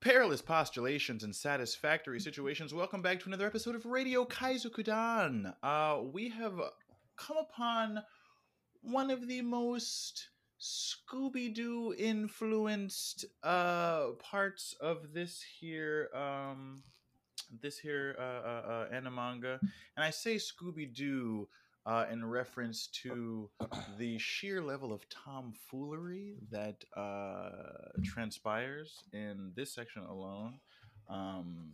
perilous postulations and satisfactory situations. Welcome back to another episode of Radio Kaizokudan. Uh, we have come upon one of the most Scooby Doo influenced uh, parts of this here um, this here uh, uh, uh, animanga, and I say Scooby Doo uh, in reference to the sheer level of tomfoolery that uh, transpires in this section alone. Um,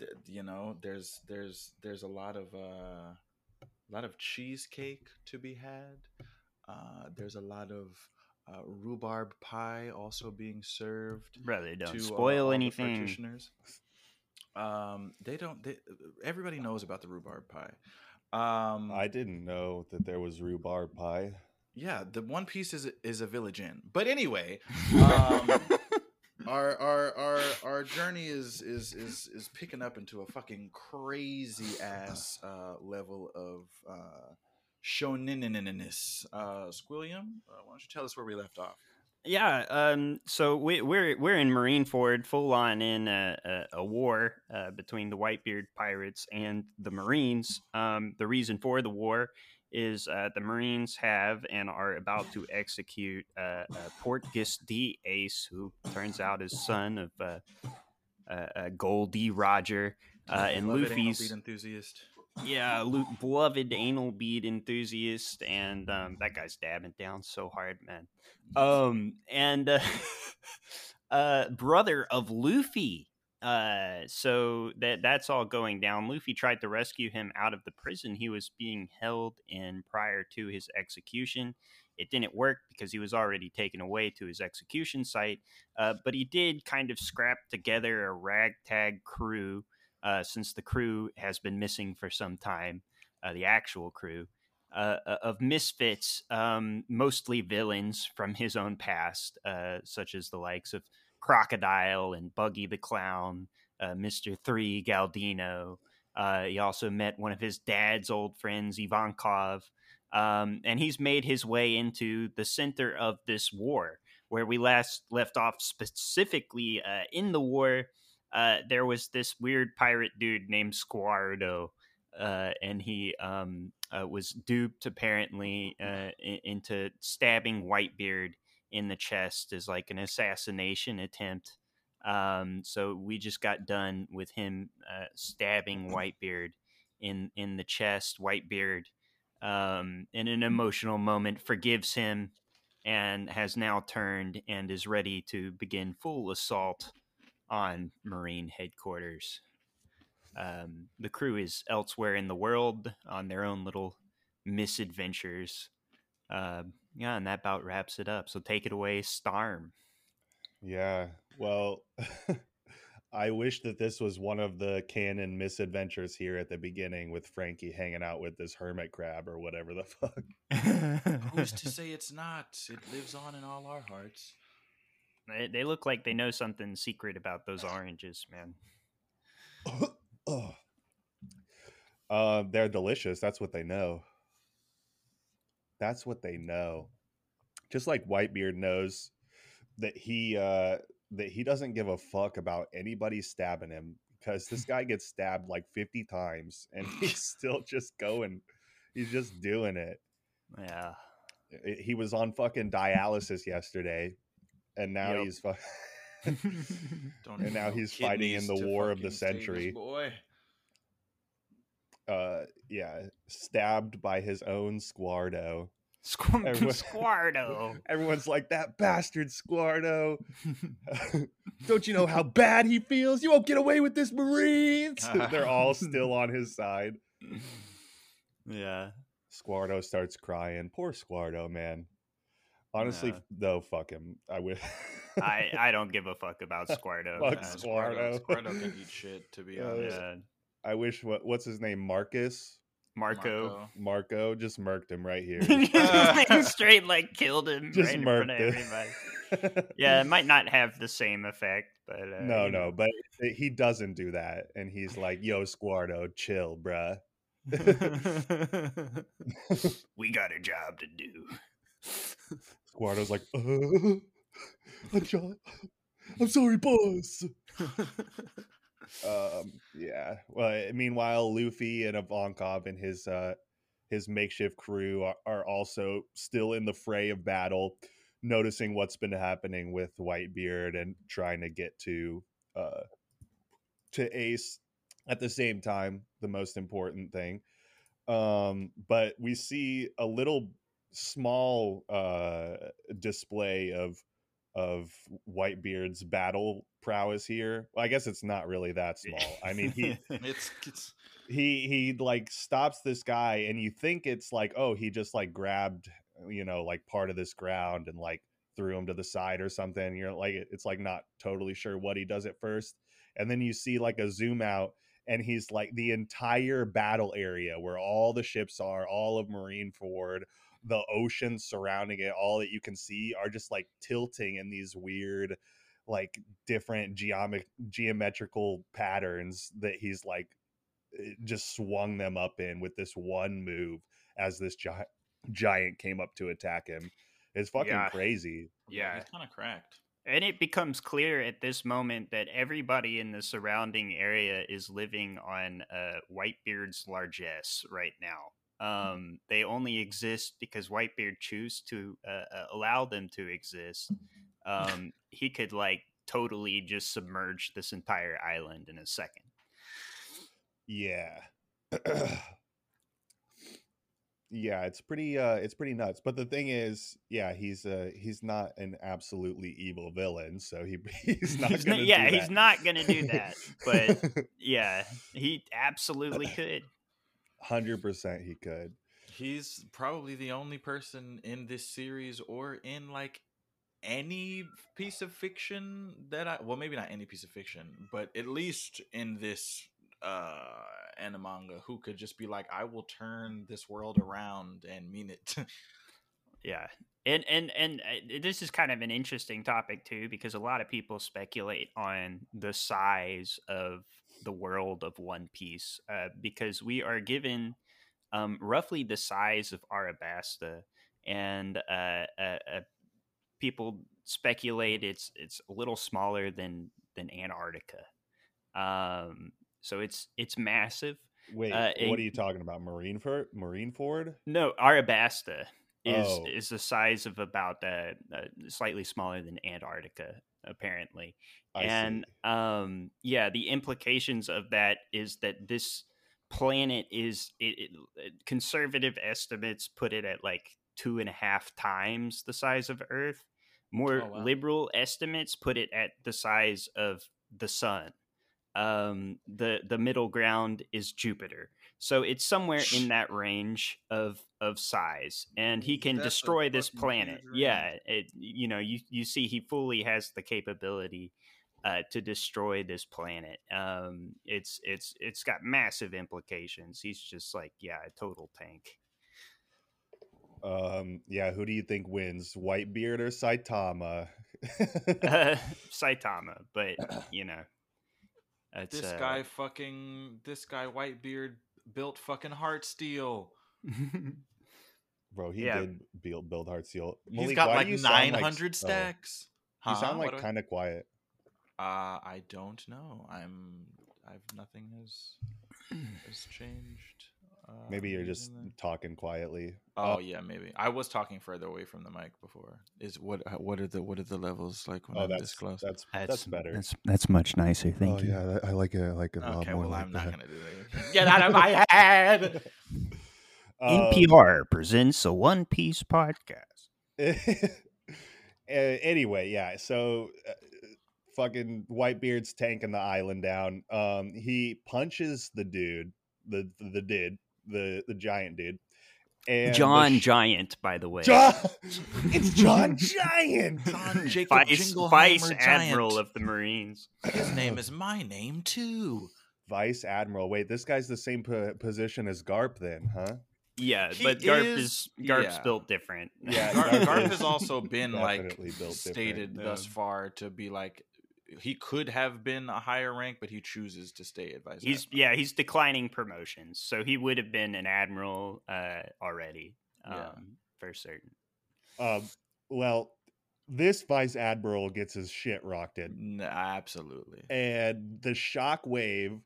th- you know, there's there's there's a lot of uh, a lot of cheesecake to be had. Uh, there's a lot of uh, rhubarb pie also being served. Brother, don't to, uh, spoil the anything. practitioners. Um, they don't. They, everybody knows about the rhubarb pie. Um, I didn't know that there was rhubarb pie. yeah, the One Piece is is a village inn. But anyway, um, our our our our journey is is is is picking up into a fucking crazy ass uh, level of uh, shoneniness. Uh, Squilliam, uh, why don't you tell us where we left off? Yeah, um, so we, we're we're in Marineford, full on in a, a, a war uh, between the Whitebeard pirates and the Marines. Um, the reason for the war is uh, the Marines have and are about to execute uh, uh, Portgas D. Ace, who turns out is son of uh, uh, uh, Gol D. Roger uh, and Luffy's enthusiast. Yeah, Lu beloved anal bead enthusiast, and um, that guy's dabbing down so hard, man. Um, and uh, uh, brother of Luffy. Uh, so that that's all going down. Luffy tried to rescue him out of the prison he was being held in prior to his execution. It didn't work because he was already taken away to his execution site. Uh, but he did kind of scrap together a ragtag crew uh, since the crew has been missing for some time, uh, the actual crew, uh, uh, of misfits, um, mostly villains from his own past, uh, such as the likes of Crocodile and Buggy the Clown, uh, Mr. Three Galdino. He also met one of his dad's old friends, Ivankov, um, and he's made his way into the center of this war, where we last left off specifically in the war uh, there was this weird pirate dude named Squardo, uh, and he um, uh, was duped apparently uh, in- into stabbing Whitebeard in the chest as like an assassination attempt. Um, so we just got done with him uh, stabbing Whitebeard in in the chest. Whitebeard, um, in an emotional moment, forgives him and has now turned and is ready to begin full assault on Marine headquarters. Um, the crew is elsewhere in the world on their own little misadventures. Uh, yeah, and that about wraps it up. So take it away, Storm. Yeah. Well, I wish that this was one of the canon misadventures here at the beginning with Franky hanging out with this hermit crab or whatever the fuck. Who's to say it's not? It lives on in all our hearts. They, they look like they know something secret about those oranges, man. Uh, they're delicious. That's what they know. That's what they know. Just like Whitebeard knows that he uh, that he doesn't give a fuck about anybody stabbing him because this guy gets stabbed like fifty times and he's still just going. He's just doing it. Yeah. He was on fucking dialysis yesterday, and now Yep. he's. Fu- Don't And now he's fighting in the war of the fucking save this century. Boy, uh, yeah, stabbed by his own Squardo. Squ- Everyone- Squardo. Everyone's like, that bastard Squardo. Don't you know how bad he feels? You won't get away with this, Marines. They're all still on his side. yeah. Squardo starts crying. Poor Squardo, man. Honestly, Yeah. though, fuck him. I would. I, I don't give a fuck about Squardo. Fuck Nah, Uh, Squardo. Squardo can eat shit. To be Uh, honest, yeah. I wish. What? What's his name? Marcus. Marco. Marco just murked him right here. Just straight like killed him Just right in front of murked everybody. Yeah, it might not have the same effect, but uh, no, you no, but he doesn't do that, and he's like, "Yo, Squardo, chill, bruh." we got a job to do. Squardo's like, uh, job, I'm sorry, boss. um, yeah. Well, meanwhile, Luffy and Ivankov and his uh, his makeshift crew are, are also still in the fray of battle, noticing what's been happening with Whitebeard and trying to get to uh, to Ace. At the same time, the most important thing. Um, but we see a little small uh, display of of Whitebeard's battle prowess here. Well, I guess it's not really that small. I mean, he it's it's he he like stops this guy, and you think it's like, oh, he just like grabbed, you know, like part of this ground and like threw him to the side or something. You're like, it's like not totally sure what he does at first, and then you see like a zoom out. And he's like the entire battle area where all the ships are, all of Marineford, the ocean surrounding it, all that you can see are just like tilting in these weird, like different geomet- geometrical patterns that he's like eh, just swung them up in with this one move as this gi- giant came up to attack him. It's fucking Yeah. crazy. Yeah. he's kind of cracked. And it becomes clear at this moment that everybody in the surrounding area is living on uh, Whitebeard's largesse right now. Um, they only exist because Whitebeard choose to uh, uh, allow them to exist. Um, he could like totally just submerge this entire island in a second. Yeah. yeah, it's pretty uh it's pretty nuts. But the thing is, yeah, he's uh he's not an absolutely evil villain, so he he's not He's gonna not- yeah, he's not gonna do that. But yeah, he absolutely could. Hundred percent he could. He's probably the only person in this series or in like any piece of fiction that I well maybe not any piece of fiction, but at least in this uh animanga who could just be like I will turn this world around and mean it. Yeah. And and and uh, this is kind of an interesting topic too because a lot of people speculate on the size of the world of One Piece uh, because we are given um, roughly the size of Arabasta, and uh, uh, uh, people speculate it's it's a little smaller than than Antarctica. Um, so it's it's massive. Wait, Uh, what are you talking about? Marine for Marine Ford? No, Arabasta is Oh. is the size of about uh, uh, slightly smaller than Antarctica, apparently. I and um, yeah, the implications of that is that this planet is it, it, conservative estimates put it at like two and a half times the size of Earth. More Oh, wow. liberal estimates put it at the size of the sun. Um, the the middle ground is Jupiter. So it's somewhere in that range of of size, and he can That's destroy this planet. Yeah, it you know you you see he fully has the capability uh, to destroy this planet. Um, it's it's it's got massive implications. He's just like yeah, a total tank. Um, yeah, who do you think wins, Whitebeard or Saitama? uh, Saitama, but you know, this uh, guy fucking this guy Whitebeard built fucking heart steel. Bro, he Yeah. did build build Heartsteel. He's Malik, got why do like you sound like- 900 oh, stacks. you Huh? sound like kind of quiet. Uh, I don't know. I'm. I've nothing has has changed. Uh, Maybe you're just using the- talking quietly. Oh Uh, yeah, maybe. I was talking further away from the mic before. Is what? uh, What are the what are the levels like when oh, I'm that's this close? that's that's better. That's that's much nicer. Thank oh you. yeah, that- I like it. I like it a lot okay, more well like I'm not gonna do that. Get out of my head. Um, NPR presents a One Piece podcast. Uh, anyway, yeah. So, uh, fucking Whitebeard's tanking the island down. Um, he punches the dude, the the, the dude, the the giant dude, and John sh- Giant, by the way. John, it's John Giant. John Jacob Vice, Jingleheimer Vice Giant. Admiral of the Marines. His name is my name too. Vice Admiral. Wait, this guy's the same po- position as Garp, then, huh? Yeah, He but Garp is- is, Garp's yeah. built different. Yeah, Garp Garp has also been like definitely built different. stated thus far to be like he could have been a higher rank, but he chooses to stay at Vice. He's Admiral. yeah, he's declining promotions, so he would have been an admiral uh, already, um, Yeah. for certain. Um, well, this vice admiral gets his shit rocked in, N- absolutely. and the shock wave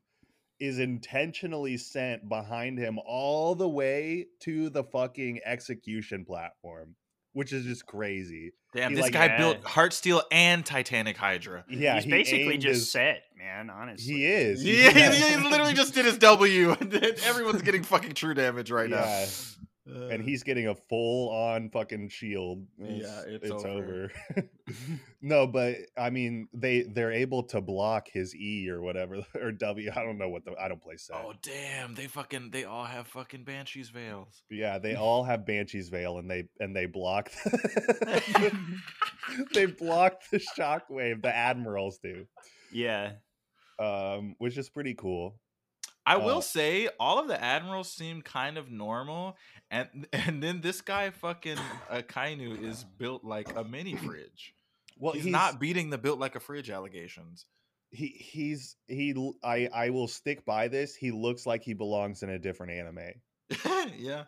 is intentionally sent behind him all the way to the fucking execution platform, which is just crazy. Damn, he, this like, guy yeah. built Heartsteel and Titanic Hydra. Yeah, He's he basically just his- Sett, man. Honestly, He is. Yeah, Yeah. he, he literally just did his W. Everyone's getting fucking true damage right yeah, now. And he's getting a full on fucking shield. Yeah, it's over. over. no, but I mean, they they're able to block his E or whatever or W. I don't know what the I don't play Sett. Oh damn! They fucking they all have fucking Banshee's Veils. Yeah, they all have Banshee's Veil, and they and they block. they block the shockwave. The admirals do, yeah. um, which is pretty cool. I will Uh, say all of the admirals seem kind of normal, and and then this guy fucking Akainu is built like a mini fridge. Well, he's, not beating the built like a fridge allegations. He he's he. I I will stick by this. He looks like he belongs in a different anime. yeah,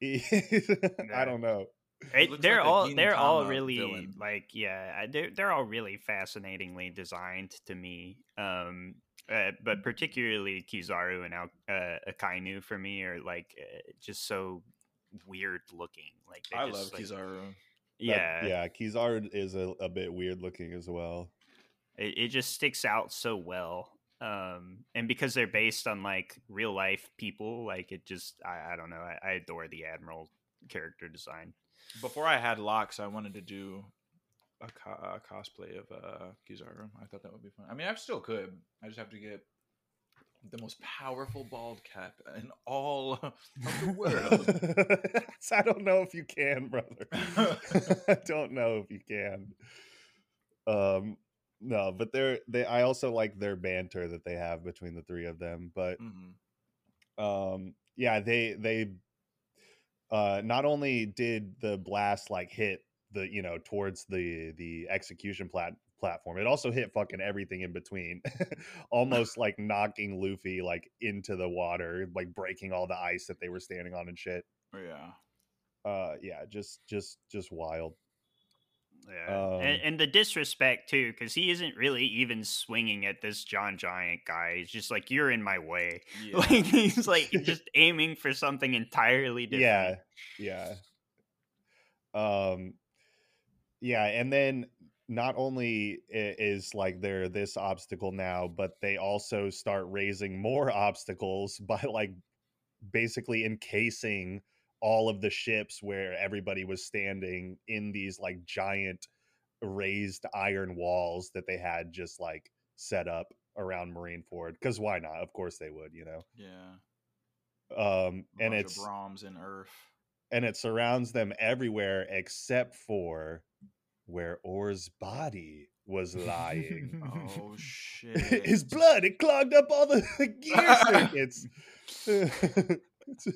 Yeah. I don't know. It- they're like all they're all really villain. like yeah they're they're all really fascinatingly designed to me um uh, but particularly Kizaru and Al- uh, Akainu for me are like uh, just so weird looking like I just, love like, Kizaru. That- yeah yeah. Kizar is a, a bit weird looking as well. it, it just sticks out so well um and because they're based on like real life people like it just I, I don't know I, I adore the admiral character design Before I had locks, I wanted to do a, co- a cosplay of uh, Kizaru. I thought that would be fun. I mean, I still could. I just have to get the most powerful bald cap in all of the world. I don't know if you can, brother. I don't know if you can. Um, no, but they're they. I also like their banter that they have between the three of them. But Mhm. um, yeah, they they. Uh, not only did the blast like hit the you know towards the the execution plat platform, it also hit fucking everything in between, almost like knocking Luffy like into the water, like breaking all the ice that they were standing on and shit Yeah. uh yeah just just just wild Yeah, Um, and, and the disrespect too, because he isn't really even swinging at this John Giant guy. He's just like, "You're in my way." Yeah. Like he's like just aiming for something entirely different. yeah yeah um yeah and then not only is like there this obstacle now but they also start raising more obstacles by like basically encasing all of the ships where everybody was standing in these like giant raised iron walls that they had just like set up around Marineford because why not? Of course they would, you know. Yeah. Um, and it's of Brahms and Earth. and it surrounds them everywhere except for where Oars' body was lying. Oh shit. His blood it clogged up all the gear circuits. It's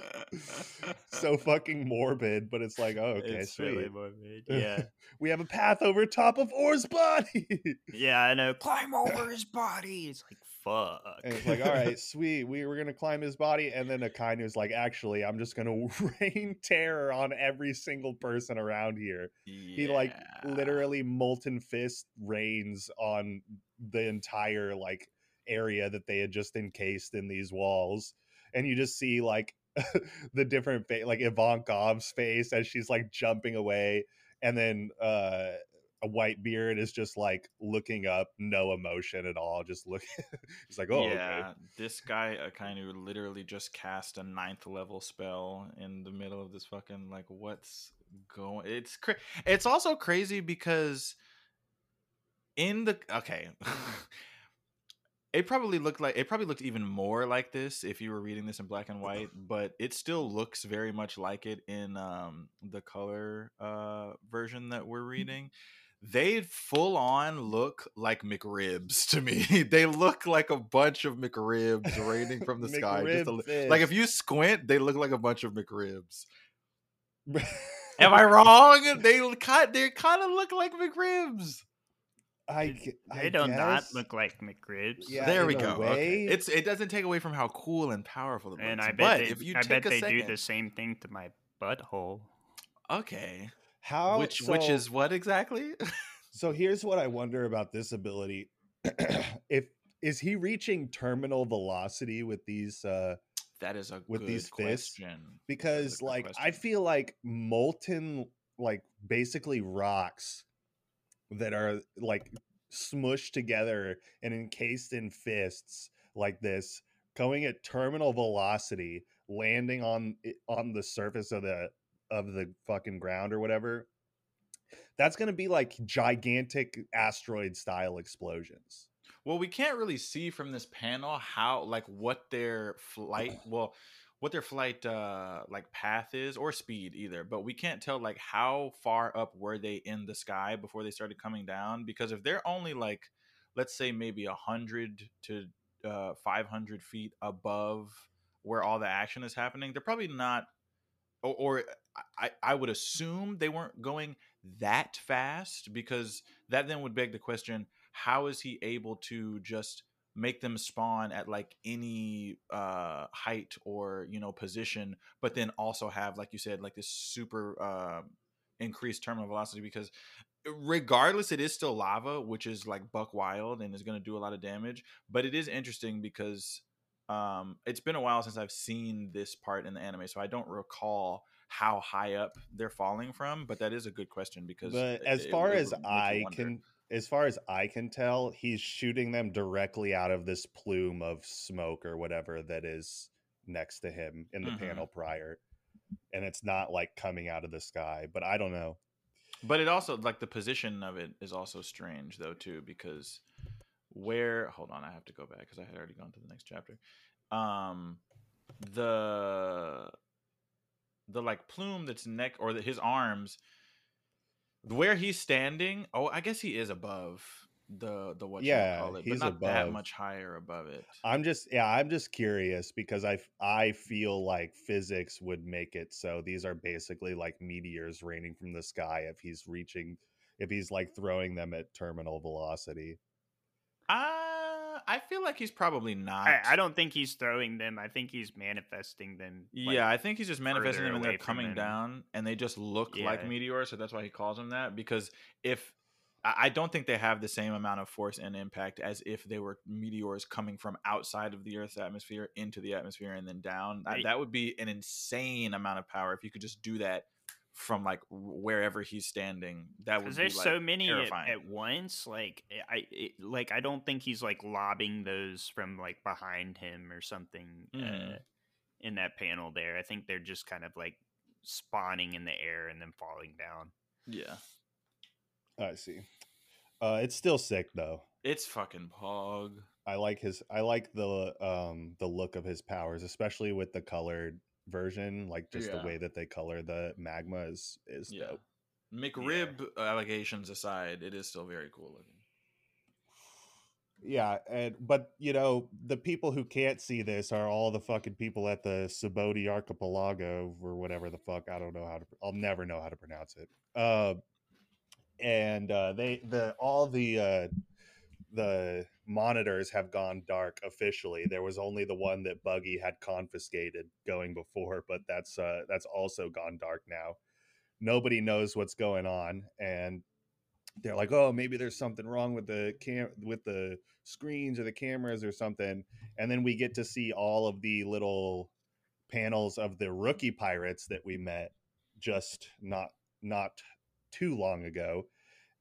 so fucking morbid, but it's like, oh, okay, it's sweet. really morbid. Yeah, we have a path over top of Oars' body. yeah, I know. Climb over his body. It's like fuck. And it's like, all right, sweet. We were gonna climb his body, and then Akainu's like, actually, I'm just gonna rain terror on every single person around here. He like literally molten fist rains on the entire like area that they had just encased in these walls, and you just see like the different fa- like Ivankov's face as she's like jumping away, and then uh a white beard is just like looking up, no emotion at all, just look. He's like, oh, yeah, this guy uh, kind of literally just cast a ninth level spell in the middle of this fucking like what's going. It's cra- it's also crazy because in the okay, it probably looked like it probably looked even more like this if you were reading this in black and white, but it still looks very much like it in um the color uh version that we're reading they full on look like McRibs to me. they look like a bunch of McRibs raining from the sky. Just a, li- like if you squint, they look like a bunch of McRibs. Am I wrong? They kind they kind of look like McRibs. I They do not guess. look like McRibs. Yeah, there we go. Okay. It's it doesn't take away from how cool and powerful it looks. and I bet but they, if you I take bet a they second, do the same thing to my butthole. okay, How which which is what exactly? So here's what I wonder about this ability. if is he reaching terminal velocity with these uh that is a With good these fists? question. because good like I feel like molten like basically rocks that are like smushed together and encased in fists like this going at terminal velocity landing on on the surface of the of the fucking ground or whatever that's going to be like gigantic asteroid style explosions. Well, we can't really see from this panel how like what their flight well what their flight uh like path is or speed either, but we can't tell like how far up were they in the sky before they started coming down because if they're only like let's say maybe a 100 to uh 500 feet above where all the action is happening, they're probably not or, or I, I would assume they weren't going that fast because that then would beg the question how is he able to just make them spawn at like any uh height or you know position but then also have like you said like this super uh increased terminal velocity? Because regardless it is still lava which is like buck wild and is going to do a lot of damage but it is interesting because um it's been a while since i've seen this part in the anime so i don't recall how high up they're falling from but that is a good question because but it- as far it as i can as far as i can tell he's shooting them directly out of this plume of smoke or whatever that is next to him in the Mhm. panel prior and it's not like coming out of the sky but i don't know But it also like the position of it is also strange though too because where hold on I have to go back because I had already gone to the next chapter. Um the the like plume that's neck or the, his arms where he's standing oh I guess he is above the the what Yeah, you call it he's but not that above. much higher above it. i'm just yeah i'm just curious because i i feel like physics would make it so these are basically like meteors raining from the sky if he's reaching if he's like throwing them at terminal velocity Uh, I feel like he's probably not. I, I don't think he's throwing them. I think he's manifesting them. like, yeah, I think he's just manifesting them and they're coming down and they just look like meteors, so that's why he calls them that. Because if I don't think they have the same amount of force and impact as if they were meteors coming from outside of the Earth's atmosphere into the atmosphere and then down. That would be an insane amount of power if you could just do that from like wherever he's standing. That would because be there's like, so many at, at once. Like eh, I it, like I don't think he's like lobbing those from like behind him or something Mhm. uh, in that panel there. I think they're just kind of like spawning in the air and then falling down. yeah, i see uh it's still sick though it's fucking pog. I like his I like the um the look of his powers, especially with the colored version. Like just Yeah. the way that they color the magma is is Yeah. dope. McRib allegations aside, it is still very cool looking. Yeah, and but you know the people who can't see this are all the fucking people at the Sabaody Archipelago or whatever the fuck I don't know how to I'll never know how to pronounce it. Uh, and uh, they the all the uh, the monitors have gone dark officially. There was only the one that Buggy had confiscated going before, but that's uh, that's also gone dark now. Nobody knows what's going on, and they're like, "Oh, maybe there's something wrong with the cam with the screens or the cameras or something." And then we get to see all of the little panels of the rookie pirates that we met just not not too long ago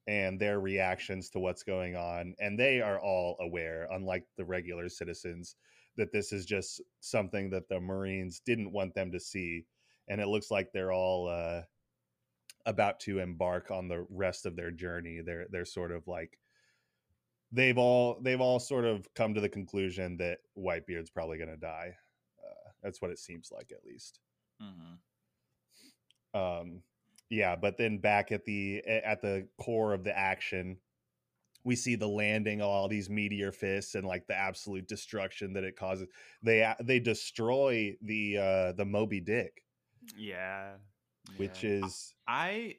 and their reactions to what's going on and they are all aware unlike the regular citizens that this is just something that the marines didn't want them to see and it looks like they're all uh about to embark on the rest of their journey. They're they're sort of like they've all they've all sort of come to the conclusion that whitebeard's probably going to die. Uh, that's what it seems like at least. Mm-hmm. um yeah but then back at the at the core of the action we see the landing of all these meteor fists and like the absolute destruction that it causes they they destroy the uh the moby dick Yeah, which yeah. is i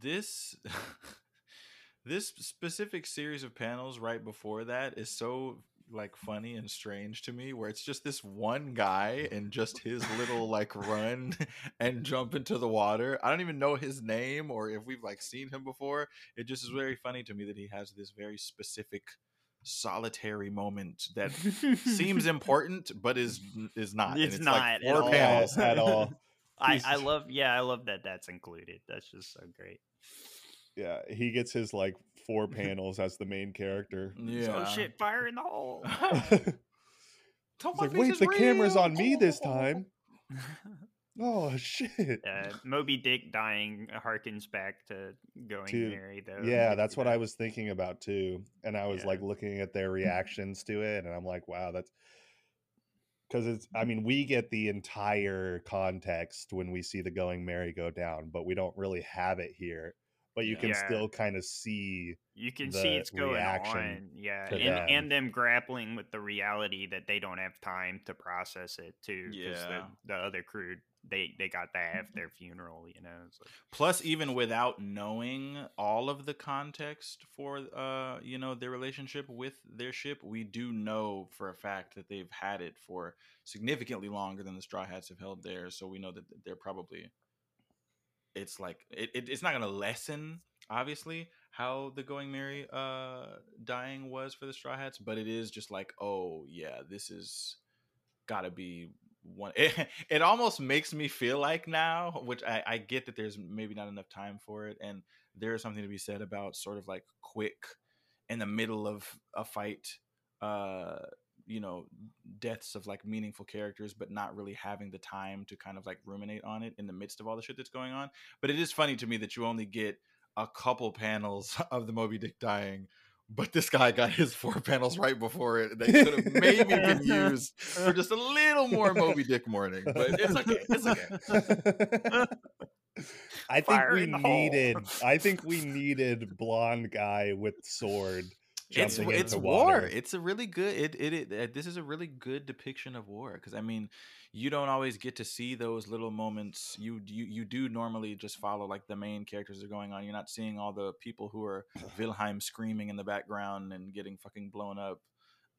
this this specific series of panels right before that is so like funny and strange to me where it's just this one guy and just his little like run and jump into the water. I don't even know his name or if we've like seen him before. It just is very funny to me that he has this very specific solitary moment that seems important but is is not. And It's like, not at four all. panels. at all. I, I love yeah I love that that's included. That's just so great. Yeah, he gets his like four panels as the main character. Yeah. Oh shit! Fire in the hole. He's Tell my like, wait, is the camera's on me this time. Oh shit! uh, Moby Dick dying harkens back to going To- Mary though. Yeah, that's what I was thinking about too. And I was Yeah. like looking at their reactions to it, and I'm like, wow, that's because it's. I mean, we get the entire context when we see the Going Merry go down, but we don't really have it here. But you can Yeah. still kind of see. You can the see it's going reaction on, yeah, and, them. and them grappling with the reality that they don't have time to process it too. 'cause Yeah. the, the other crew they they got to have their funeral, you know. It's like, plus even without knowing all of the context for uh you know their relationship with their ship we do know for a fact that they've had it for significantly longer than the straw hats have held theirs so we know that they're probably it's like it, it, it's not going to lessen obviously how the going merry uh dying was for the straw hats but it is just like oh yeah this is gotta be one it, it almost makes me feel like now which I, I get that there's maybe not enough time for it and there is something to be said about sort of like quick in the middle of a fight uh you know deaths of like meaningful characters but not really having the time to kind of like ruminate on it in the midst of all the shit that's going on but it is funny to me that you only get a couple panels of the moby dick dying but this guy got his four panels right before it. They could have maybe been used for just a little more Moby Dick mourning, but it's okay. It's okay. I think Fire we in hole. needed. I think we needed blonde guy with sword It's it's war. water. It's a really good. It it, it uh, this is a really good depiction of war because I mean, you don't always get to see those little moments. You you you do normally just follow like the main characters that are going on. You're not seeing all the people who are Wilhelm screaming in the background and getting fucking blown up.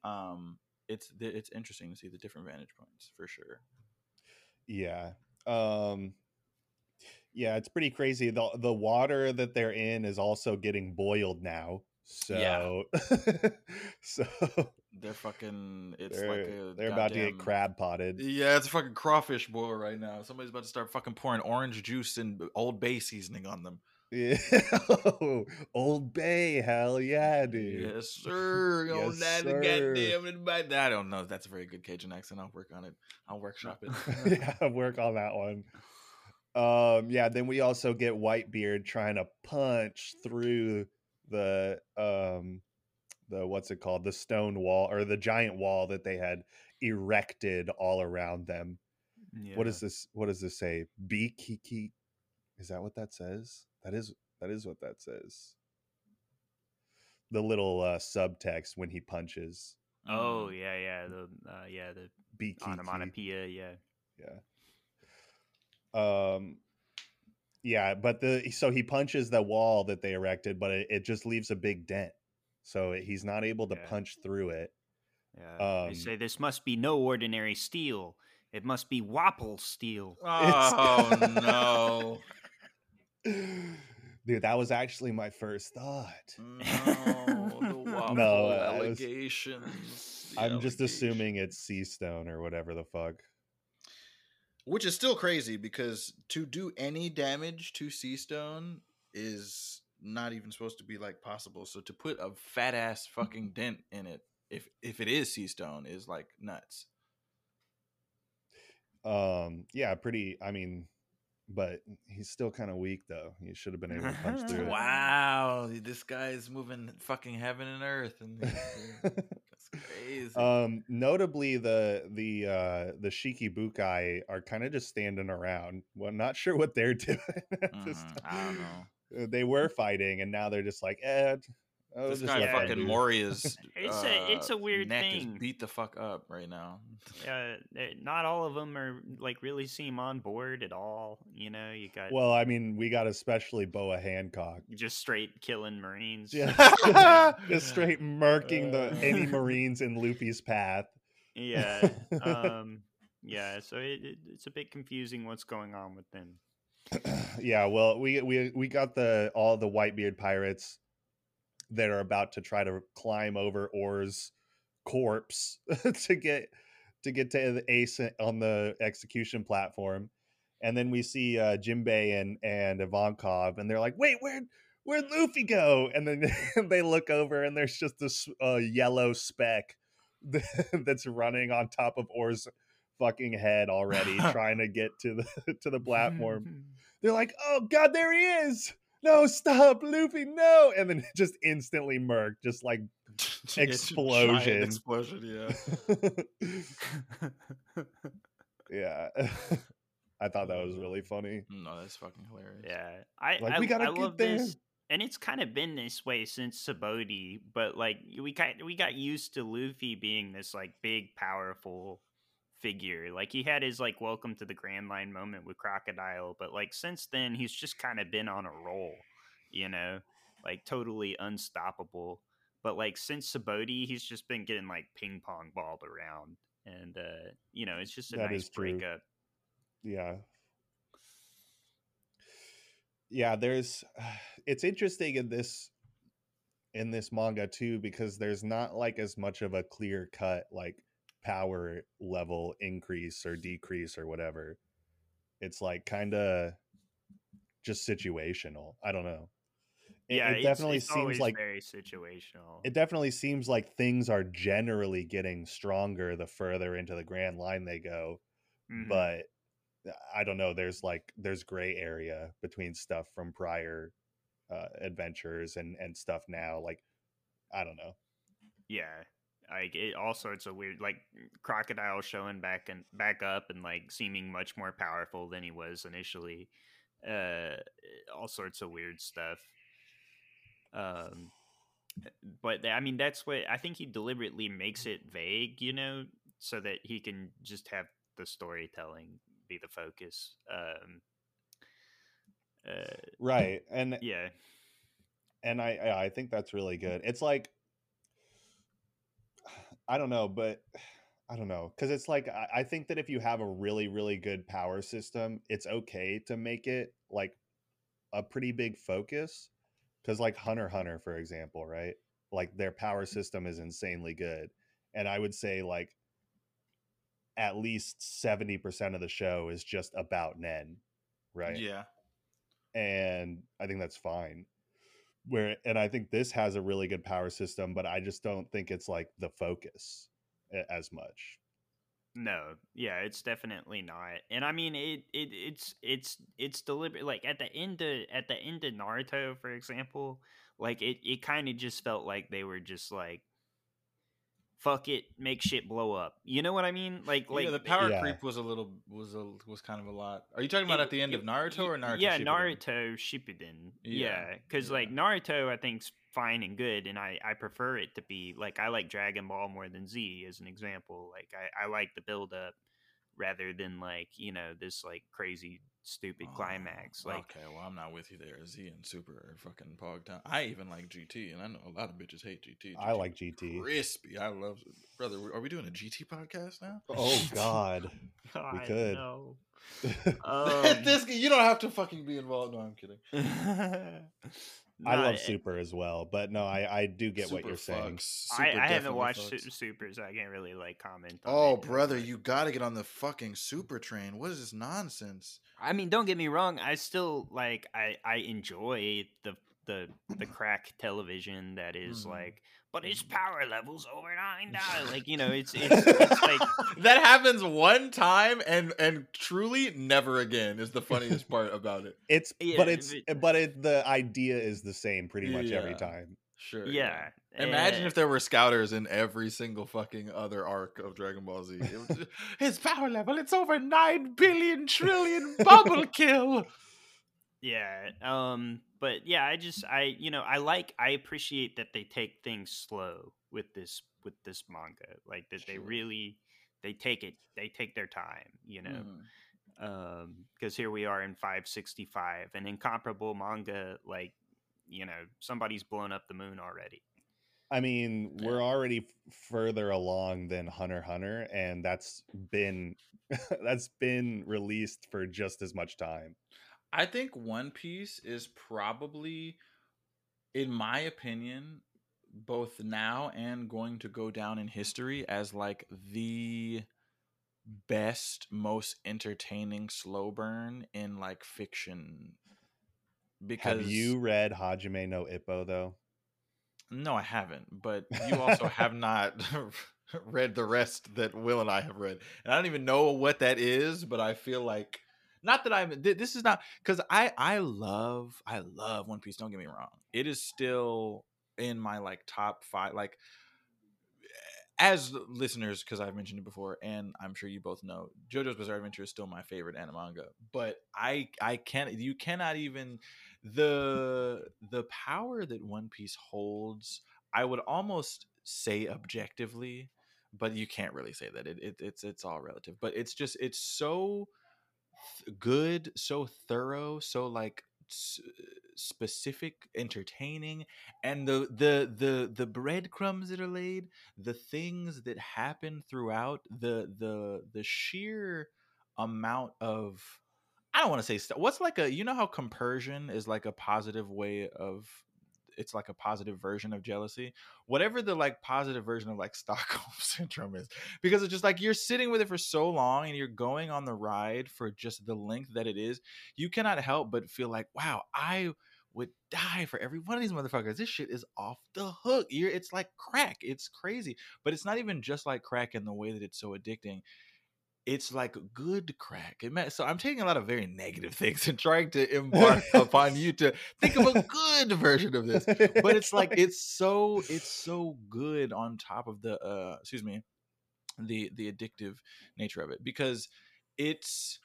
Um, it's it's interesting to see the different vantage points for sure. Yeah. Um yeah, it's pretty crazy. The the water that they're in is also getting boiled now. So so They're fucking. It's they're, like a they're about to get crab potted. Yeah, it's a fucking crawfish boil right now. Somebody's about to start fucking pouring orange juice and Old Bay seasoning on them. Yeah. Old Bay, hell yeah, dude. Yes, sir. Yes, the sir. goddamn it. I don't know. That's a very good Cajun accent. I'll work on it. I'll workshop it. yeah, work on that one. Um, yeah, then we also get Whitebeard trying to punch through the um the what's it called? The stone wall or the giant wall that they had erected all around them. What is this what does this say? Bikiki Is that what that says? That is that is what that says. The little uh subtext when he punches. Oh Mm. yeah, yeah, the uh, yeah the Bikiki. onomatopoeia, yeah. Yeah. Um yeah, but the so he punches the wall that they erected, but it, it just leaves a big dent. So he's not able to Yeah. punch through it. Yeah. Um, they say this must be no ordinary steel. It must be Wapple steel. Oh no. Dude, that was actually my first thought. No, the waffle No, I was- allegations. the I'm just assuming it's sea stone or whatever the fuck. Which is still crazy because to do any damage to Sea Stone is not even supposed to be like possible. So to put a fat ass fucking dent in it, if if it is Sea Stone, is like nuts. Um, yeah, pretty. I mean, but he's still kind of weak though. He should have been able to punch through it. Wow, this guy is moving fucking heaven and earth, and that's crazy. um, notably, the the uh the Shichibukai are kind of just standing around. Well, not sure what they're doing. at this Mhm, I don't time. know. They were fighting, and now they're just like, eh, Oh, this guy let them fucking do- Moria's. It's a- it's a uh, weird neck is thing. beat the fuck up right now. uh, not all of them are like really seem on board at all. You know, you got Well, I mean, we got especially Boa Hancock. just straight killing Marines. Yeah, just straight murking the any Uh. Marines in Luffy's path. yeah. Um, yeah. So it, it, it's a bit confusing what's going on with them. yeah, well, we we we got the all the Whitebeard pirates that are about to try to climb over Oars' corpse to get to get to the ace on the execution platform. And then we see uh Jimbei and and Ivankov, and they're like, "Wait, where where'd Luffy go?" And then they look over, and there's just this uh, yellow speck that's running on top of Oars' fucking head already, trying to get to the to the platform they're like, "Oh God, there he is! No, stop, Luffy, no!" And then just instantly murk, just like It's giant Explosion. Explosion. Yeah. yeah. I thought that was really funny. No, that's fucking hilarious. yeah. I Like, I, we gotta I get love there. this. And it's kind of been this way since Sabaody, but like we got we got used to Luffy being this like big, powerful figure. Like he had his like welcome to the Grand Line moment with Crocodile, but like since then he's just kind of been on a roll, you know, like totally unstoppable. But like since Sabaody, he's just been getting like ping pong balled around, and uh, you know, it's just a That nice breakup. Yeah. Yeah, there's it's interesting in this in this manga too because there's not like as much of a clear cut like power level increase or decrease or whatever. It's like kind of just situational. I don't know. It, yeah, it definitely it's seems like very situational. it definitely seems like things are generally getting stronger the further into the grand line they go Mhm. but uh, i don't know there's like there's gray area between stuff from prior uh, adventures and and stuff now like i don't know yeah, like it, all sorts of weird, like crocodile showing back and back up and like seeming much more powerful than he was initially. Uh, all sorts of weird stuff. Um, but I mean, that's what I think he deliberately makes it vague, you know, so that he can just have the storytelling be the focus. Um, uh, right and yeah, and i i I think that's really good it's like i don't know but i don't know because it's like I, I think that if you have a really really good power system it's okay to make it like a pretty big focus because like hunter hunter for example right like their power mm. system is insanely good and i would say like at least 70% of the show is just about nen right Yeah. and I think that's fine. Where and I think this has a really good power system, but I just don't think it's like the focus as much. No, yeah, it's definitely not. And I mean, it, it it's it's it's deliberate. Like at the end of at the end of Naruto, for example, like it it kind of just felt like they were just like, fuck it, make shit blow up. You know what I mean? Like like yeah, the power Yeah. creep was a little was a was kind of a lot. Are you talking about it- at the end of Naruto or Naruto? Yeah, Shippuden? Naruto Shippuden. Yeah, Yeah, because yeah. like Naruto, I think's fine and good, and I I prefer it to be like I like Dragon Ball more than Z as an example. Like I I like the build up rather than like you know this like crazy stupid Oh, climax. Like okay, well, I'm not with you there. Z and Super are fucking pog time. I even like GT, and I know a lot of bitches hate GT. I like GT. Crispy. I love brother. Are we doing a GT podcast now? Oh God. we could. no. Um, this you don't have to fucking be involved. No, I'm kidding. I love eh, Super as well, but no, I I do get what you're saying. fucks. I, Super I haven't watched Su- fucks. Super, so I can't really like comment. on Oh, it, brother, but- you got to get on the fucking super train. What is this nonsense? I mean, don't get me wrong. I still like. I I enjoy the the the crack television that is Mhm. like, but his power levels over nine dollars. Like you know, it's it's, it's like that happens one time and and truly never again is the funniest part about it. It's Yeah, but it's it- but it the idea is the same pretty much every time. Sure. yeah. Imagine eh, if there were scouters in every single fucking other arc of Dragon Ball Z. It was just, His power level, it's over 9 billion trillion bubble kill. Yeah. Um but yeah, I just I you know I like I appreciate that they take things slow with this with this manga, like that they really they take it they take their time, you know. Mhm. Um, because here we are in 565, an incomparable manga, like you know somebody's blown up the moon already. I mean, Yeah. we're already f- further along than Hunter Hunter, and that's been that's been released for just as much time. I think One Piece is probably, in my opinion, both now and going to go down in history as like the best, most entertaining slow burn in like fiction. Because Have you read Hajime no Ippo though? No, I haven't. But you also have not read the rest that Will and I have read, and I don't even know what that is. But I feel like not that I'm. th- This is not because I I love I love One Piece. Don't get me wrong. It is still in my like top five. Like as listeners, because I've mentioned it before, and I'm sure you both know, JoJo's Bizarre Adventure is still my favorite anime manga. But I I can't. You cannot even the the power that One Piece holds. I would almost say objectively, but you can't really say that. It, it it's it's all relative. But it's just it's so good, so thorough, so like s- specific, entertaining, and the the the the breadcrumbs that are laid, the things that happen throughout, the the the sheer amount of I don't want to say st- what's like a you know how compersion is like a positive way of it's like a positive version of jealousy whatever the like positive version of like stockholm syndrome is because it's just like you're sitting with it for so long and you're going on the ride for just the length that it is you cannot help but feel like wow i would die for every one of these motherfuckers. This shit is off the hook. You're it's like crack. It's crazy. But it's not even just like crack in the way that it's so addicting it's like good crack. So I'm taking a lot of very negative things and trying to embark upon you to think of a good version of this. But it's like it's so it's so good on top of the uh excuse me the the addictive nature of it because it's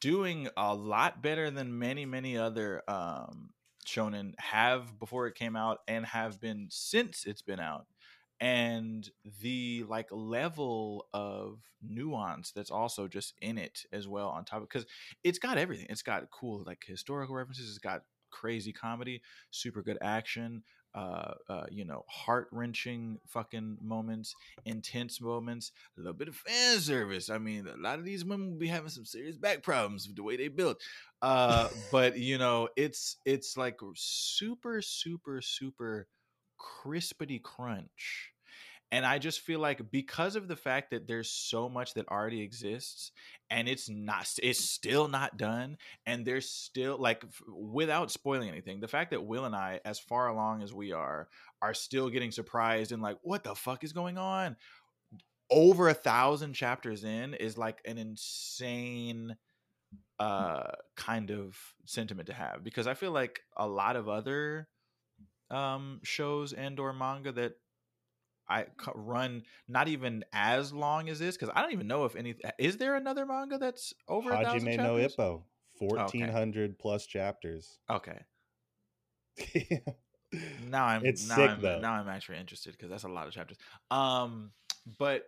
doing a lot better than many many other um shonen have before it came out and have been since it's been out and the like level of nuance that's also just in it as well on top of because it's got everything. It's got cool like historical references it's got crazy comedy super good action uh, uh you know heart-wrenching fucking moments intense moments a little bit of fan service. I mean a lot of these women will be having some serious back problems with the way they built uh but you know it's it's like super super super crispity crunch. And i just feel like because of the fact that there's so much that already exists and it's not it's still not done and there's still like without spoiling anything the fact that will and i as far along as we are are still getting surprised and like what the fuck is going on? Over a thousand chapters in is like an insane uh kind of sentiment to have because i feel like a lot of other um shows and or manga that I run not even as long as this because I don't even know if any is there another manga that's over Hajime no? Ippo, fourteen hundred plus chapters. Okay, now I'm It's now sick, I'm though. now I'm actually interested because that's a lot of chapters. Um, but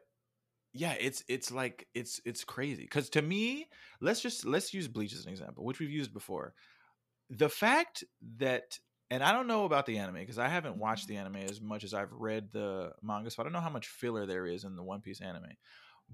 yeah, it's it's like it's it's crazy because to me, let's just let's use Bleach as an example, which we've used before. The fact that and I don't know about the anime because I haven't watched the anime as much as I've read the manga, so I don't know how much filler there is in the One Piece anime.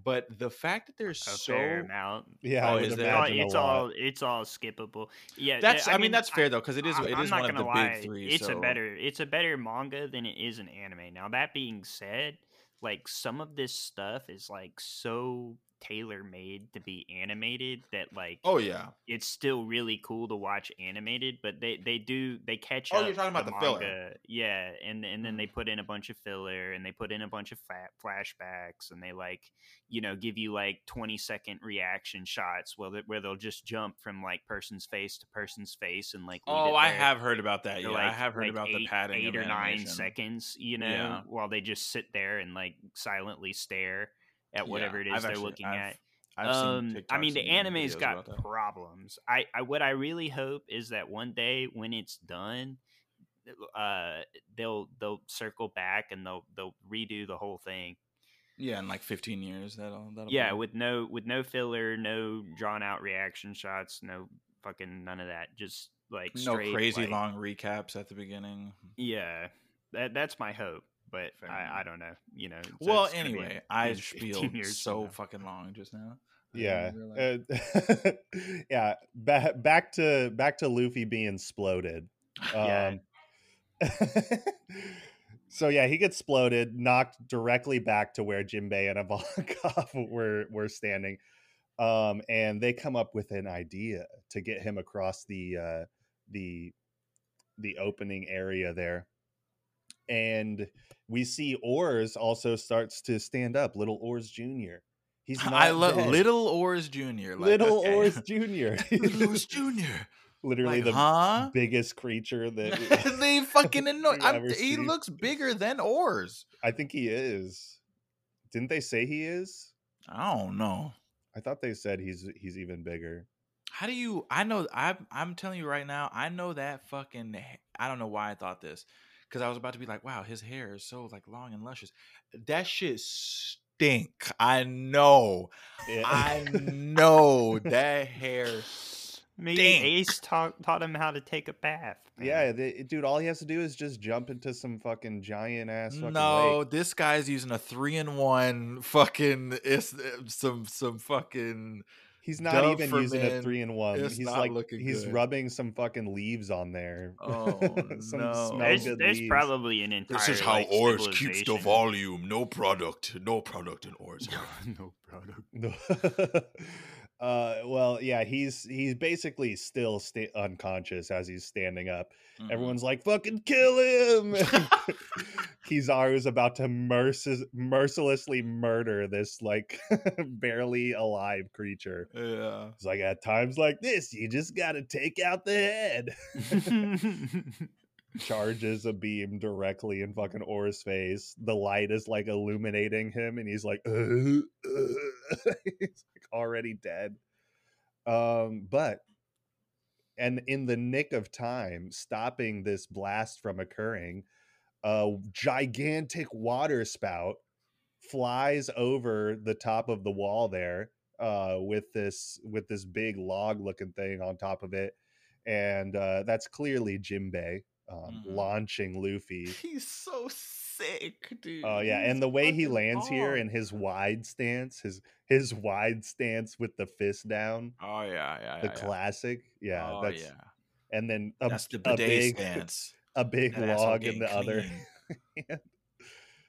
But the fact that there's A so fair amount. yeah, Oh, is there? Oh, it's all it's all skippable. Yeah, that's th- I, mean, that's fair though because it is I'm- it I'm is not one of the lie, big three. It's so. a better it's a better manga than it is an anime. Now that being said, like some of this stuff is like so tailor made to be animated that like Oh yeah, it's still really cool to watch animated, but they they do they catch Oh, you're talking about the filler. yeah, and and then they Mhm. put in a bunch of filler and they put in a bunch of fat flashbacks and they like you know give you like 20 second reaction shots where they, where they'll just jump from like person's face to person's face and like Oh, I have heard about that. Yeah, I have heard like, about the padding eight or nine animation. seconds, you know, Yeah. while they just sit there and like silently stare at Yeah, whatever it is they're actually- looking I've- at. I've seen um, I mean, the anime's got problems. I, I, what I really hope is that one day when it's done, uh, they'll they'll circle back and they'll they'll redo the whole thing. Yeah, in like 15 years, that'll that'll. Yeah, be- with no with no filler, no drawn out reaction shots, no fucking none of that. Just like no straight, crazy like- long recaps at the beginning. Yeah, that that's my hope. But I, I don't know. You know. so well, it's gonna be anyway, I in spiel 15 so fucking long just now. I yeah didn't uh, yeah ba- back to back to luffy being exploded Yeah. um, so yeah he gets exploded knocked directly back to where jimbei and Ivankov were were standing um and they come up with an idea to get him across the uh the the opening area there and we see Oars also starts to stand up little Oars junior he's not I love dead. Little Oars Junior. Like, little okay. Oars Junior. Little Oars Junior. Literally Like, the huh? biggest creature that they fucking annoy. He seen. looks bigger than Oars. I think he is. Didn't they say he is? I don't know. I thought they said he's he's even bigger. How do you? I know. I'm. I'm telling you right now. I know that fucking. I don't know why I thought this, because I was about to be like, "Wow, his hair is so like long and luscious." That shit stink. I know. Yeah. I know that hair. Maybe Stink. Ace taught taught him how to take a bath. man. yeah, they, dude. All he has to do is just jump into some fucking giant ass fucking No, lake. this guy's using a three in one. Fucking. It's uh, some some fucking. He's not Dove even for using a three in one. it's He's like he's good. rubbing some fucking leaves on there. Oh, some no. smell There's, good there's probably an entire. This is how like, Oars keeps the volume. No product. No product in Oars. no product. Uh, well, yeah, he's he's basically still sta- unconscious as he's standing up. Mhm. Everyone's like, "Fucking kill him!" Kizaru's about to merc- mercilessly murder this like barely alive creature. Yeah. It's like at times like this, you just gotta take out the head. Charges a beam directly in fucking Oars' face. The light is like illuminating him, and he's like, "Uh, uh," he's like already dead. Um, but and in the nick of time, stopping this blast from occurring, a gigantic water spout flies over the top of the wall there uh with this with this big log looking thing on top of it and uh that's clearly Jimbei um, Mhm. launching Luffy. He's so sick, oh, dude. Oh yeah, He's and the way he fucking lands here hard. in his wide stance, his his wide stance with the fist down, Oh yeah, yeah, the yeah, yeah. classic. Yeah, oh, that's yeah. and then a, That's the a big stance. a big That log in getting the other. clean.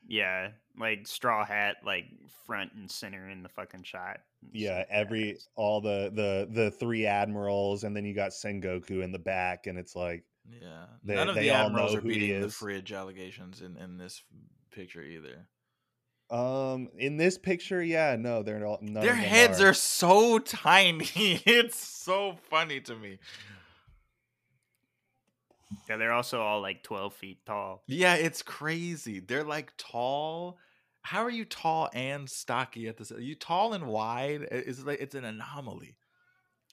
yeah, like straw hat, like front and center in the fucking shot. Yeah every all the the the three admirals and then you got sengoku in the back and it's like Yeah. They- None of they the all admirals know are beating the fridge allegations in in this picture either. um in this picture yeah no they're all Their heads are. are so tiny. It's so funny to me. Yeah, they're also all like twelve feet tall. Yeah, it's crazy. They're like tall. How are you tall and stocky at this? Are you tall and wide? It's like it's an anomaly.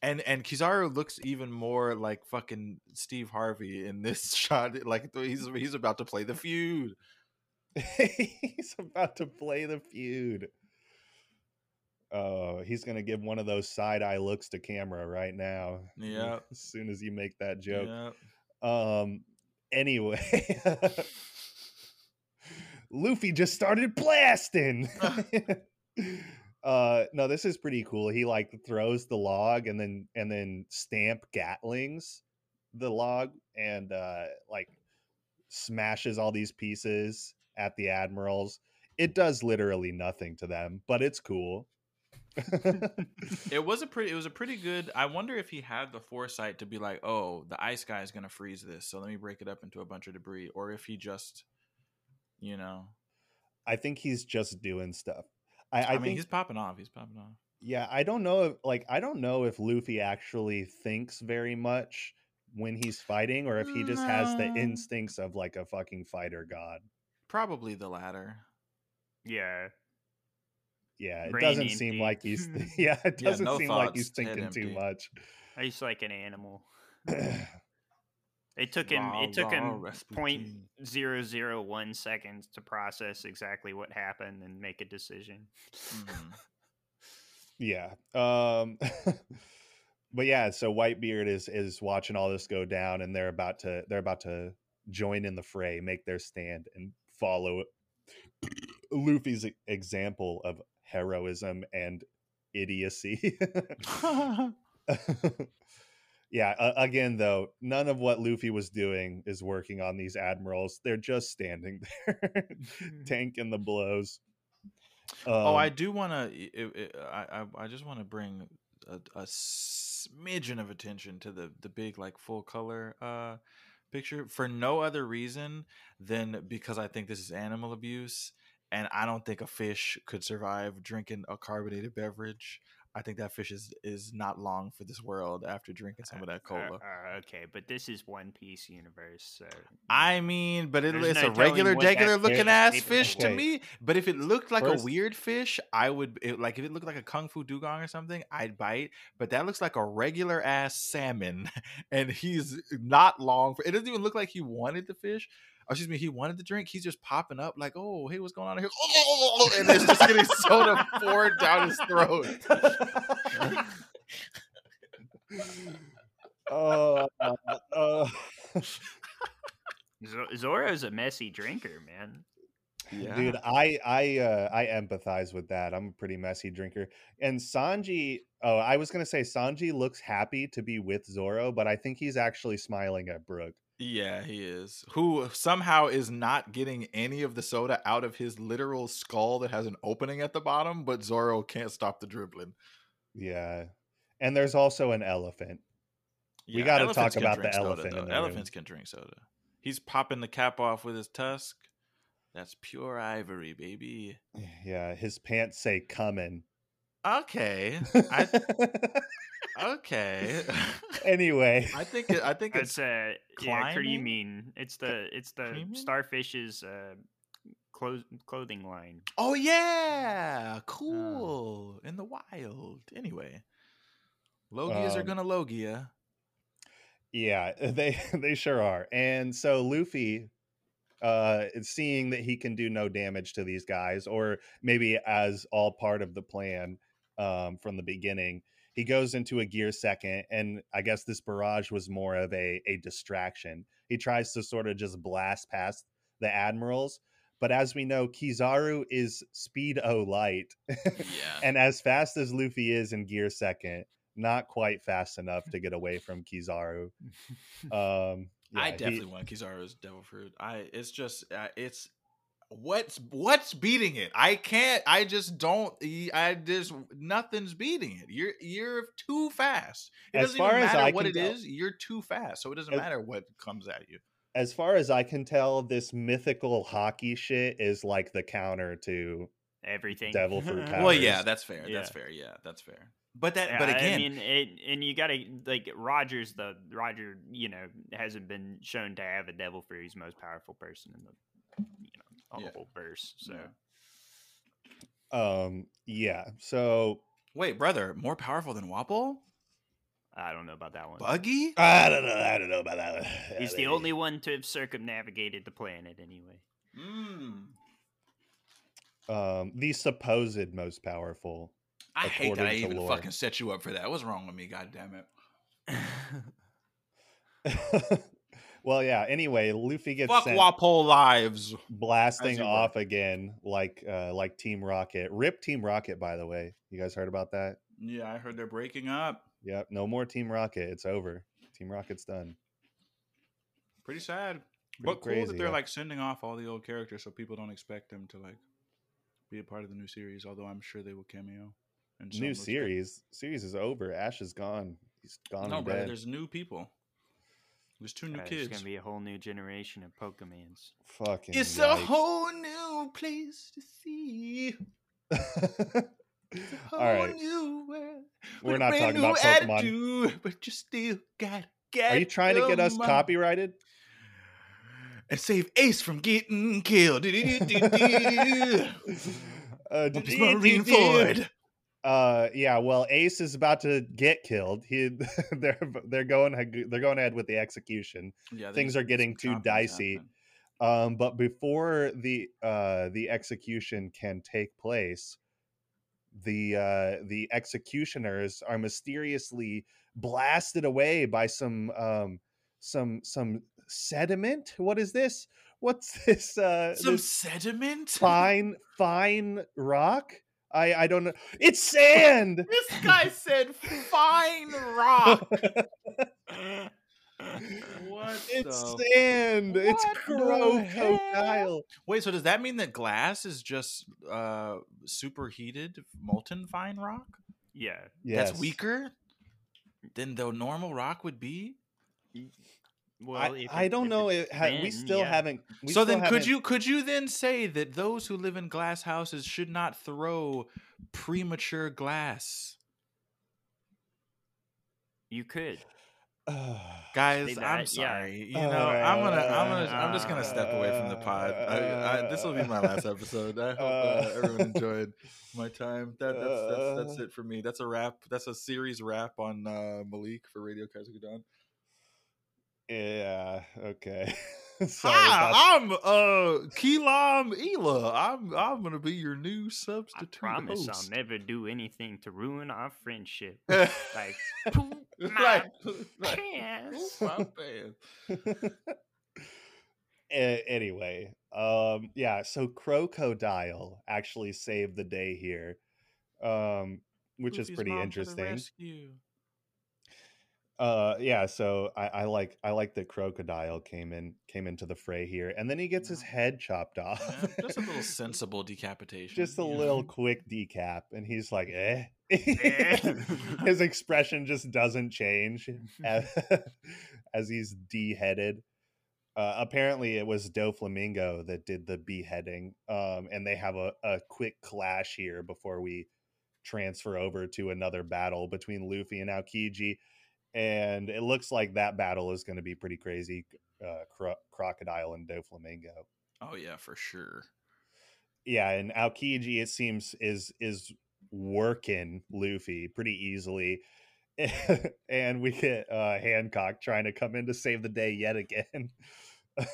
And and Kizaru looks even more like fucking Steve Harvey in this shot. Like he's he's about to play the feud. he's about to play the feud oh he's gonna give one of those side eye looks to camera right now Yep. as soon as you make that joke Yep. Um. Anyway, Luffy just started blasting. Uh no this is pretty cool he like throws the log and then and then stamp gatlings the log and uh like smashes all these pieces at the admirals it does literally nothing to them but it's cool It was a pretty. It was a pretty good. I wonder if he had the foresight to be like, "Oh, the ice guy is gonna freeze this, so let me break it up into a bunch of debris," or if he just, you know, i think he's just doing stuff i, I, I, mean, think he's popping off. He's popping off. Yeah, I don't know if like I don't know if Luffy actually thinks very much when he's fighting or if he just has the mm. instincts of like a fucking fighter god. Probably the latter. Yeah, yeah, it Brain doesn't seem like he's yeah, it doesn't no seem like he's thinking too much. He's like an animal. It took him. It took him point zero zero one seconds to process exactly what happened and make a decision. Mhm. Yeah. Um but yeah, so Whitebeard is is watching all this go down and they're about to they're about to join in the fray, make their stand and follow Luffy's example of heroism and idiocy. yeah, uh, again though, none of what Luffy was doing is working on these admirals. They're just standing there tanking the blows. oh, I Um, do want to. I, I I just want to bring a, a smidgen of attention to the the big like full color uh picture for no other reason than because I think this is animal abuse, and I don't think a fish could survive drinking a carbonated beverage. I think that fish is is not long for this world after drinking some of that Uh, cola. uh, okay, but this is One Piece universe, so I mean, but it, it's no a regular, telling regular looking is ass fish to me. But if it looked like First- a weird fish, I would it, like if it looked like a kung fu dugong or something, I'd bite. But that looks like a regular ass salmon, and he's not long. For, it doesn't even look like he wanted the fish. Or excuse me, he wanted the drink. He's just popping up like, oh, hey, what's going on here? And it's just getting soda poured down his throat. uh, uh, Zoro's a messy drinker, man. dude i i uh i empathize with that i'm a pretty messy drinker and sanji oh i was gonna say sanji looks happy to be with zoro but i think he's actually smiling at brook Yeah, he is. Who somehow is not getting any of the soda out of his literal skull that has an opening at the bottom, but Zoro can't stop the dribbling. yeah and there's also an elephant We gotta talk about the soda, elephant in though. the room. Elephants can drink soda. He's popping the cap off with his tusk. That's pure ivory, baby. yeah his pants say coming Okay. I okay. anyway I think it, I think it's It's uh, yeah. What do you mean? It's the it's the Creaming? starfish's uh, clo- clothing line. Oh yeah, cool in the wild. Anyway, Logias are Um, gonna Logia. Yeah, they they sure are. And so Luffy uh is seeing that he can do no damage to these guys or maybe as all part of the plan um from the beginning, he goes into a gear second and I guess this barrage was more of a a distraction. He tries to sort of just blast past the admirals, but as we know Kizaru is speed o light. Yeah, and as fast as Luffy is in gear second, not quite fast enough to get away from Kizaru. Um, I yeah, he- definitely want Kizaru's Devil Fruit. I it's just uh, it's what's what's beating it. I can't. I just don't. I just nothing's beating it. You're you're too fast. It As doesn't far even as I what can it tell- is. You're too fast, so it doesn't As- matter what comes at you. as far as I can tell, this mythical haki shit is like the counter to Everything. Devil fruit Well, yeah, that's fair. Yeah. That's fair. Yeah, that's fair. But that. Yeah, but again, I mean, it, and you gotta like Rogers. The Roger, you know, hasn't been shown to have a devil fruit. He's most powerful person in the, you know, Yeah. whole verse. So um, yeah. So wait, brother, more powerful than Wapol? I don't know about that one. Buggy? I don't know. I don't know about that. one. He's the only one to have circumnavigated the planet, anyway. Mm. um the supposed most powerful. I hate that I even lore. fucking set you up for that. What's wrong with me? God damn it. well, yeah. Anyway, Luffy gets Fuck sent Wapol lives. blasting off again, like uh like Team Rocket. Rip Team Rocket, by the way. You guys heard about that? Yeah, I heard they're breaking up. Yep. No more Team Rocket. It's over. Team Rocket's done. Pretty sad. Pretty but cool crazy, that they're yeah. like sending off all the old characters so people don't expect them to like be a part of the new series, although I'm sure they will cameo. in some New series. Series is over. Ash is gone. He's gone No, and brother, dead. there's new people. There's two new Uh, There's kids. gonna be a whole new generation of Pokemans. Fucking. It's a whole new place to see. A whole All right. new world. We're not talking about Pokemon. attitude, but you still got get Are you trying to get us them copyrighted? and save Ace from getting killed. Uh, Marineford. Uh, yeah. Well, Ace is about to get killed. He, they're they're going they're going ahead with the execution. Yeah, Things are getting too dicey. Um, but before the uh the execution can take place, the uh the executioners are mysteriously blasted away by some um some some sediment. What is this? What's this? Uh, Some this sediment. fine fine rock. I I don't know. It's sand. This guy said fine rock. What It's the sand. It's What the hell? crocodile. Wait, so does that mean that glass is just uh superheated molten fine rock? Yeah. Yes. That's weaker than the normal rock would be? Well, I, if I don't if know. it's It ha- we still yeah. haven't. We so still then could haven't- you could you then say that those who live in glass houses should not throw premature glass? You could. Guys, Say I'm that, yeah. sorry. You know, I'm gonna, I'm gonna, I'm just gonna step away from the pod. I, I, this will be my last episode. I hope uh, everyone enjoyed my time. That, that's, that's, that's it for me. That's a wrap. That's a series wrap on uh, Malik for Radio Kaizokudan. Yeah. Okay. Sorry Hi, I'm uh Keelam Ela. I'm I'm gonna be your new I substitute promise host. I'll never do anything to ruin our friendship. like, Like, poop my like, like, pants. my pants. A- anyway, um, yeah. So crocodile actually saved the day here, um, which is pretty mom to the interesting. Uh, yeah. So I, I like I like that crocodile came in came into the fray here, and then he gets his head chopped off. Yeah, just a little sensible decapitation. just a know? little quick decap and he's like eh Eh. his expression just doesn't change as, as he's deheaded uh, apparently it was doflamingo that did the beheading um, and they have a, a quick clash here before we transfer over to another battle between luffy and aokiji and it looks like that battle is going to be pretty crazy uh, Cro- crocodile and doflamingo Oh yeah, for sure. yeah, and Aokiji it seems is is working Luffy pretty easily. and we get uh Hancock trying to come in to save the day yet again.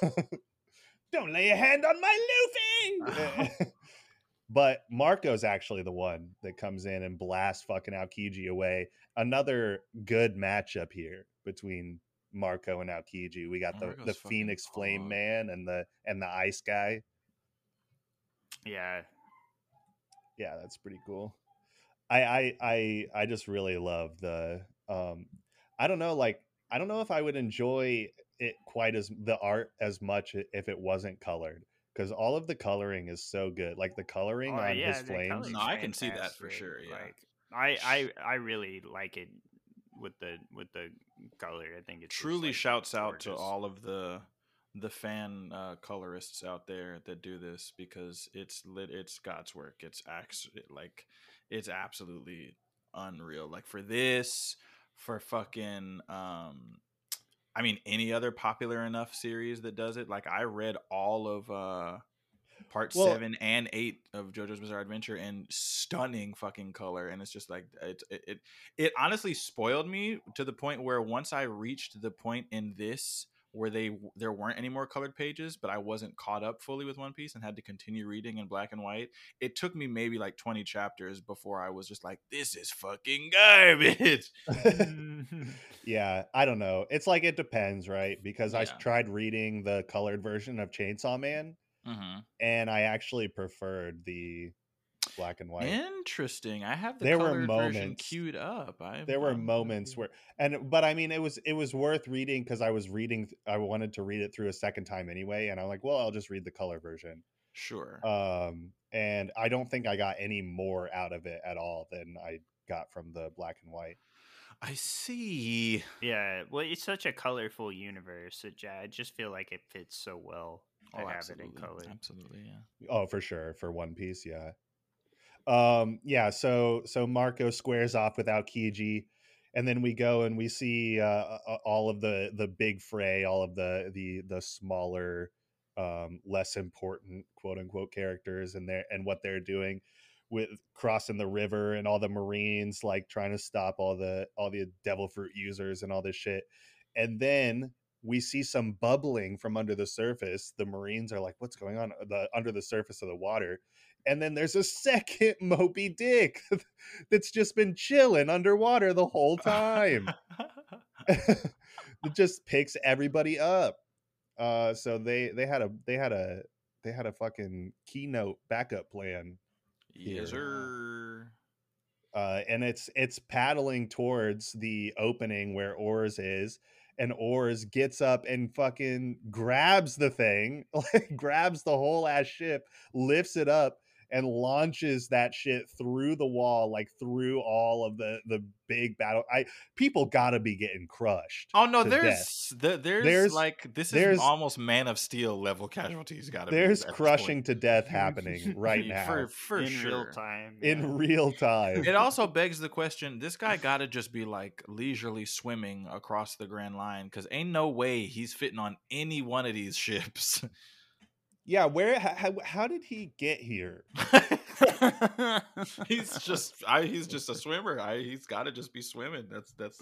Don't lay a hand on my Luffy. But Marco's actually the one that comes in and blasts fucking Aokiji away. Another good matchup here between Marco and Aokiji. We got the, Marco's the Phoenix Flame hot. Man and the and the Ice Guy. Yeah. yeah that's pretty cool I, I i i just really love the um i don't know like i don't know if i would enjoy it quite as the art as much if it wasn't colored because all of the coloring is so good like the coloring Oh, on yeah, his the flames color's No, I can see that for sure, yeah. Like, I, I, I really like it with the with the color. I think it's just, Truly like, shouts out to all of the the fan uh, colorists out there that do this because it's lit. It's God's work. It's ax like it's absolutely unreal. Like for this, for fucking um, I mean any other popular enough series that does it. Like I read all of uh part Well- seven and eight of JoJo's Bizarre Adventure in stunning fucking color, and it's just like it, it it it honestly spoiled me to the point where once I reached the point in this where they there weren't any more colored pages, but I wasn't caught up fully with One Piece and had to continue reading in black and white. It took me maybe like twenty chapters before I was just like, "This is fucking garbage." yeah i don't know it's like it depends right because i Yeah. tried reading the colored version of chainsaw man hmm and i actually preferred the black and white Interesting. I have the There were colored version moments- queued up. I there were moments where and but i mean it was it was worth reading because i was reading i wanted to read it through a second time anyway and i'm like well i'll just read the color version sure. um and i don't think i got any more out of it at all than i got from the black and white I see. Yeah, well, it's such a colorful universe. That ja- I just feel like it fits so well to Oh, have absolutely. it in color. Absolutely, yeah. oh for sure for one piece yeah um yeah so so marco squares off with Aokiji and then we go and we see uh, uh, all of the the big fray all of the the the smaller um, less important quote unquote characters and their and what they're doing with crossing the river and all the marines like trying to stop all the all the devil fruit users and all this shit. And then we see some bubbling from under the surface. The marines are like what's going on the under the surface of the water and then there's a second moby dick that's just been chilling underwater the whole time. It just picks everybody up. Uh so they they had a they had a they had a fucking keynote backup plan yes, sir. uh, and it's it's paddling towards the opening where Oars is, and Oars gets up and fucking grabs the thing, like grabs the whole ass ship, lifts it up, and launches that shit through the wall, like through all of the the big battle. I people gotta be getting crushed. Oh no, there's the, there's There's- like this is almost Man of Steel level casualties. Got to There's be at crushing point. to death happening right now for for in sure. real time. in real time. It also begs the question: This guy got to just be like leisurely swimming across the Grand Line because ain't no way he's fitting on any one of these ships. yeah, where how, how did he get here? he's just I, he's just a swimmer. I, he's got to just be swimming. That's that's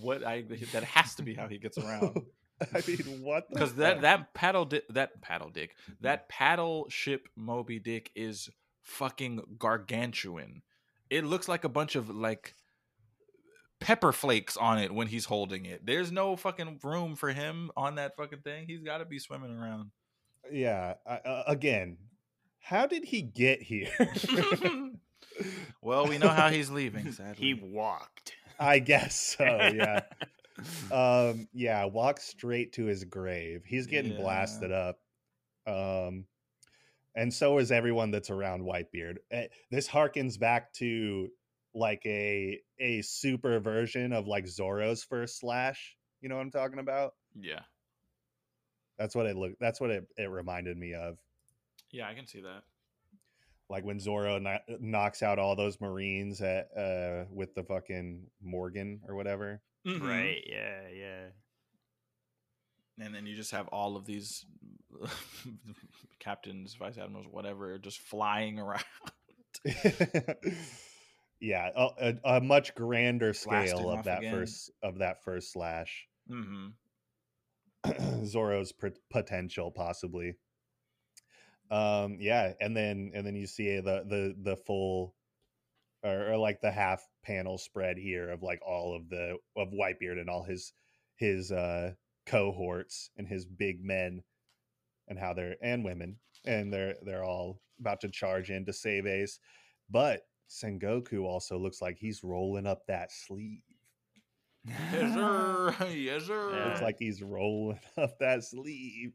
what I that has to be how he gets around. I mean, what? Because that that paddle di- that paddle dick that paddle ship Moby Dick is fucking gargantuan. It looks like a bunch of like pepper flakes on it when he's holding it. There's no fucking room for him on that fucking thing. He's got to be swimming around. Yeah. Uh, again, how did he get here? well, we know how he's leaving. Sadly, he walked. I guess so. Yeah. um. Yeah. Walk straight to his grave. He's getting Yeah. blasted up. Um. And so is everyone that's around Whitebeard. Eh, This harkens back to like a a super version of like Zoro's first slash. You know what I'm talking about? yeah, That's what it looked. That's what it, it reminded me of. yeah, I can see that. like when Zoro kno- knocks out all those Marines at uh with the fucking Morgan or whatever. Mhm. Right. Yeah. Yeah. and then you just have all of these captains, vice admirals, whatever, just flying around. yeah, a, a, a much grander Blasting scale of that again. first of that first slash. hmm Zoro's pr- potential possibly. Um yeah, and then and then you see the the the full or, or like the half panel spread here of like all of the of Whitebeard and all his his uh cohorts and his big men and how they're and women and they're they're all about to charge in to save Ace. But Sengoku also looks like he's rolling up that sleeve. Yes, sir. Yes, sir. Yeah. Looks like he's rolling up that sleeve.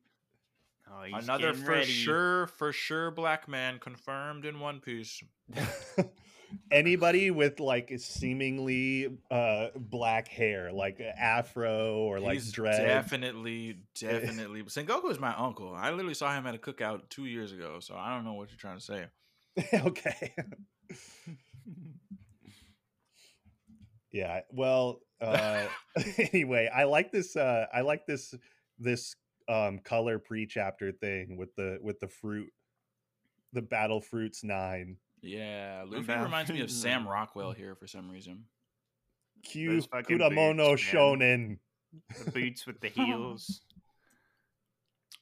Oh, he's Another for ready. sure, for sure black man confirmed in One Piece. Anybody with like seemingly uh black hair, like afro or like He's dread. definitely, definitely. Sengoku is my uncle. I literally saw him at a cookout two years ago, so I don't know what you're trying to say. okay. yeah. Well, uh anyway, I like this uh I like this this um color pre-chapter thing with the with the fruit the battle fruits 9. Yeah, Luffy About- reminds me of Sam Rockwell here for some reason. Q Those fucking Kuramono boots, man. Shonen. The boots with the heels.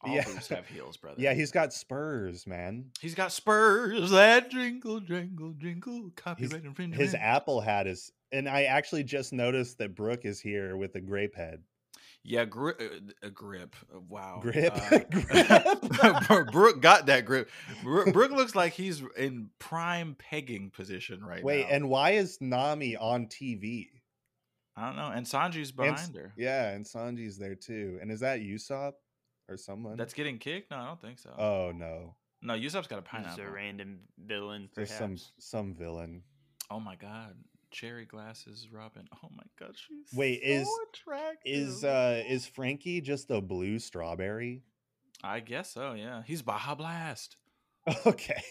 All Yeah. boots have heels, brother. Yeah, he's got spurs, man. he's got spurs that jingle, jingle, jingle. Copyright infringement. His apple hat is and I actually just noticed that Brook is here with a grape head. Yeah, gri- uh, a grip. Uh, Wow. Grip? Uh, Brook got that grip. Brook, Brook looks like he's in prime pegging position right Wait, now. Wait, and why is Nami on TV? I don't know. And Sanji's And behind S- her. Yeah, and Sanji's there too. And is that Usopp or someone? That's getting kicked? No, I don't think so. oh no, no, Usopp's got a He's pineapple. a random villain. there's some some villain. Oh my god. Cherry glasses, Robin. Oh my god, she's Wait, so is- attractive. Is uh is Franky just a blue strawberry? I guess so, yeah. He's Baja Blast. Okay.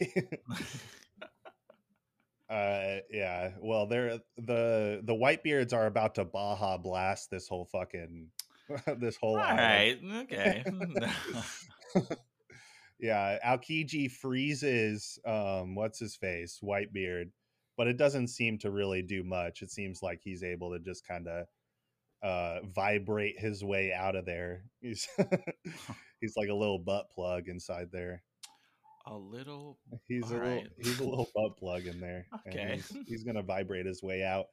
uh yeah. Well, they're the the Whitebeards are about to Baja blast this whole fucking this whole All island. right, okay. Yeah, Aokiji freezes um what's his face, Whitebeard, but it doesn't seem to really do much. It seems like he's able to just kind of uh vibrate his way out of there. He's he's like a little butt plug inside there. A little. He's a All little he's a little butt plug in there. and Okay. he's, he's gonna vibrate his way out.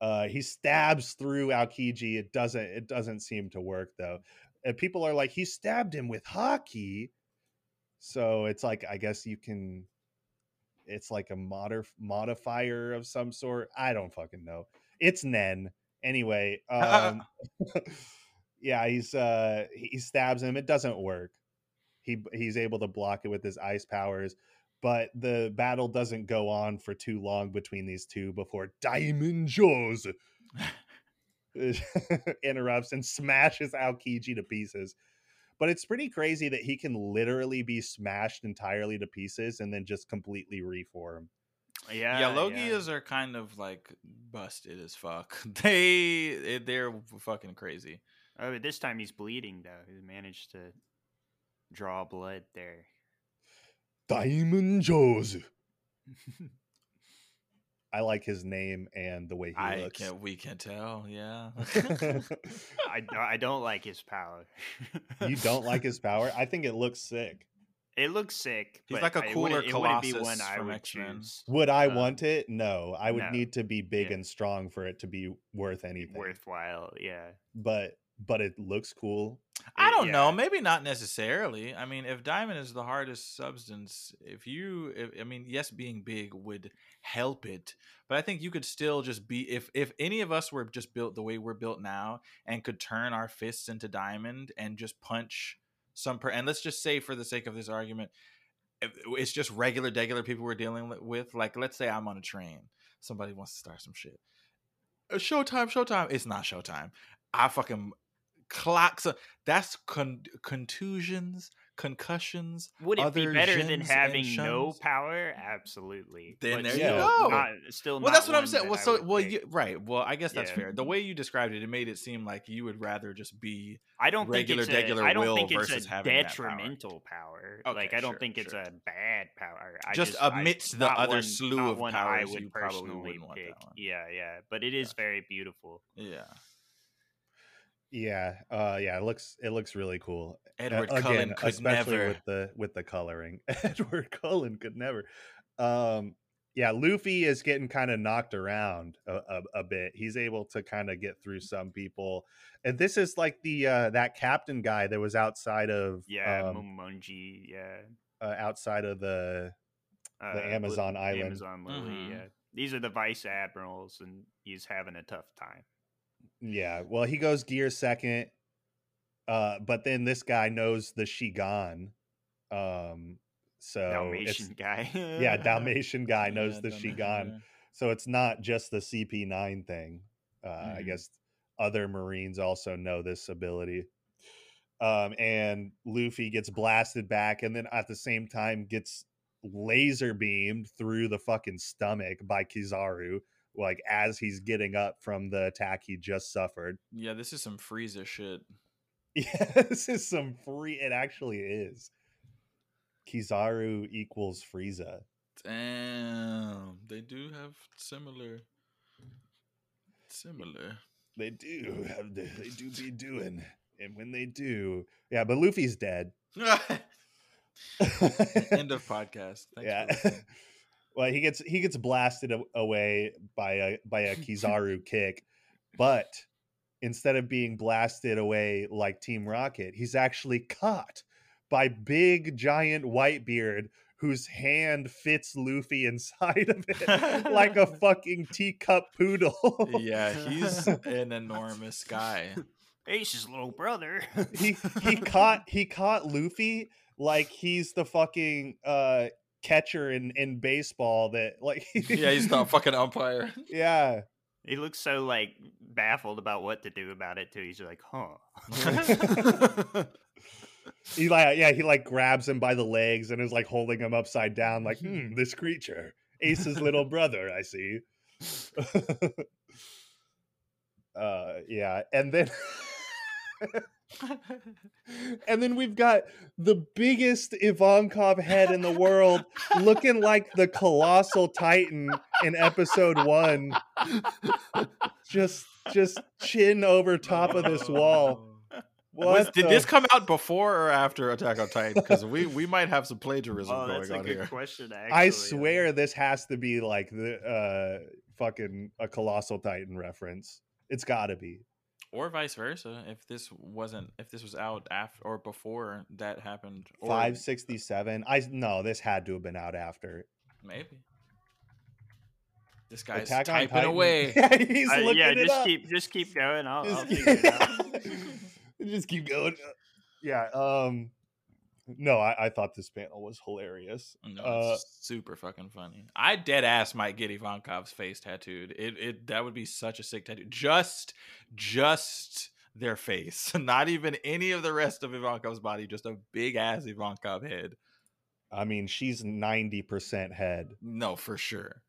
Uh he stabs through Aokiji. It doesn't it doesn't seem to work though. And people are like, he stabbed him with haki. So it's like I guess you can it's like a modif- modifier of some sort. I don't fucking know. It's Nen. Anyway, um yeah, he's uh he he stabs him. It doesn't work. He he's able to block it with his ice powers, but the battle doesn't go on for too long between these two before Diamond Jozu interrupts and smashes Aokiji to pieces. But it's pretty crazy that he can literally be smashed entirely to pieces and then just completely reform. Yeah, yeah, Logias are kind of like busted as fuck. They they're fucking crazy. Oh, but this time he's bleeding though. He managed to draw blood there. Diamond Jozu. I like his name and the way he I looks. can we can tell. Yeah. I, do- I don't like his power. you don't like his power? I think it looks sick. It looks sick. He's but like a it cooler wouldn't- it be Colossus one I from would X-Men. choose. Would I Uh, want it? No. I would no. need to be big Yeah. and strong for it to be worth anything. Worthwhile, yeah. But but it looks cool. I don't know. Maybe not necessarily. I mean, if diamond is the hardest substance, if you, if, I mean, yes, being big would help it, but I think you could still just be if if any of us were just built the way we're built now and could turn our fists into diamond and just punch some per and let's just say for the sake of this argument, it's just regular, regular people we're dealing with. Like, let's say I'm on a train, somebody wants to start some shit. Uh, Showtime, showtime. It's not showtime. I fucking clocks. Uh, that's con- contusions, concussions. Would it be better than having no power? Absolutely. Then But there you go. Not, still Well, that's what I'm saying. Well, I so well, you, right. Well, I guess that's Yeah. fair. The way you described it, it made it seem like you would rather just be. I don't regular, think it's degular a, I don't will think it's versus a having that power. detrimental power. Okay, like I don't sure, think it's sure. a bad power. I Just just, I- amidst the other one- slew of powers, I would you probably personally wouldn't want that pick. Yeah, yeah, but it is very beautiful. Yeah. Yeah. Uh yeah, it looks it looks really cool. Uh, Edward again, Cullen could especially never. with the with the coloring. Edward Cullen could never. Um yeah, Luffy is getting kind of knocked around a, a, a bit. He's able to kind of get through some people. And this is like the uh that captain guy that was outside of Yeah, um, Momonga. Yeah, uh, outside of the uh, the Li- Amazon Island. Amazon Lily. Mhm. Yeah, these are the vice admirals, and he's having a tough time. Yeah, well, he goes gear second, uh, but then this guy knows the Shigan, um, so it's, Dalmatian guy. yeah, Dalmatian guy knows Yeah, the Dalmatian, Shigan, yeah. so it's not just the CP9 thing. Uh, I Mhm. guess other Marines also know this ability. Um, and Luffy gets blasted back, and then at the same time gets laser beamed through the fucking stomach by Kizaru, like as he's getting up from the attack he just suffered. Yeah, this is some Frieza shit. Yeah, this is some free. It actually is. Kizaru equals Frieza. Damn, they do have similar. Similar. They do have. The, they do be doing, and when they do, yeah. But Luffy's dead. End of podcast. Thanks yeah. For listening. well, he gets he gets blasted away by a by a Kizaru kick, but instead of being blasted away like Team Rocket, he's actually caught by big giant Whitebeard whose hand fits Luffy inside of it like a fucking teacup poodle. yeah, he's an enormous guy. Ace's little brother. he he caught he caught Luffy like he's the fucking uh catcher in in baseball that like Yeah, he's not fucking umpire. yeah He looks so like baffled about what to do about it too. He's like, huh. he like yeah he like grabs him by the legs and is like holding him upside down like hmm, this creature Ace's little brother I see uh yeah and then and then we've got the biggest Ivankov head in the world, looking like the colossal titan in episode one. Just, just chin over top of this wall. What Was- did the this come out before or after Attack on Titan? Because we, we might have some plagiarism Oh, going that's a on good here. question. Actually, I swear this has to be like the uh fucking a colossal titan reference. It's got to be. Or vice versa. If this wasn't, if this was out after or before that happened, or 567. I no, this had to have been out after. maybe. This guy's Attack typing Titan. away. Yeah, he's Uh, looking yeah, it just up. keep just keep going. I'll, I'll Just- figure it out. Just keep going. Yeah. Um. No, I, I thought this panel was hilarious. No, Uh, it's super fucking funny. I dead ass might get Ivankov's face tattooed. It it that would be such a sick tattoo. Just just their face, not even any of the rest of Ivankov's body. Just a big ass Ivankov head. I mean, she's ninety percent head. No, for sure.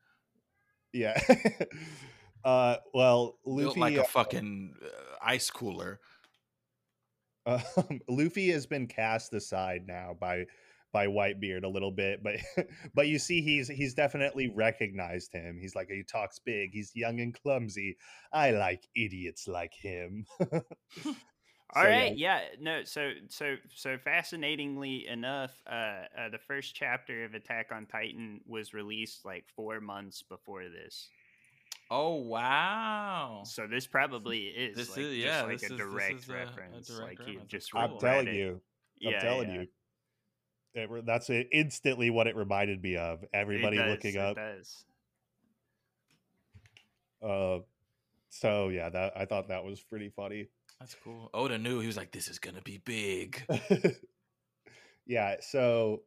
Yeah. uh. Well, Built Luffy. like uh, a fucking uh, ice cooler. Um, Luffy has been cast aside now by by Whitebeard a little bit, but but you see he's he's definitely recognized him. He's like he talks big. He's young and clumsy. I like idiots like him. All So, right, yeah. no. So, so, so, fascinatingly enough, uh, uh, the first chapter of Attack on Titan was released like four months before this. Oh wow! So this probably is This like, is- just yeah, like this a is- this direct is a- a reference. direct like you reference. just That's I'm telling it. you. I'm Yeah, telling yeah. you. It that's it, instantly what it reminded me of. It Everybody does, looking it up. does. Uh, so yeah, that I thought that was pretty funny. That's cool. Oda knew he was like, "This is gonna be big." yeah, so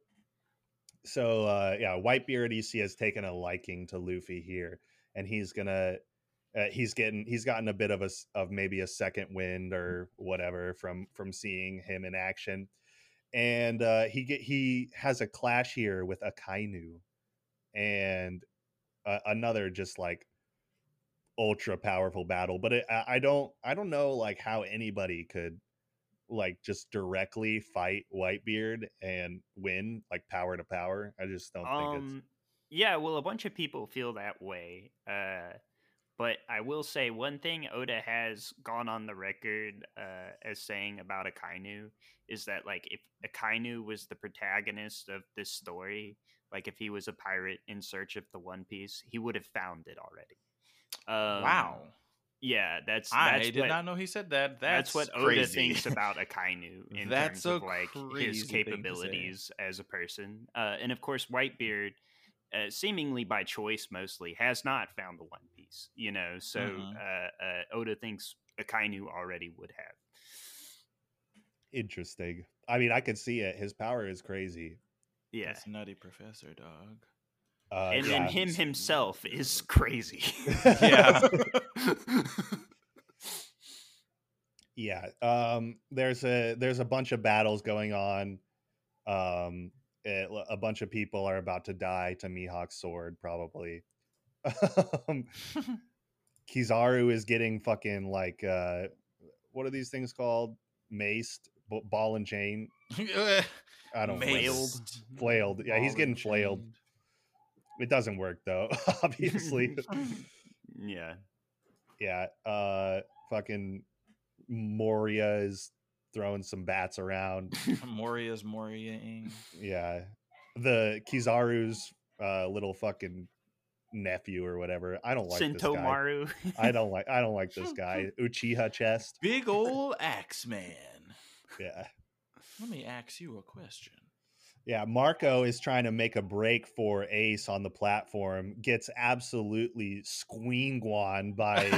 so uh yeah, Whitebeard you see has taken a liking to Luffy here, and he's gonna uh, he's getting he's gotten a bit of a of maybe a second wind or whatever from from seeing him in action, and uh he get he has a clash here with Akainu, and uh, another just like ultra powerful battle but it, I, I don't i don't know like how anybody could like just directly fight whitebeard and win like power to power. I just don't think it's Um, yeah, well, a bunch of people feel that way. Uh, but I will say one thing Oda has gone on the record uh, as saying about Akainu is that, like, if Akainu was the protagonist of this story, like, if he was a pirate in search of the One Piece, he would have found it already. Um, wow! Yeah, that's, I that's did what, not know he said that. That's, That's, what Oda crazy. thinks about Akainu in That's terms of like his thing to say. capabilities as a person. Uh, and of course, Whitebeard, uh, seemingly by choice mostly, has not found the One Piece. You know, so Mhm. uh, uh, Oda thinks Akainu already would have. interesting i mean i could see it his power is crazy Yeah, That's nutty professor dog. uh and, yeah. him himself is crazy. Yeah. yeah um there's a there's a bunch of battles going on um it, a bunch of people are about to die to mihawk's sword probably um kizaru is getting fucking like uh what are these things called maced B- ball and chain i don't know Flailed. Yeah, he's getting flailed. chained. it doesn't work though obviously yeah. yeah uh fucking moria is throwing some bats around. Moria's Moriaing. yeah. The kizaru's uh little fucking nephew or whatever. I don't like this guy. I don't like i don't like this guy. Uchiha chest. Big ol' axe man. yeah. Let me ask you a question. Yeah marco is trying to make a break for ace on the platform gets absolutely squeengwan by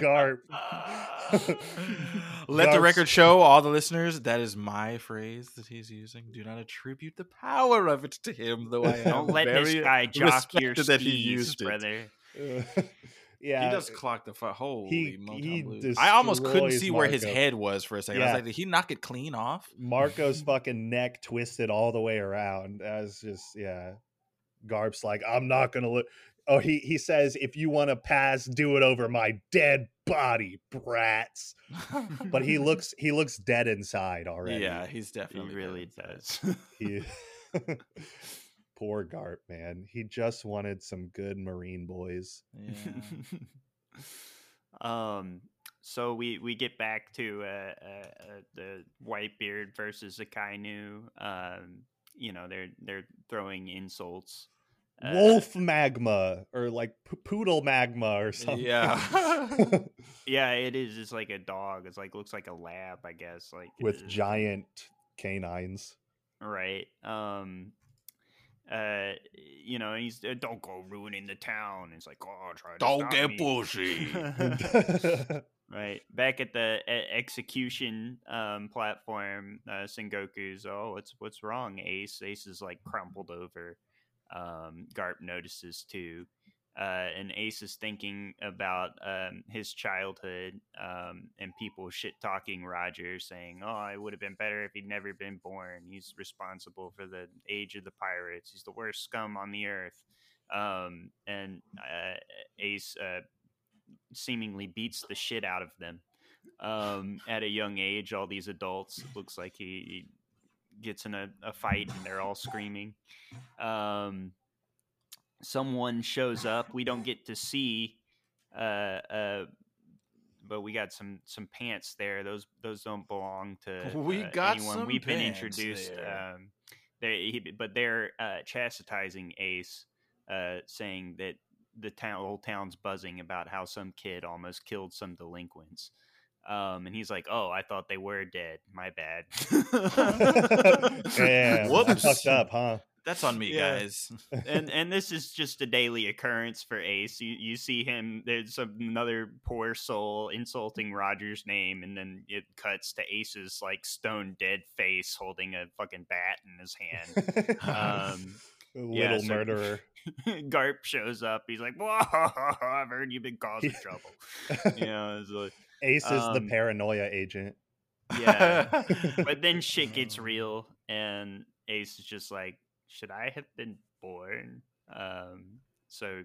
Garp. Let the record show, all the listeners, that is my phrase that he's using. Do not attribute the power of it to him, though I am Don't let this guy jock your respected that he skis, used it. brother. Yeah he does clock the fu- holy he- moton he. I almost couldn't destroys see where his head was for a second. I was like, did he knock it clean off? Marco's fucking neck twisted all the way around. As just yeah, Garp's like, I'm not gonna look. Oh, he he says, if you want to pass, do it over my dead body, brats. But he looks he looks dead inside already. Yeah, he's definitely dead really inside. does. He poor Garp, man. He just wanted some good Marine boys. Yeah. um so we we get back to uh, uh, uh the whitebeard versus the kainu um you know they're they're throwing insults Uh, Wolf magma or like p- poodle magma or something. Yeah. yeah it is it's like a dog it's like looks like a lab i guess like with uh, giant canines. right um uh you know he's uh, don't go ruining the town it's like oh try to Don't get me." pushy. Right. Back at the e- execution um, platform, uh, Sengoku's, oh, what's what's wrong, Ace? Ace is like crumpled over. Um, Garp notices too. Uh, and Ace is thinking about um, his childhood um, and people shit talking Roger, saying, "Oh, it would have been better if he'd never been born. He's responsible for the age of the pirates. He's the worst scum on the earth." Um, and uh, Ace uh, seemingly beats the shit out of them um, at a young age. All these adults looks like he, he gets in a, a fight and they're all screaming. Someone shows up. We don't get to see, uh, uh, but we got some some pants there. Those those don't belong to We uh, got anyone. some We've been pants introduced. there. Um, they, he, but they're uh, chastising Ace, uh, saying that the town, whole town's buzzing about how some kid almost killed some delinquents. Um, and he's like, "Oh, I thought they were dead. My bad." Damn, I Whoops. fucked up, huh? That's on me, Yeah. guys. and and this is just a daily occurrence for Ace. You you see him. There's another poor soul insulting Roger's name, and then it cuts to Ace's like stone dead face holding a fucking bat in his hand. Um, Little yeah, so- murderer. Garp shows up. He's like, "Whoa, I've heard you've been causing trouble." You know, it's like, Ace is the Um, paranoia agent. yeah. but then shit gets real, and Ace is just like, "Should I have been born?" Um, so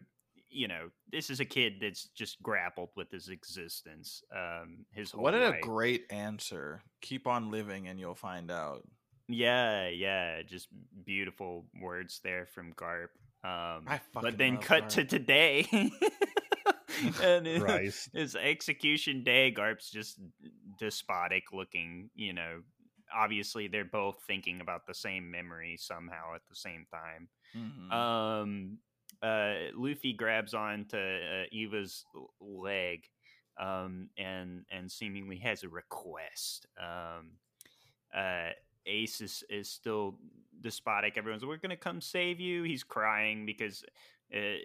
you know, this is a kid that's just grappled with his existence. Um, his whole what a great answer. Keep on living and you'll find out. yeah, yeah, just beautiful words there from Garp. Um, I fucking but then love cut to today. and it- Christ. his execution day garp's just despotic looking you know obviously they're both thinking about the same memory somehow at the same time. Mhm. um uh luffy grabs on to uh, Iva's leg um and and seemingly has a request. Um uh ace is is still despotic. Everyone's we're gonna come save you. He's crying because uh,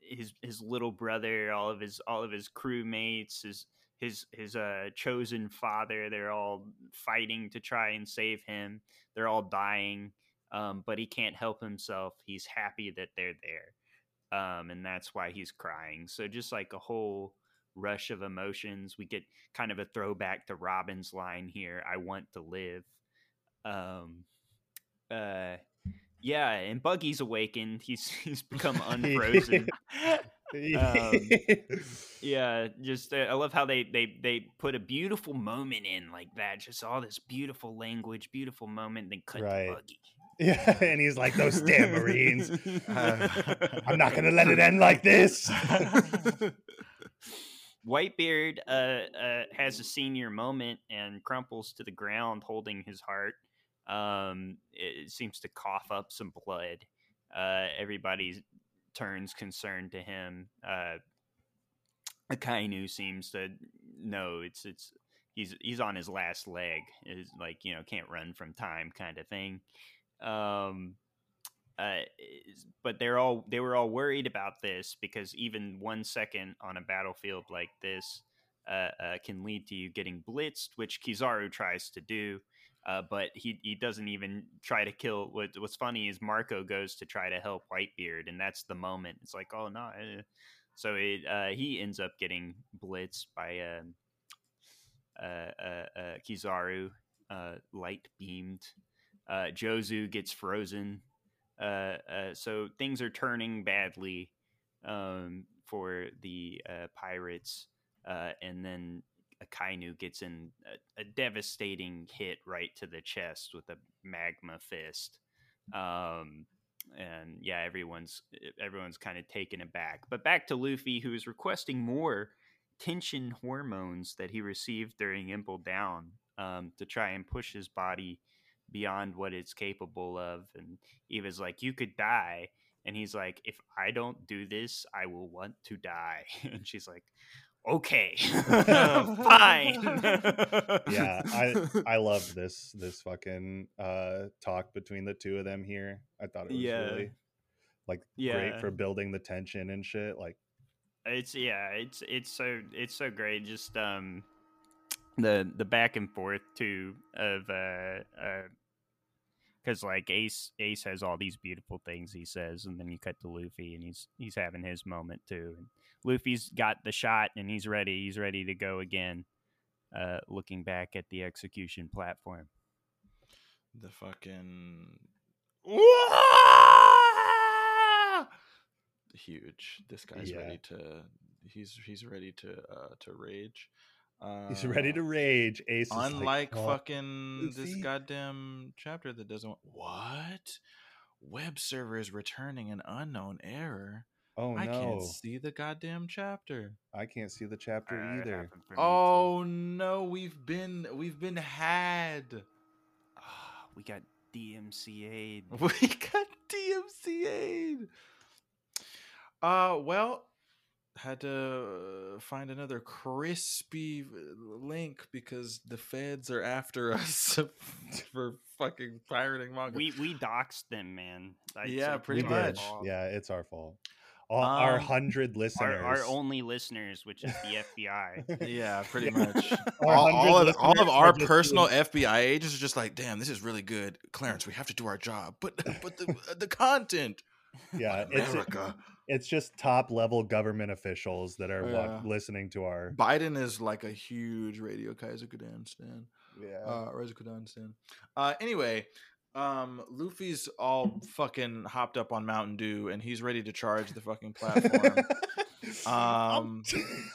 his his little brother all of his all of his crewmates his his his uh chosen father they're all fighting to try and save him. They're all dying um but he can't help himself. He's happy that they're there um and that's why he's crying. So just like a whole rush of emotions. We get kind of a throwback to robin's line here i want to live. Um uh yeah and buggy's awakened. He's he's become unfrozen Um, yeah just uh, i love how they they they put a beautiful moment in like that just all this beautiful language beautiful moment then cut Right. to buggy yeah, and he's like, those damn Marines. I'm not gonna let it end like this. Whitebeard uh, uh, has a senior moment and crumples to the ground holding his heart. Um, it seems to cough up some blood. Uh, everybody turns concerned to him. Uh, Akainu seems to know it's it's he's he's on his last leg. Is like you know can't run from time kind of thing. Um, uh, but they're all they were all worried about this because even one second on a battlefield like this uh, uh, can lead to you getting blitzed, which Kizaru tries to do. Uh, but he, he doesn't even try to kill. What, what's funny is Marco goes to try to help Whitebeard, and that's the moment. It's like, oh no! eh. So it uh, he ends up getting blitzed by um, uh, uh, uh, Kizaru, light beamed. Jozu gets frozen so things are turning badly um, for the pirates, and then Akainu gets in a, a devastating hit right to the chest with a magma fist. Um, and yeah, everyone's everyone's kind of taken aback. But back to Luffy, who is requesting more tension hormones that he received during Impel Down um, to try and push his body beyond what it's capable of. And Iva's like, "You could die," and he's like, "If I don't do this, I will want to die." and she's like, "Okay, fine." yeah, I I loved this this fucking uh talk between the two of them here. I thought it was Yeah. really like Yeah. great for building the tension and shit. Like it's yeah it's it's so it's so great just um the the back and forth too of uh uh because like ace ace has all these beautiful things he says and then you cut to luffy and he's he's having his moment too and luffy's got the shot and he's ready he's ready to go again uh looking back at the execution platform the fucking huge. This guy's Yeah. ready to. He's he's ready to uh to rage. Uh, he's ready to rage. Ace is like, Unlike "Oh, fucking this goddamn chapter that doesn't. What? Web server is returning an unknown error. Oh no, I no, can't see the goddamn chapter. I can't see the chapter Uh, either. happened for me, too. Oh no, we've been we've been had. Ah, we got dmca'd We got DMCA'd. Uh, well, had to find another crispy link because the feds are after us for fucking pirating manga. we we doxed them man I'd Yeah, pretty we it's our did. much. Yeah, it's our fault. All, our Um, hundred listeners. our only listeners, which is the FBI. yeah, pretty much. All, all of, all of our personal doing- FBI agents are just like, damn, this is really good, Clarence. We have to do our job, but but the the content. yeah, it's America. it's just top level government officials that are wa- Yeah. listening to our. Biden is like a huge Radio Kaizokudan stan. Yeah. Uh, Kaizokudan stan. Uh, anyway, um, Luffy's all fucking hopped up on Mountain Dew and he's ready to charge the fucking platform. Um, I'm,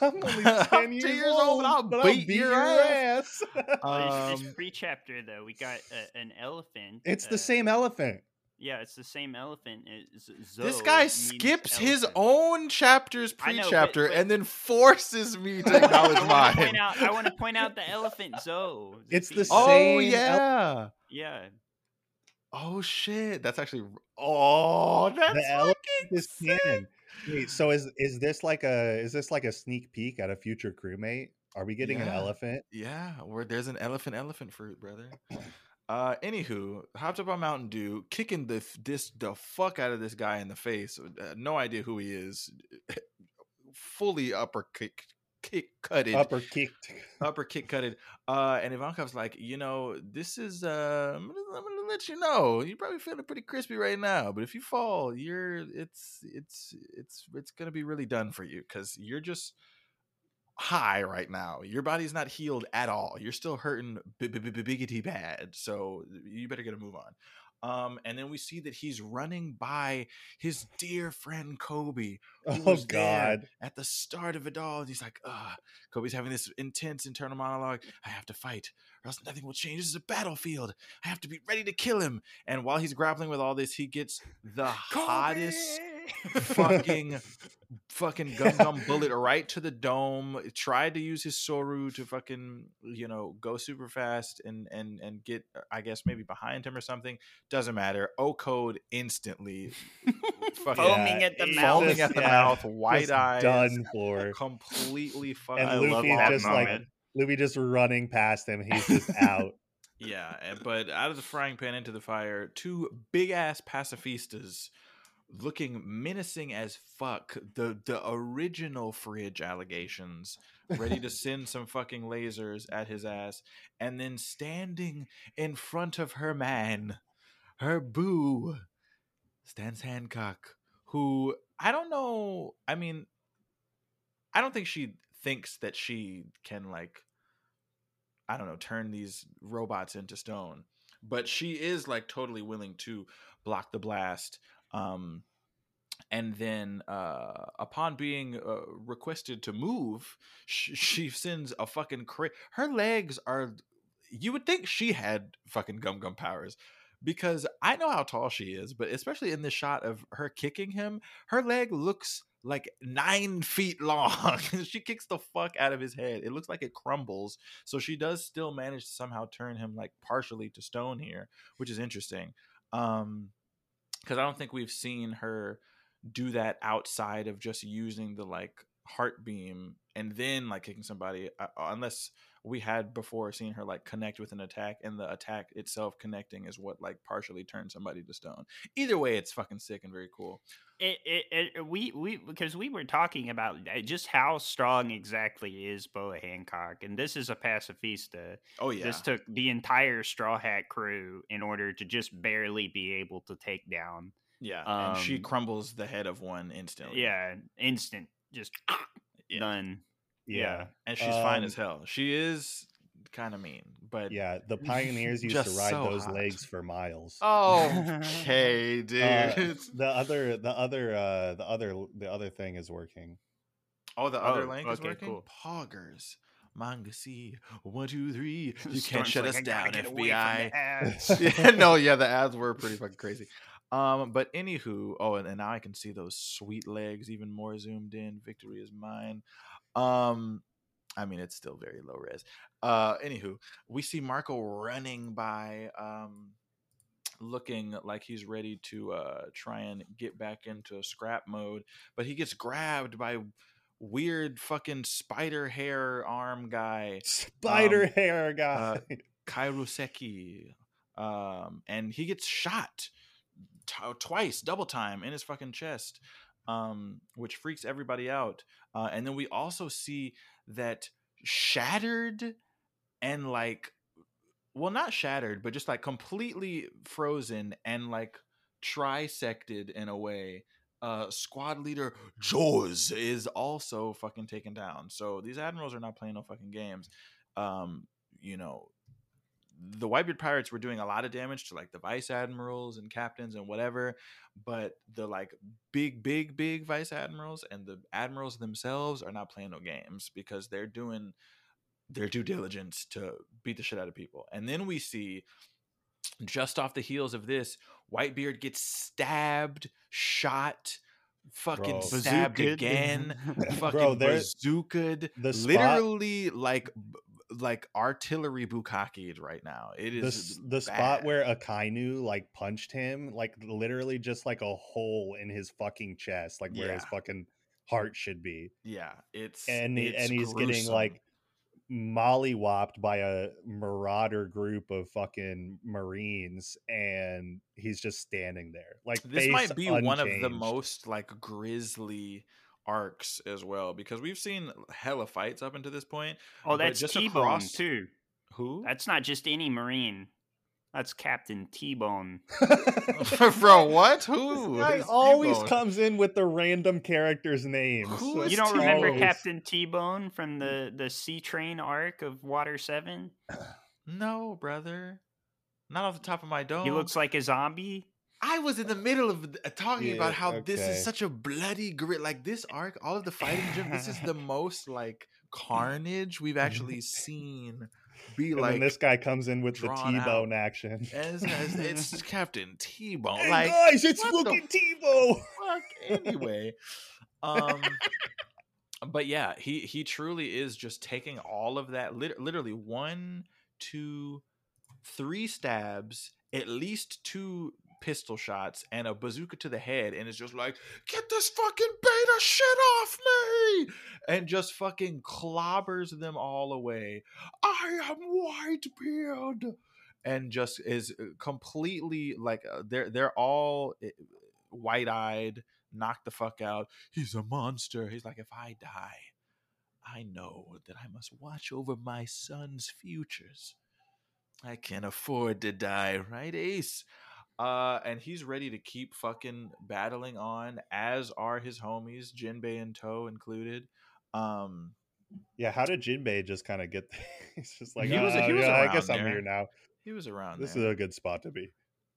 I'm only I'm 10 years, years old, old, but I'll but beat your ass. This, Um, this pre-chapter though, we got a, an elephant. it's the uh, same elephant. Yeah, it's the same elephant. It's this guy means skips his own chapter's I know, but- pre-chapter but- and then forces me to acknowledge I want mine. point out. I want to point out the elephant Zoe. It's the piece. Oh same el- yeah. Oh shit. That's actually. Oh, that's the fucking is sick. canon. Wait, so is is this like a is this like a sneak peek at a future crewmate? Are we getting an Yeah. elephant? Yeah, where there's an elephant, elephant fruit, brother. Uh, anywho, hopped up on Mountain Dew, kicking the f- this the fuck out of this guy in the face. Uh, no idea who he is. Fully upper kick, cutted, Upper kicked. upper kick cutted. Uh, and Ivankov's like, you know, this is uh, I'm gonna, I'm gonna let you know, you're probably feeling pretty crispy right now, but if you fall, you're it's it's it's it's gonna be really done for you because you're just high right now. Your body's not healed at all. You're still hurting b- b- b- biggity bad. So you better get a move on. Um, and then we see that he's running by his dear friend Koby, Oh God! at the start of it all. He's like, ah, Koby's having this intense internal monologue. I have to fight, or else nothing will change. This is a battlefield. I have to be ready to kill him. And while he's grappling with all this, he gets the hottest fucking fucking gum gum bullet right to the dome. Tried to use his Soru to fucking you know go super fast and and and get uh, I guess maybe behind him or something. Doesn't matter. O code instantly fucking Foaming at the mouth. foaming at the yeah, mouth, white just eyes, done for. completely fucking. And I love Luffy's that just like moment. Luffy just running past him. He's just out. Yeah, but out of the frying pan into the fire, two big ass pacifistas looking menacing as fuck. The the original fridge allegations, ready to send some fucking lasers at his ass, and then standing in front of her man, her boo, stands Hancock, who I don't know. I mean, I don't think she thinks that she can like I don't know, turn these robots into stone. but she is like totally willing to block the blast. Um, and then uh, upon being uh, requested to move, sh- she sends a fucking cra- her legs are. You would think she had fucking gum gum powers because I know how tall she is, but especially in the shot of her kicking him, her leg looks like nine feet long. she kicks the fuck out of his head. It looks like it crumbles. So she does still manage to somehow turn him like partially to stone here, which is interesting. Um, because I don't think we've seen her do that outside of just using the like heart beam and then like kicking somebody, uh, unless we had before seen her like connect with an attack and the attack itself connecting is what like partially turns somebody to stone either way it's fucking sick and very cool it, it, it, we we because we were talking about uh, just how strong exactly is Boa Hancock, and this is a pacifista. oh yeah This took the entire Straw Hat crew in order to just barely be able to take down. yeah and she um, crumbles the head of one instantly Yeah, instant, just Yeah. done. Yeah. and she's fine Um, as hell she is kind of mean but Yeah. The pioneers used to ride so those hot. legs for miles. Oh, okay dude Uh, the other the other uh the other the other thing is working. oh the other oh, link is working cool. poggers manga c one two three you Storm's can't shut like, us down get away from fbi yeah, no, yeah, the ads were pretty fucking crazy. Um, but anywho, oh, and, and now I can see those sweet legs even more zoomed in. Victory is mine. Um, I mean, it's still very low res. Uh, anywho, we see Marco running by, um, looking like he's ready to uh try and get back into scrap mode, but he gets grabbed by weird fucking spider hair arm guy. Spider Um, hair guy. Kairoseki. Um, and he gets shot t- twice, double time in his fucking chest, um, which freaks everybody out. Uh, and then we also see that shattered and like, well, not shattered, but just like completely frozen and like trisected in a way. Uh, squad leader Jaws is also fucking taken down. So these admirals are not playing no fucking games. Um, you know, the Whitebeard pirates were doing a lot of damage to like the vice admirals and captains and whatever, but the like big, big, big vice admirals and the admirals themselves are not playing no games because they're doing their due diligence to beat the shit out of people. And then we see just off the heels of this, Whitebeard gets stabbed, shot, fucking Bro. stabbed Bazookaed. again, fucking Bro, there- bazookaed, the spot- literally like b- like artillery bukakied right now. It is the, the spot where Akainu like punched him, like literally just like a hole in his fucking chest, like where his fucking heart should be. yeah, it's And it's and he's getting gruesome. like mollywopped by a marauder group of fucking marines and he's just standing there like this might be one of the most like grisly arcs as well because we've seen hella fights up until this point. Oh, that's just T Bone across- too. Who? That's not just any Marine. That's Captain T Bone. Bro, what? Who? This guy always T-Bone? comes in with the random characters' names. Who is You don't remember Captain T Bone from the the Sea Train arc of Water Seven? No, brother. Not off the top of my dome. He looks like a zombie. I was in the middle of uh, talking Yeah, about how this is such a bloody grit. Like this arc, all of the fighting, Jim, this is the most like carnage we've actually seen. Be And like this guy comes in with the T-bone action. as, as it's Captain T Bone. Hey Like guys, it's fucking T-bone. fuck anyway. Um but yeah, he he truly is just taking all of that lit- literally one, two, three stabs, at least two pistol shots and a bazooka to the head and it's just like get this fucking beta shit off me! And just fucking clobbers them all away. I am whitebeard! And just is completely like uh, they're they're all uh, wide-eyed knocked the fuck out. He's a monster. He's like if i die i know that i must watch over my son's futures. I can't afford to die right ace uh and he's ready to keep fucking battling on as are his homies jinbei and toe included um Yeah, how did Jinbei just kind of get there? He's just like, He was- "Oh, he was yeah, I around guess I'm here now. He was around This there. is a good spot to be.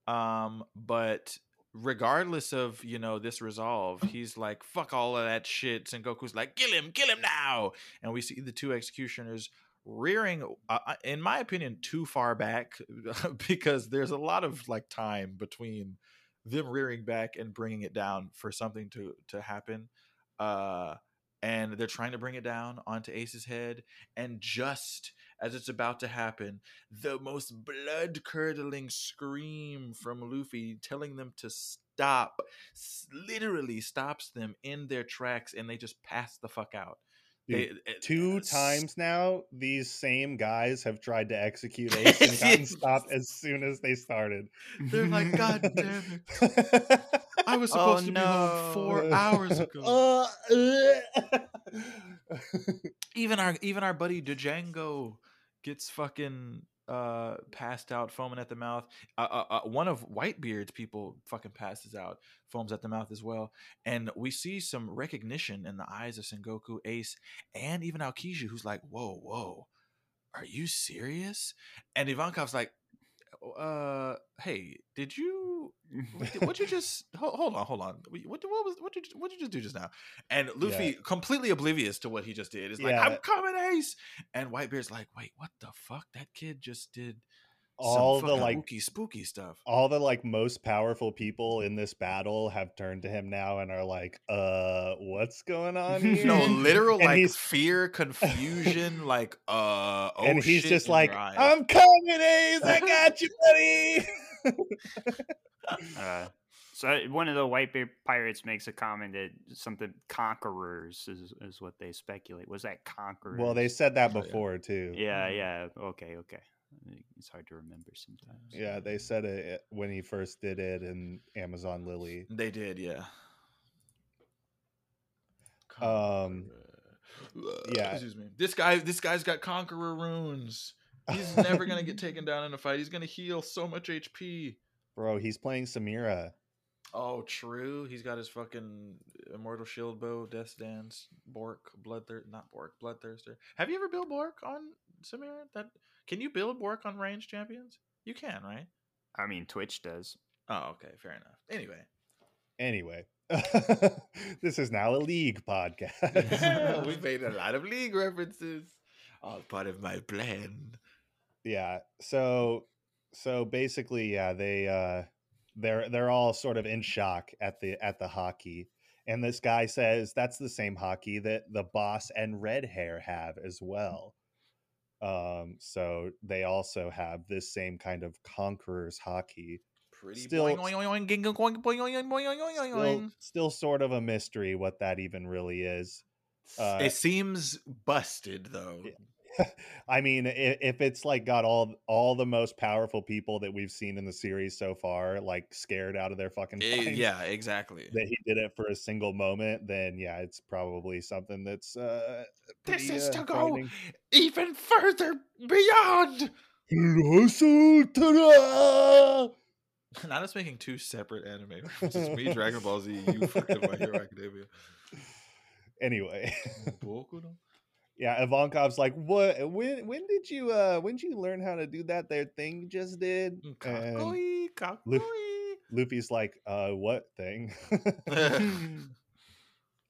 Um, but regardless of you know this resolve, he's like, "Fuck all of that shit." And Goku's like, "Kill him, kill him now!" And we see the two executioners rearing, uh, in my opinion, too far back because there's a lot of like time between them rearing back and bringing it down for something to to happen. Uh, and they're trying to bring it down onto Ace's head, and just as it's about to happen, the most blood curdling scream from Luffy telling them to stop literally stops them in their tracks and they just pass the fuck out. Dude, They- it- Two s- times now, these same guys have tried to execute Ace and gotten stopped as soon as they started. They're like, God damn it. I was Oh, supposed to be home four hours ago. Uh, even our even our buddy Django gets fucking uh passed out foaming at the mouth. Uh, uh, uh, one of whitebeard's people fucking passes out foams at the mouth as well. And we see some recognition in the eyes of sengoku ace and even aokiji who's like whoa whoa are you serious? And ivankov's like uh hey did you what you just hold, hold on hold on. What what was what did you, what did you just do just now? And luffy completely oblivious to what he just did is like Yeah. i'm coming ace! And whitebeard's like wait what the fuck? That kid just did all the like spooky spooky stuff all the like most powerful people in this battle have turned to him now and are like, uh, what's going on here? no literal And like he's- fear confusion like uh oh and he's shit just like. I'm coming, Ace, I got you, buddy. Uh, so one of the Whitebeard pirates makes a comment that something conquerors is, is what they speculate. Was that conquerors? well, they said that Oh, yeah. before too. Yeah, yeah. Okay, okay. It's hard to remember sometimes. Yeah, they said it when he first did it in Amazon Lily. They did, yeah. Um, yeah. Excuse me. This guy, this guy's got conqueror runes. He's never gonna get taken down in a fight. He's gonna heal so much HP. Bro, he's playing Samira. Oh, true. He's got his fucking immortal shield bow, death dance, Bork, bloodthirst, not Bork, bloodthirster. Have you ever built Bork on Samira? That can you build Bork on range champions? You can, right? I mean, Twitch does. Oh, okay, fair enough. Anyway, Anyway, this is now a league podcast. we made a lot of league references. All part of my plan. yeah so so basically yeah they uh they're they're all sort of in shock at the at the haki and this guy says that's the same haki that the boss and red hair have as well um so they also have this same kind of conqueror's haki Pretty Still- still sort of a mystery what that even really is. Uh, It seems busted though. I mean, if, if it's like got all all the most powerful people that we've seen in the series so far, like scared out of their fucking Eh, minds, yeah, exactly. that he did it for a single moment, then yeah, it's probably something that's uh, This is uh, to go frightening. even further beyond. Not us making two separate anime references. Me, Dragon Ball Z, you fucking My Hero Academia. Anyway, yeah, Ivankov's like, "What? When? When did you? Uh, when did you learn how to do that? Their thing you just did?" And Kakoi, Lu- Luffy's like, "Uh, what thing?"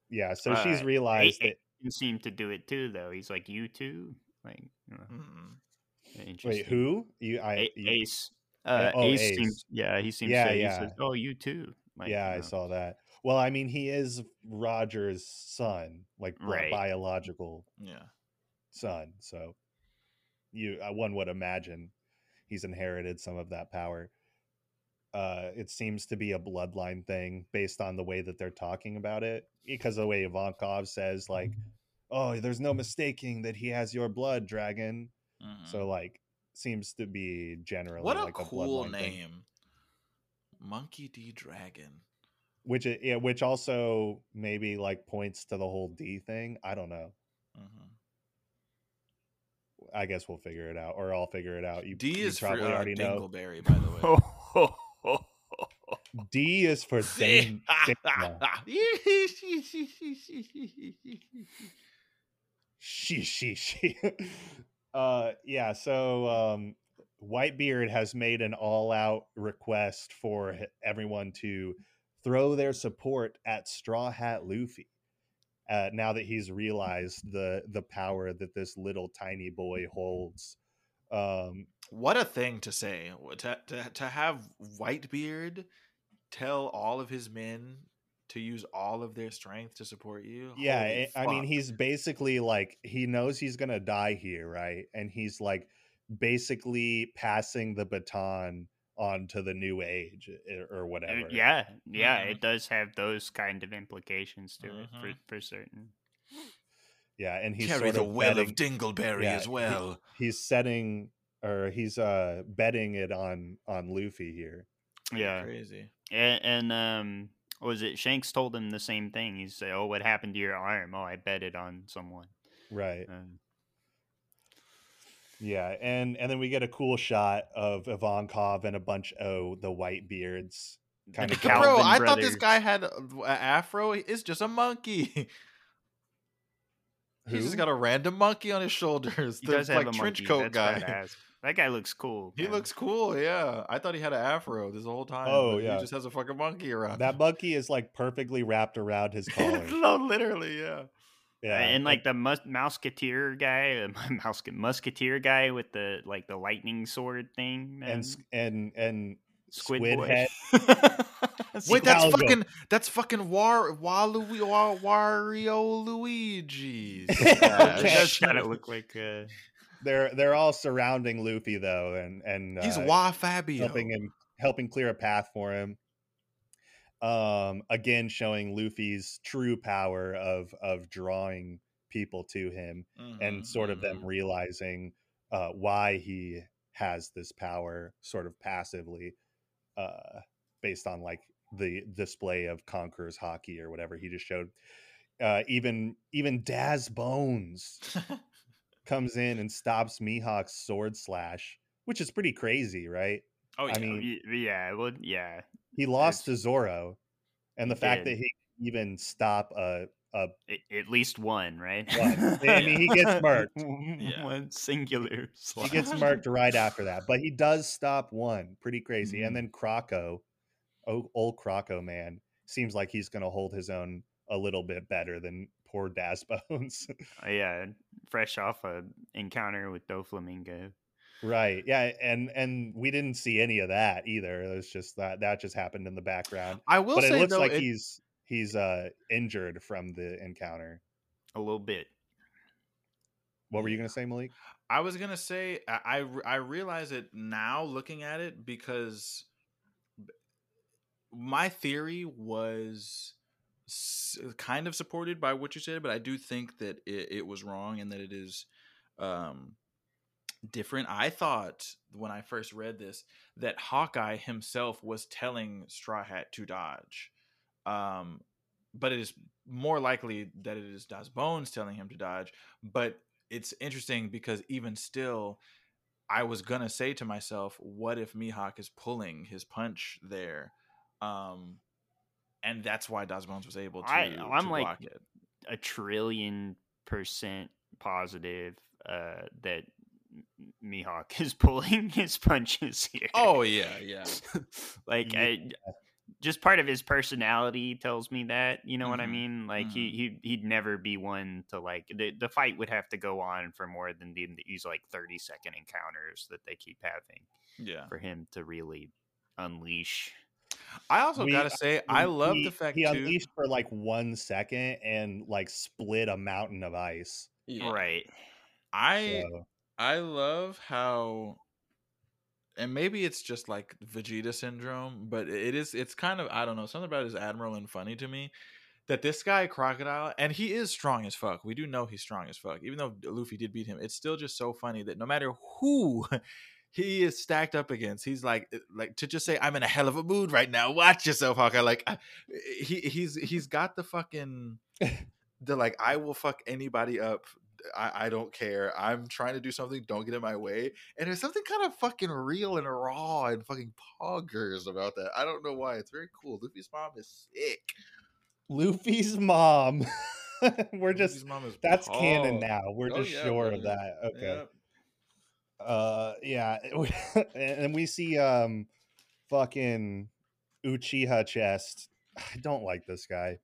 yeah, so Uh, she's realized A- that. Aiden seemed to do it too, though. He's like, you too? Like, you know, Mm. interesting. Wait, who? You? I. A- you- Ace. Uh, oh, Ace, Ace. seems, yeah, he seems Yeah, to, he yeah. says, oh, you too. Like, yeah, you I saw that. Well, I mean, he is Roger's son, like Right. biological Yeah. son. So, you uh, one would imagine he's inherited some of that power. Uh, it seems to be a bloodline thing based on the way that they're talking about it, because the way Ivankov says, like, "Oh, there's no mistaking that he has your blood, dragon." Mhm. So, like, seems to be generally what a like a cool thing. name. Monkey D Dragon. Which it, yeah, which also maybe like points to the whole D thing. I don't know. Mhm. I guess we'll figure it out, or I'll figure it out. You, D you is for probably uh, already know. Dingleberry, by the way. D is for. Dana. she, she, she. uh, yeah. So, um, Whitebeard has made an all-out request for everyone to throw their support at Straw Hat Luffy. Uh, now that he's realized the the power that this little tiny boy holds, um, What a thing to say to, to, to have Whitebeard tell all of his men to use all of their strength to support you. yeah Holy I- i mean he's basically like he knows he's gonna die here right and he's like basically passing the baton on to the new age eh, or Uh, whatever yeah, yeah, it does have those kind of implications to it for, Mhm. for certain. yeah and he's carry sort the of well betting, of Dingleberry yeah, as he- well. he's setting or he's uh betting it on on luffy here Yeah, crazy. and, and um, was it Shanks told him the same thing? He said, "Oh, what happened to your arm? Oh, I bet it on someone." right Um, yeah and and then we get a cool shot of ivankov and a bunch of the white beards kind of Calvin Bro, I thought this guy had a- a afro. It's just a monkey. He's just got a random monkey on his shoulders. He the does have a trench monkey. coat That's guy. That guy looks cool. He looks cool, yeah. I thought he had an afro this whole time. Oh, yeah. He just has a fucking monkey around. that monkey is like perfectly wrapped around his collar no, literally, yeah. Yeah and like the mus- mouseketeer guy, uh, mouse musketeer guy with the like the lightning sword thing, man. and s- and and Squid, Squid Head. Wait, that's Hidalgo. fucking that's fucking War Walu War, Wario Luigi's. Yeah, it Okay. does kind of look like. Uh, they're they're all surrounding Luffy though, and and He's uh, Wa Fabio. helping him helping clear a path for him. Um, again showing Luffy's true power of of drawing people to him, and Mhm, sort of them mhm. realizing uh, why he has this power, sort of passively, uh, based on like the display of Conqueror's haki or whatever he just showed. Uh, even even Daz Bones comes in and stops Mihawk's sword slash, which is pretty crazy, right? Oh yeah. I mean, yeah, well, yeah. he lost to Zoro, and the fact did. that he even stop a a a- At least one, right? One. I mean, he gets murked. Yeah. One singular. he gets slash. marked right after that, but he does stop one, pretty crazy. Mhm. And then Croco, oh, old Croco man, seems like he's going to hold his own a little bit better than poor Daz Bones. Uh, yeah, fresh off a encounter with Doflamingo. Right? Yeah, and and we didn't see any of that either. It was just that that just happened in the background. I will but say it looks though, like it- he's he's uh injured from the encounter. A little bit. What were you going to say, Malik? I was gonna say I, I realize it now looking at it because my theory was kind of supported by what you said, but I do think that it, it was wrong and that it is um, different. I thought when I first read this that Hawkeye himself was telling Straw Hat to dodge, um, but it is more likely that it is Daz Bones telling him to dodge. But it's interesting because even still, I was gonna say to myself, "What if Mihawk is pulling his punch there?" Um, and that's why Daz Bones was able to, I, I'm like- block it. A trillion percent positive uh, that Mihawk is pulling his punches here. Oh yeah, yeah. like Yeah. I, just part of his personality tells me that you know what I Mhm, mean. Like he he he'd never be one to like the the fight would have to go on for more than the, these like thirty second encounters that they keep having Yeah. for him to really unleash. I also We- gotta say, I love He- the fact he too. unleashed for like one second and like split a mountain of ice. Yeah. Right. I So, I love how and maybe it's just like Vegeta syndrome, but it is it's kind of I don't know, something about it is admiral and funny to me that this guy crocodile and he is strong as fuck. We do know he's strong as fuck. Even though Luffy did beat him, it's still just so funny that no matter who he is stacked up against, he's like eh, like to just say I'm in a hell of a mood right now. Watch yourself, Hawkeye. Like I- he he's he's got the fucking the like I will fuck anybody up I, I don't care. I'm trying to do something. Don't get in my way. And there's something kind of fucking real and raw and fucking poggers about that. I don't know why. It's very cool. Luffy's mom is sick. Luffy's mom. We're Luffy's just mom that's canon now. We're Oh, just yeah, sure of that. Okay. Yep. Uh, yeah, and we see um, fucking Uchiha chest. I don't like this guy.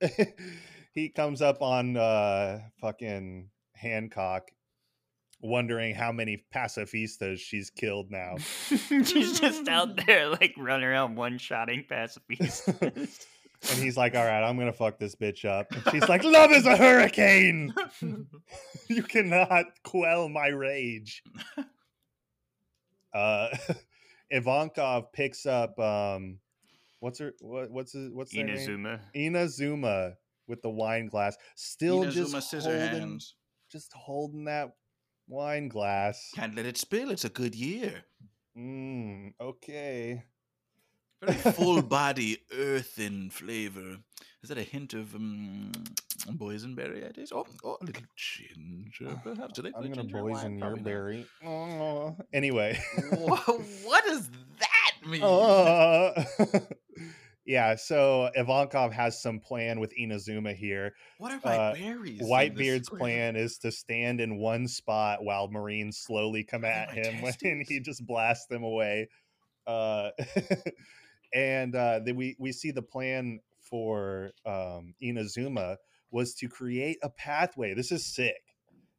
he comes up on uh fucking Hancock wondering how many pacifistas she's killed now. She's just out there like running around one shotting pacifistas. and he's like, All right, I'm gonna fuck this bitch up. And she's like, Love is a hurricane. you cannot quell my rage. Uh Ivankov picks up um what's her what what's his, what's their name? Inazuma. Inazuma with the wine glass, still Inazuma just holding, hands. Just holding that wine glass. Can't let it spill. It's a good year. Mm, okay. Very full body, earthen flavor. Is that a hint of um, boysenberry? It is. Oh, oh, a little ginger, perhaps. Do they I'm in wine? poison your berry. Oh, anyway. Wha- what does that mean? Uh, yeah, so Ivankov has some plan with Inazuma here. what are my uh, berries? Whitebeard's plan is to stand in one spot while Marines slowly come at him and he just blasts them away. Uh, and uh, then we, we see the plan for um, Inazuma was to create a pathway. This is sick.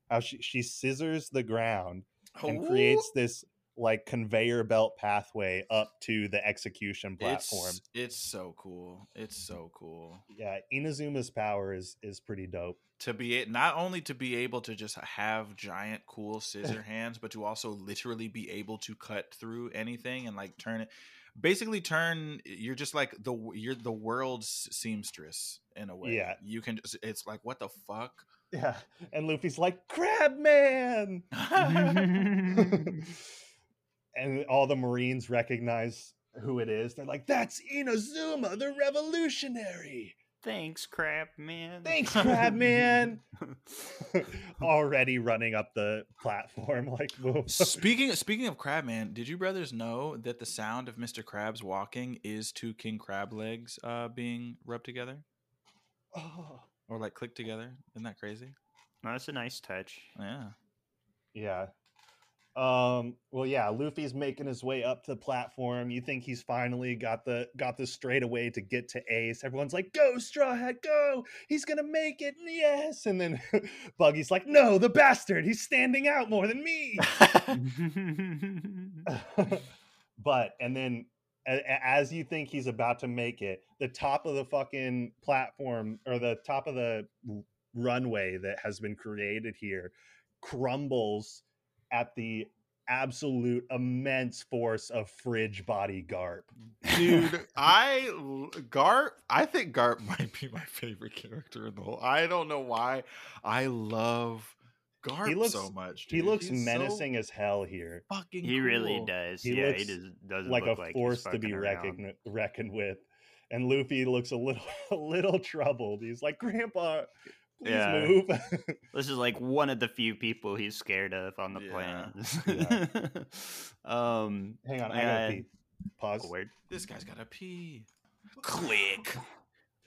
How she, she scissors the ground and Ooh, creates this like conveyor belt pathway up to the execution platform. It's, it's so cool. It's so cool Yeah, Inazuma's power is is pretty dope. to be a- not only to be able to just have giant cool scissor hands, but to also literally be able to cut through anything and like turn it. Basically, turn. You're just like the you're the world's seamstress in a way. Yeah. you can. Just, it's like what the fuck. Yeah, and Luffy's like Crab Man, and all the Marines recognize who it is. They're like, "That's Inazuma, the revolutionary." Thanks, crap man. Thanks, Crab Man. Already running up the platform, like, whoa. speaking speaking of Crabman, did you brothers know that the sound of Mr. Krabs walking is two king crab legs uh, being rubbed together Oh, or like clicked together? Isn't that crazy? No, that's a nice touch. Yeah. yeah. Um. Well, yeah. Luffy's making his way up to the platform. You think he's finally got the got the straightaway to get to Ace. Everyone's like, "Go, Straw Hat, go! He's gonna make it! Yes!" And then Buggy's like, "No, the bastard! He's standing out more than me." but and then as you think he's about to make it, the top of the fucking platform or the top of the runway that has been created here crumbles at the absolute immense force of fridge body garp. Dude, I Garp. I think Garp might be my favorite character in the whole. I don't know why. I love Garp looks- so much. he looks He's so menacing as hell here. fucking. he really does. He yeah, looks he does, doesn't like a like force to be fucking reckoned reckoned with. And Luffy looks a little a little troubled. He's like, "Grandpa, please Yeah. move." This is like one of the few people he's scared of on the Yeah. planet. um, Hang on, I gotta pee. Pause. weird. This guy's got to pee. Click.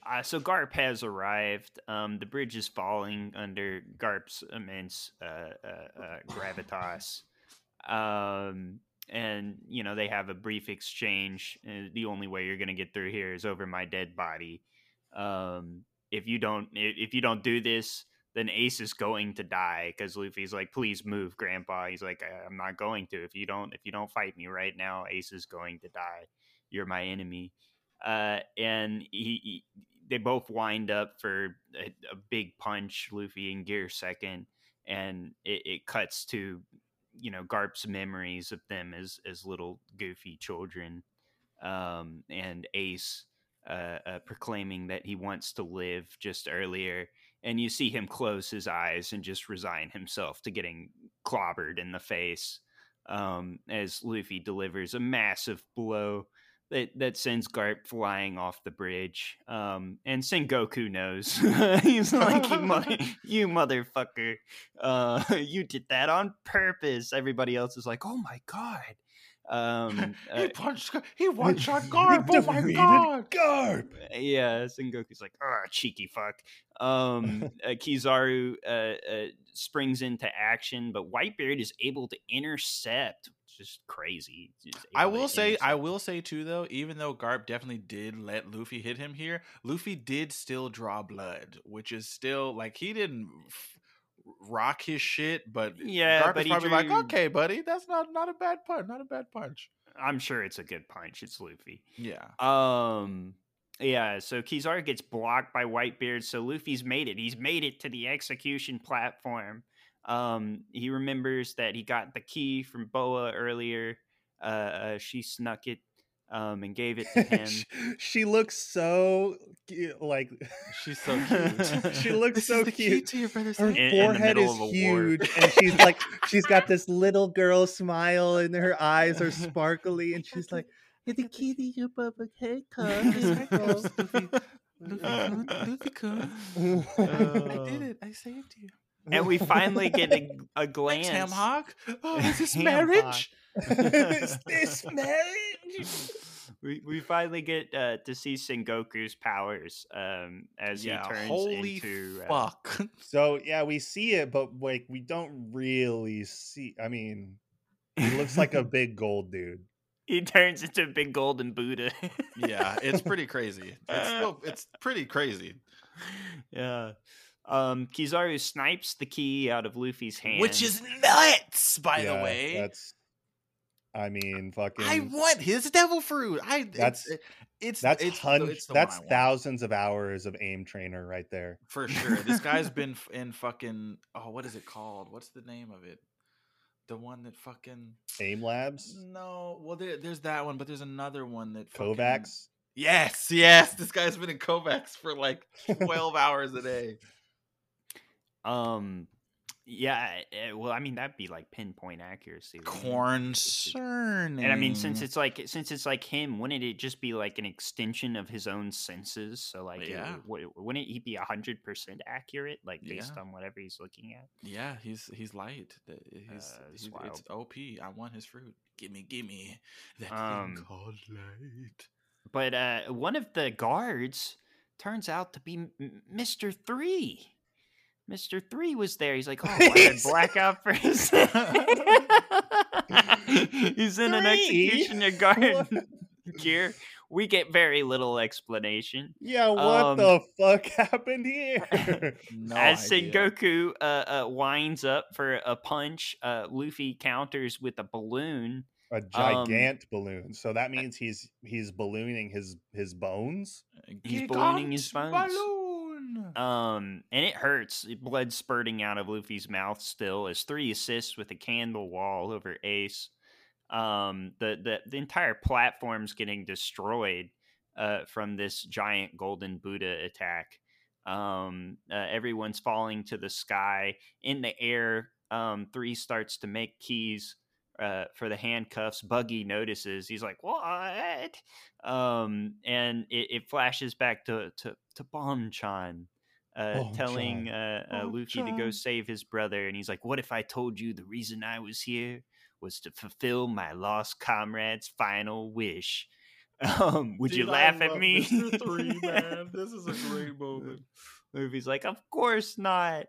Uh, so Garp has arrived. Um, the bridge is falling under Garp's immense uh, uh, uh, gravitas. Um, and, you know, they have a brief exchange. Uh, the only way you're going to get through here is over my dead body. Um, if you don't, if you don't do this, then Ace is going to die because Luffy's like, "Please move, Grandpa." He's like, "I- "I'm not going to. If you don't, if you don't fight me right now, Ace is going to die. You're my enemy." uh, and he, he they both wind up for a, a big punch. Luffy and gear second, and it, it cuts to you know Garp's memories of them as as little goofy children, um, and Ace uh, uh, proclaiming that he wants to live just earlier. And you see him close his eyes and just resign himself to getting clobbered in the face um, as Luffy delivers a massive blow that that sends Garp flying off the bridge. Um, and Sengoku knows. He's like, you, mother, you motherfucker, uh, you did that on purpose. Everybody else is like, oh my god. Um, he uh, punched. He one shot Garp. Oh my god. Garp. yeah, Sengoku's like, ah, cheeky fuck. Um, uh, Kizaru uh, uh, springs into action, but Whitebeard is able to intercept, which is crazy. I will say, I will say too, though, even though Garp definitely did let Luffy hit him here, Luffy did still draw blood, which is still like he didn't f- rock his shit, but Yeah, Garp but probably like, okay, buddy, that's not not a bad punch, not a bad punch. I'm sure it's a good punch. It's Luffy. Yeah, Um, yeah. So Kizaru gets blocked by Whitebeard. So Luffy's made it. He's made it to the execution platform. Um, he remembers that he got the key from Boa earlier. Uh, uh she snuck it, um, and gave it to him. she, she looks so like she's so cute. she looks This so is the key cute. to your brother's Her. In- in forehead middle is of a war. huge, and she's like, she's got this little girl smile, and her eyes are sparkly, and she's like, "You're the key to your Bubba Luffy-kun, I did it. I saved you. and we finally get a, a glance. Thanks, Ham Hock. Oh, is this marriage? Is this marriage? we, we finally get uh, to see Sengoku's powers um, as yeah, he turns holy into uh, fuck. So yeah, we see it, but like we don't really see. I mean, he looks like a big gold dude. he turns into a big golden Buddha. yeah, it's pretty crazy. It's still, it's pretty crazy. yeah. Um, Kizaru snipes the key out of Luffy's hand, Which is nuts, by the way. that's. I mean, fucking. I want his devil fruit. I That's- it's it's that's it's, the- hun- it's the That's thousands of hours of aim trainer right there. for sure. This guy's been in fucking oh, what is it called? What's the name of it? The one that fucking Aim labs, no. Well, there, there's that one, but there's another one that fucking- KovaaK's. Yes, yes. This guy's been in KovaaK's for like twelve hours a day. um, yeah. eh, Well, I mean that'd be like pinpoint accuracy. Concerning. And I mean, since it's like since it's like him, wouldn't it just be like an extension of his own senses? So like, Yeah. wou- wouldn't he be hundred percent accurate, like based Yeah. on whatever he's looking at? yeah, he's he's light. He's, Uh, it's he's it's OP. I want his fruit. Gimme, gimme that Um, thing called light. But uh, one of the guards turns out to be Mister Three. Mister Three was there. He's like, oh, I had He's- blackout for his. He's in an executioner guard What? gear. We get very little explanation. Yeah, what Um, the fuck happened here? No As idea. Sengoku uh, uh, winds up for a punch, uh, Luffy counters with a balloon. a Um, balloon. So that means he's he's ballooning his his bones. He's ballooning his bones. Balloon. Um, and it hurts. Blood spurting out of Luffy's mouth still as three assists with a candle wall over Ace. Um, the the, the entire platform's getting destroyed uh, from this giant golden Buddha attack. Um, uh, everyone's falling to the sky in the air. Um, three starts to make keys uh, for the handcuffs. Buggy notices. He's like, "What?" Um, and it, it flashes back to to to Bonchan, uh, telling uh, uh, Luffy to go save his brother. And he's like, "What if I told you the reason I was here was to fulfill my lost comrade's final wish?" Um, would you Dude, I laugh at me? Mr. Three, man. This is a great moment. Luffy's like, "Of course not."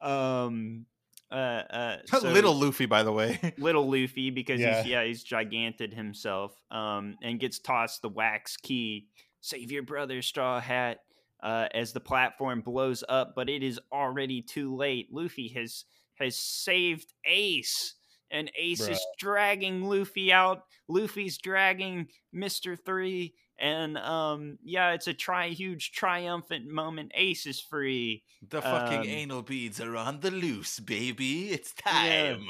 Um, uh, uh, so- Little Luffy, by the way. little Luffy because Yeah. he's yeah he's giganted himself um and gets tossed the wax key save your brother straw hat uh as the platform blows up but it is already too late Luffy has has saved Ace and Ace is dragging Luffy out Luffy's dragging Mr. 3 and um yeah it's a tri huge triumphant moment Ace is free The fucking Um, anal beads are on the loose, baby. It's Yeah. time.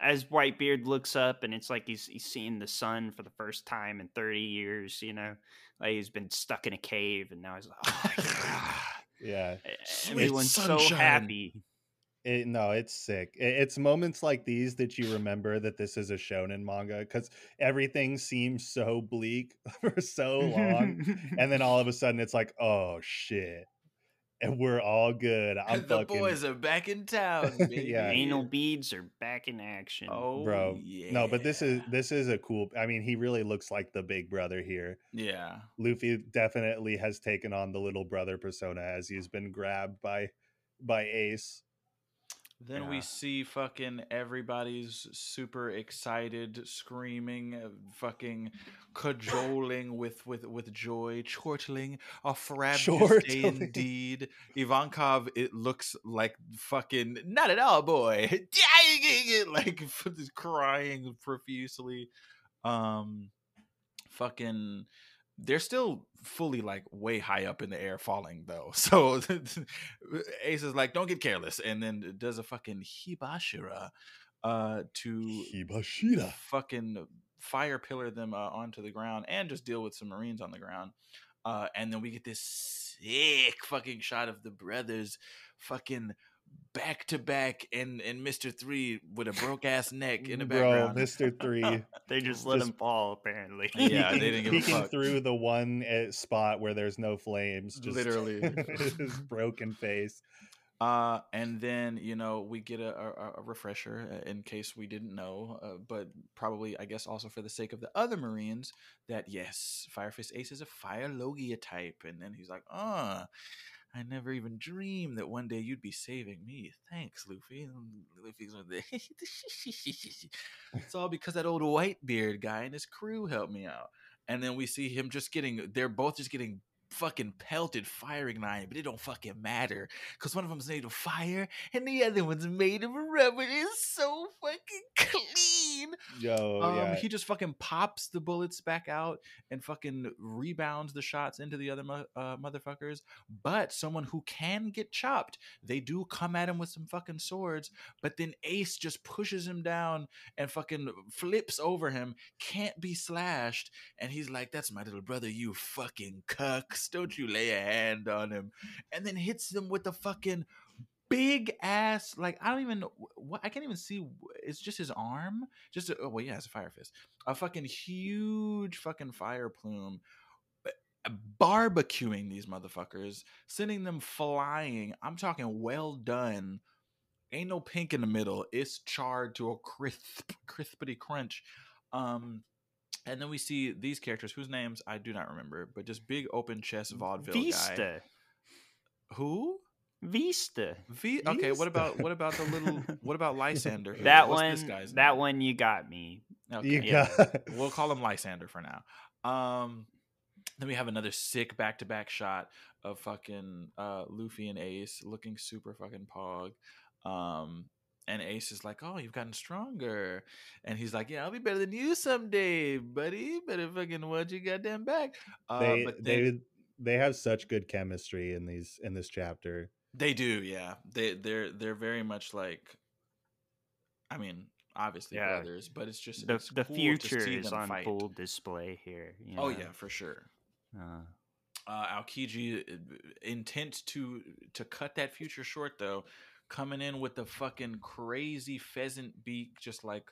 as Whitebeard looks up and it's like he's he's seeing the sun for the first time in 30 years, you know. Like he's been stuck in a cave and now he's like, oh, yeah. Yeah. Sweet everyone's so happy. It, no, it's sick. It- it's moments like these that you remember that this is a shonen manga because everything seems so bleak for so long, and then all of a sudden it's like, oh shit, and we're all good. I'm the fucking boys are back in town, baby. Yeah. Anal beads are back in action. Oh, bro. yeah. No, but this is this is a cool. I mean, he really looks like the big brother here. yeah. Luffy definitely has taken on the little brother persona as he's been grabbed by by Ace. Then we see fucking everybody's super excited, screaming, uh, fucking cajoling with with with joy, chortling a frabjous day indeed. Ivankov, it looks like fucking not at all, boy. like crying profusely. Um, fucking they're still fully like way high up in the air falling though so ace is like don't get careless and then does a fucking hibashira uh to Hibashira. fucking fire pillar them uh, onto the ground and just deal with some marines on the ground uh and then we get this sick fucking shot of the brothers fucking back to back and and mr three with a broke ass neck in the Bro, background Mister Three. They just let Just- him fall, apparently. Yeah, they peeking- didn't give a fuck. through the one uh, spot where there's no flames. Just, Literally. his broken face. Uh, and then you know we get a, a, a refresher uh, in case we didn't know, uh, but probably I guess also for the sake of the other Marines that yes, Firefist Ace is a Fire Logia type, and then he's like, ah. I never even dreamed that one day you'd be saving me. Thanks, Luffy. And Luffy's like, it's all because that old Whitebeard guy and his crew helped me out. And then we see him just getting, they're both just getting fucking pelted firing line, but it don't fucking matter because one of them's made of fire and the other one's made of rubber. It's so fucking clean. Yo, um, yeah. He just fucking pops the bullets back out and fucking rebounds the shots into the other mo- uh, motherfuckers. But someone who can get chopped, they do come at him with some fucking swords. But then Ace just pushes him down and fucking flips over him, can't be slashed. And he's like, That's my little brother, you fucking cucks. Don't you lay a hand on him. And then hits them with the fucking big ass like i don't even what i can't even see it's just his arm? Just a, oh well yeah it's a fire fist. A fucking huge fucking fire plume uh, barbecuing these motherfuckers sending them flying. I'm talking well done. Ain't no pink in the middle. It's charred to a crisp crispity crunch. Um and then we see these characters whose names i do not remember but just big open chest vaudeville guy Vista. who Vista. V. Okay, what about what about the little? What about Lysander? here? That What's one. This guy's that name? one you got me. Okay. You yeah. got We'll call him Lysander for now. Um, then we have another sick back to back shot of fucking uh, Luffy and Ace looking super fucking pog. Um, and Ace is like, "Oh, you've gotten stronger," and he's like, "Yeah, I'll be better than you someday, buddy. Better fucking watch your goddamn back." Uh, they but then, they they have such good chemistry in these in this chapter. They do, yeah. They they're they're very much like I mean, obviously Yeah. brothers, but it's just The it's the cool to future see is them on fight. full display here. you Oh yeah, for sure. Uh, Uh Aokiji uh, intent to to cut that future short though, coming in with the fucking crazy pheasant beak just like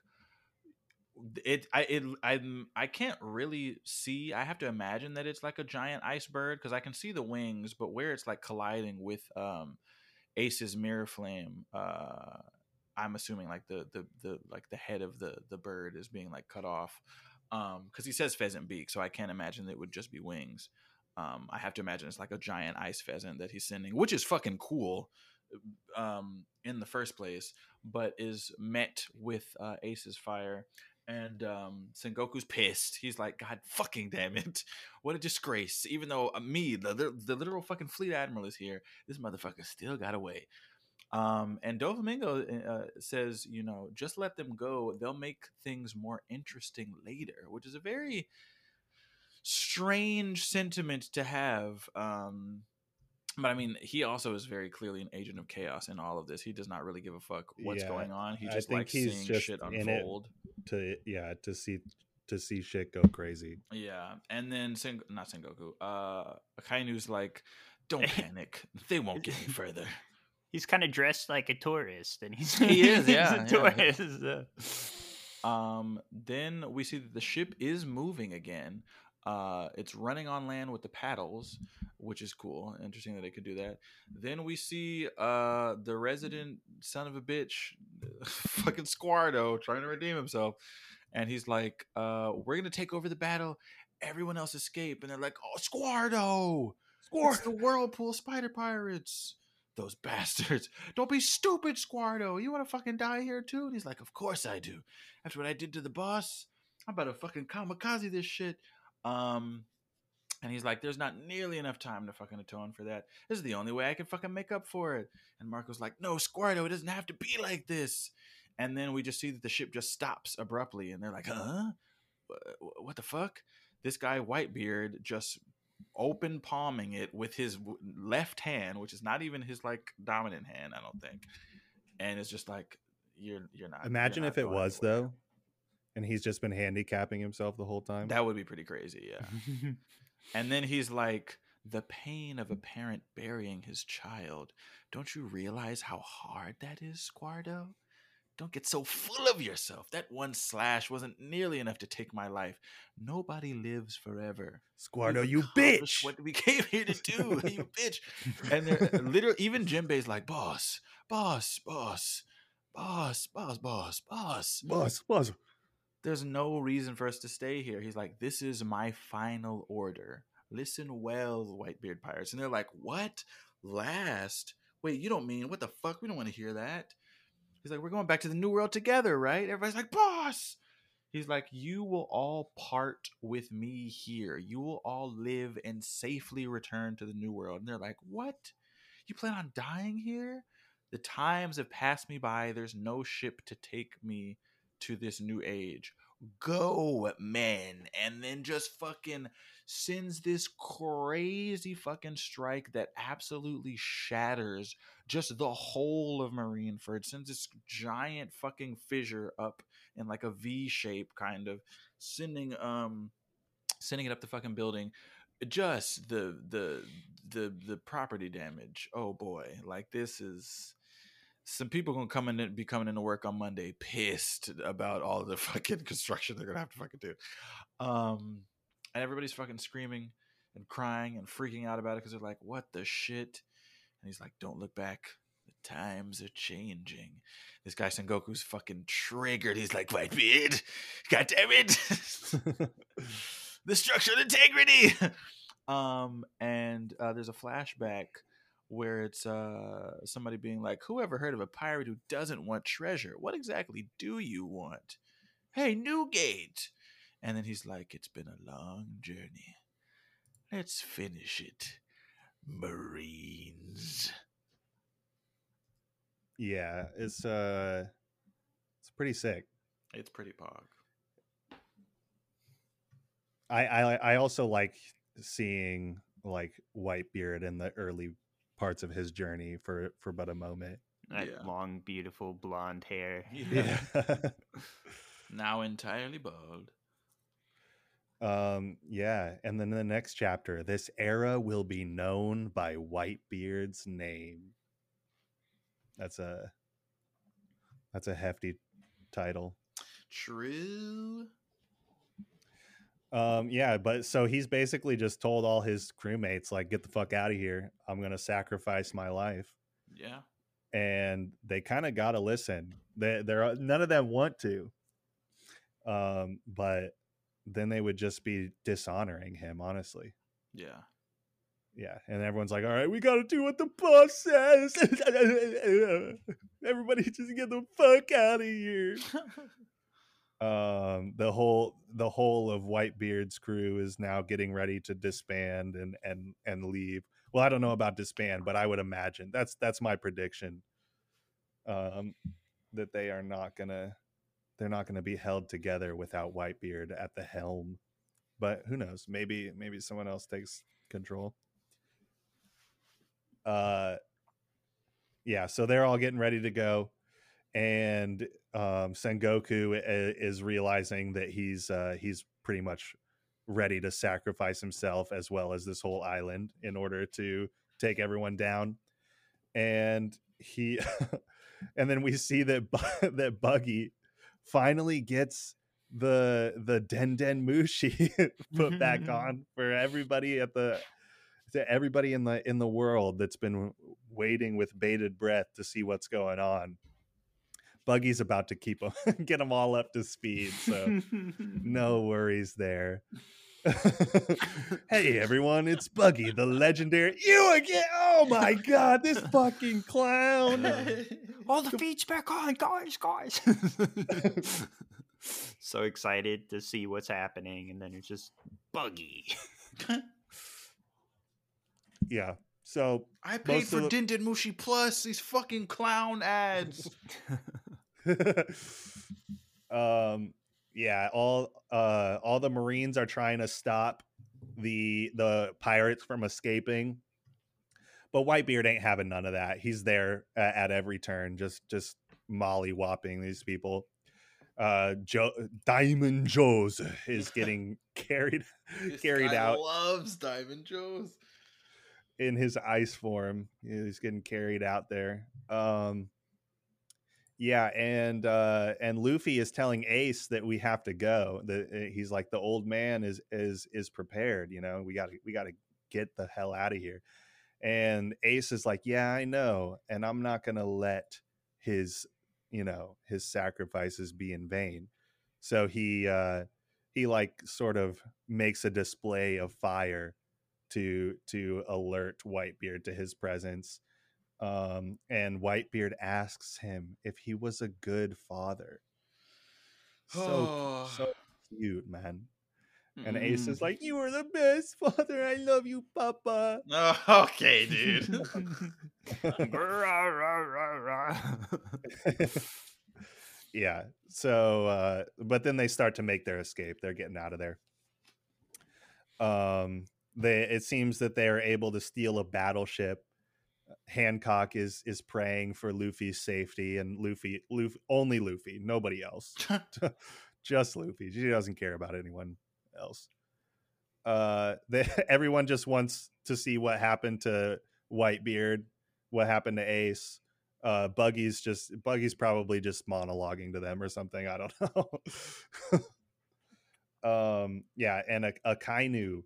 it I it I I can't really see. I have to imagine that it's like a giant ice bird because I can see the wings, but where it's like colliding with um Ace's mirror flame, uh I'm assuming like the the the like the head of the the bird is being like cut off. Um because he says pheasant beak, so I can't imagine it would just be wings. Um I have to imagine it's like a giant ice pheasant that he's sending, which is fucking cool um in the first place, but is met with uh Ace's fire and um Sengoku's pissed. He's like, God fucking damn it. What a disgrace. Even though uh, me, the, the literal fucking fleet admiral is here, this motherfucker still got away. Um and Doflamingo uh, says, you know, just let them go. They'll make things more interesting later, which is a very strange sentiment to have. Um but I mean, he also is very clearly an agent of chaos in all of this. He does not really give a fuck what's Yeah, going on. He I just think likes he's seeing just shit unfold. To yeah, to see to see shit go crazy. Yeah, and then Seng- not Sengoku. Uh, Akainu's like, "Don't panic. They won't get any further." he's kind of dressed like a tourist, and he's He is, he's yeah, a yeah. tourist. uh. Um, then we see that the ship is moving again. Uh, it's running on land with the paddles, which is cool. Interesting that it could do that. Then we see uh, the resident son of a bitch, fucking Squardo, trying to redeem himself, and he's like, uh, "We're gonna take over the battle. Everyone else escape." And they're like, "Oh, Squardo, it's the Whirlpool Spider Pirates." Those bastards. Don't be stupid, Squardo. You want to fucking die here too? And he's like, Of course I do. After what I did to the boss, I'm about to fucking kamikaze this shit. Um, and he's like, There's not nearly enough time to fucking atone for that. This is the only way I can fucking make up for it. And Marco's like, No, Squardo, it doesn't have to be like this. And then we just see that the ship just stops abruptly, and they're like, Huh? What the fuck? This guy, Whitebeard, just open palming it with his left hand, which is not even his like dominant hand, I don't think. And it's just like you're you're not. you're Imagine not if it was though, and he's just been handicapping himself the whole time. That would be pretty crazy, yeah. and then he's like, the pain of a parent burying his child. Don't you realize how hard that is, Squardo? Don't get so full of yourself. That one slash wasn't nearly enough to take my life. Nobody lives forever. Squardo, you bitch! What we came here to do, you bitch. And they're uh, literally even Jinbei's like, boss, boss, boss, boss, boss, boss, boss. Boss, boss. There's no reason for us to stay here. He's like, this is my final order. Listen well, Whitebeard Pirates. And they're like, what? Last? Wait, you don't mean what the fuck? We don't want to hear that. He's like, we're going back to the New World together, right? Everybody's like, boss. He's like, you will all part with me here. You will all live and safely return to the New World. And they're like, what? You plan on dying here? The times have passed me by. There's no ship to take me to this new age. Go, men. And then just fucking sends this crazy fucking strike that absolutely shatters just the whole of Marineford. Sends this giant fucking fissure up in like a V shape, kind of sending um sending it up the fucking building. Just the the the the property damage. Oh boy, like this is some people gonna come in and be coming into work on Monday pissed about all the fucking construction they're gonna have to fucking do. Um, and everybody's fucking screaming and crying and freaking out about it because they're like, "What the shit?" And he's like, "Don't look back. The times are changing." This guy Sengoku's fucking triggered. He's like, "Whitebeard, God damn it!" the structural integrity. um, and uh, there's a flashback where it's uh somebody being like, "Who ever heard of a pirate who doesn't want treasure? What exactly do you want?" Hey, Newgate. And then he's like, "It's been a long journey. Let's finish it, Marines." Yeah, it's uh, it's pretty sick. It's pretty pog. I I I also like seeing like Whitebeard in the early parts of his journey for for but a moment. that Yeah. long, beautiful blonde hair. Yeah. now entirely bald. um yeah, and then the next chapter, this era will be known by Whitebeard's name. That's a that's a hefty title. True. Um, yeah, but so he's basically just told all his crewmates, like, get the fuck out of here. I'm gonna sacrifice my life. Yeah. And they kind of gotta listen. They they're none of them want to. Um, but then they would just be dishonoring him, honestly. Yeah. Yeah. And everyone's like, all right, we gotta do what the boss says. Everybody just get the fuck out of here. um the whole the whole of whitebeard's crew is now getting ready to disband and and and leave. Well i don't know about disband but i would imagine that's that's my prediction um that they are not gonna they're not gonna be held together without whitebeard at the helm. But who knows? Maybe maybe someone else takes control. Uh yeah so they're all getting ready to go. And um, Sengoku is realizing that he's uh, he's pretty much ready to sacrifice himself as well as this whole island in order to take everyone down. And he, and then we see that that Buggy finally gets the the Den Den Mushi put back on for everybody at the to everybody in the in the world that's been waiting with bated breath to see what's going on. Buggy's about to keep them get them all up to speed, so no worries there. hey everyone, it's Buggy, the legendary. You again? Oh my god, this fucking clown! All the feet's back on, guys, guys. so excited to see what's happening, and then it's just buggy. yeah. So I paid for of the- Den Den Mushi Plus. These fucking clown ads. um yeah all uh all the marines are trying to stop the the pirates from escaping but whitebeard ain't having none of that he's there at, at every turn just just molly whopping these people uh joe Diamond Jozu is getting carried carried out Loves Diamond Jozu. in his ice form. He's getting carried out there. Um yeah, and uh and Luffy is telling Ace that we have to go. That he's like the old man is is is prepared, you know. We got we got to get the hell out of here. And Ace is like, "Yeah, I know, and I'm not to let his, you know, his sacrifices be in vain." So he uh he like sort of makes a display of fire to to alert Whitebeard to his presence. Um, and Whitebeard asks him if he was a good father. So so cute, man. And Ace is Mm. like, "You are the best father. I love you, Papa." Oh, okay, dude. yeah. So, uh, but then they start to make their escape. They're getting out of there. Um, they it seems that they are able to steal a battleship. Hancock is is praying for Luffy's safety, and Luffy, Luffy, only Luffy, nobody else, just Luffy. She doesn't care about anyone else. Uh, they, everyone just wants to see what happened to Whitebeard, what happened to Ace. Uh, Buggy's just Buggy's probably just monologuing to them or something. I don't know. um, yeah, and a, Akainu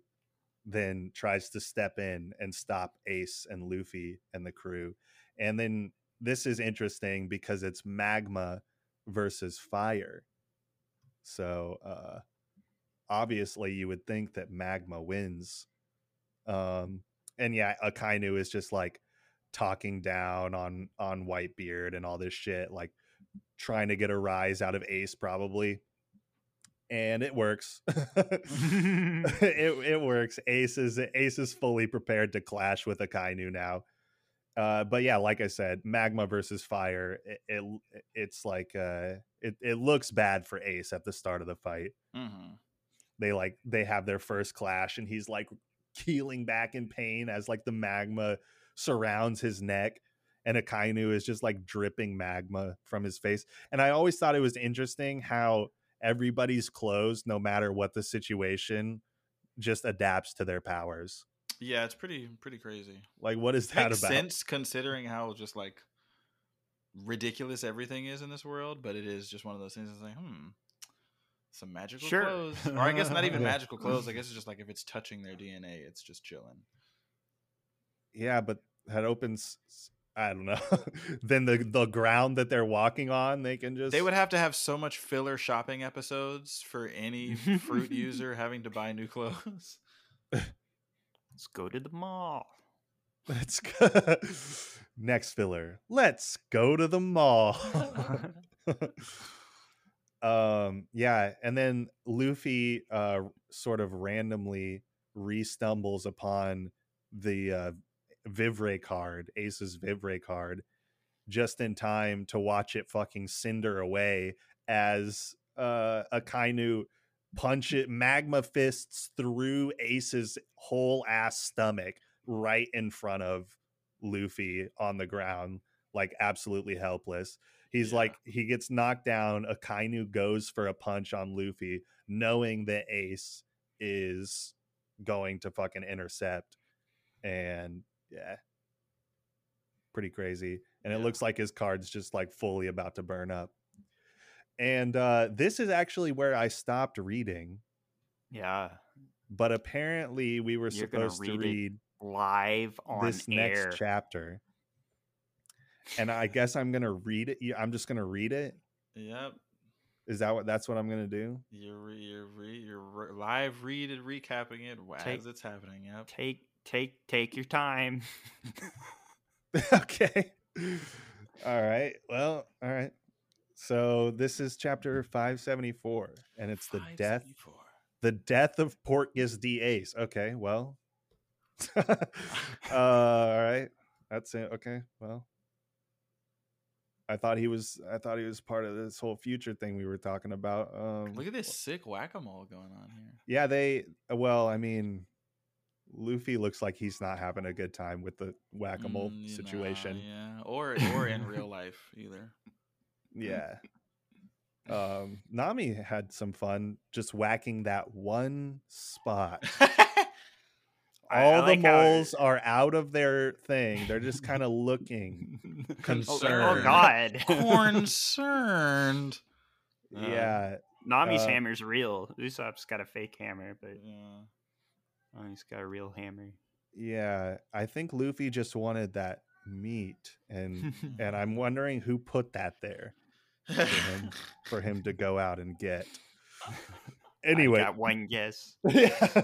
then tries to step in and stop Ace and Luffy and the crew. And then this is interesting because it's magma versus fire. So uh obviously you would think that magma wins. Um and yeah, Akainu is just like talking down on on Whitebeard and all this shit, like trying to get a rise out of Ace probably. And it works. it it works. Ace is Ace is fully prepared to clash with Akainu now. Uh, but yeah, like I said, magma versus fire. It, it it's like uh, it it looks bad for Ace at the start of the fight. Mhm. They like they have their first clash, and he's like keeling back in pain as like the magma surrounds his neck, and Akainu is just like dripping magma from his face. And I always thought it was interesting how everybody's clothes, no matter what the situation, just adapts to their powers. Yeah, it's pretty pretty crazy. Like, what is that Makes about? sense considering how just like ridiculous everything is in this world, but it is just one of those things that's like, hmm, some magical Sure. clothes. Or I guess not even Yeah. magical clothes. I guess it's just like if it's touching their DNA, it's just chilling. Yeah, but that opens. I don't know. then the the ground that they're walking on, they can just. They would have to have so much filler shopping episodes for any fruit user having to buy new clothes. Let's go to the mall. Let's go. Next filler. Let's go to the mall. um yeah and then luffy uh sort of randomly re-stumbles upon the uh vivre card ace's vivre card just in time to watch it fucking cinder away as uh akainu punch it magma fists through ace's whole ass stomach right in front of luffy on the ground like absolutely helpless He's Yeah. like he gets knocked down. Akainu goes for a punch on Luffy, knowing that Ace is going to fucking intercept. And yeah. Pretty crazy. And it looks like his card's just like fully about to burn up. and uh, this is actually where I stopped reading. Yeah. But apparently, we were You're supposed to read it read Live on this air. next chapter, and I guess I'm gonna read it. Yeah, I'm just gonna read it. Yep. Is that what? That's what I'm gonna do. You're re- you're re- you're re- live read and recapping it as Take- it's happening. Yep. take take take your time. okay. All right. Well, all right. So this is chapter 574, and it's the death 574. the death of Portgas D Ace. Okay, well. uh, all right. That's it. Okay. Well. I thought he was I thought he was part of this whole future thing we were talking about. Um Look at this sick whack a mole going on here. Yeah, they well, I mean Luffy looks like he's not having a good time with the whack-a-mole Mm, you know, situation. yeah, or or in real life either. Yeah. Um, Nami had some fun just whacking that one spot. I- I All the like how- moles are out of their thing. They're just kind of looking. Oh, oh God. Concerned. Uh, yeah. Nami's uh, hammer's real. Usopp's got a fake hammer, but Yeah. Oh, he's got a real hammer. Yeah. I think Luffy just wanted that meat and and I'm wondering who put that there for him for him to go out and get. Anyway, I one guess. Yeah.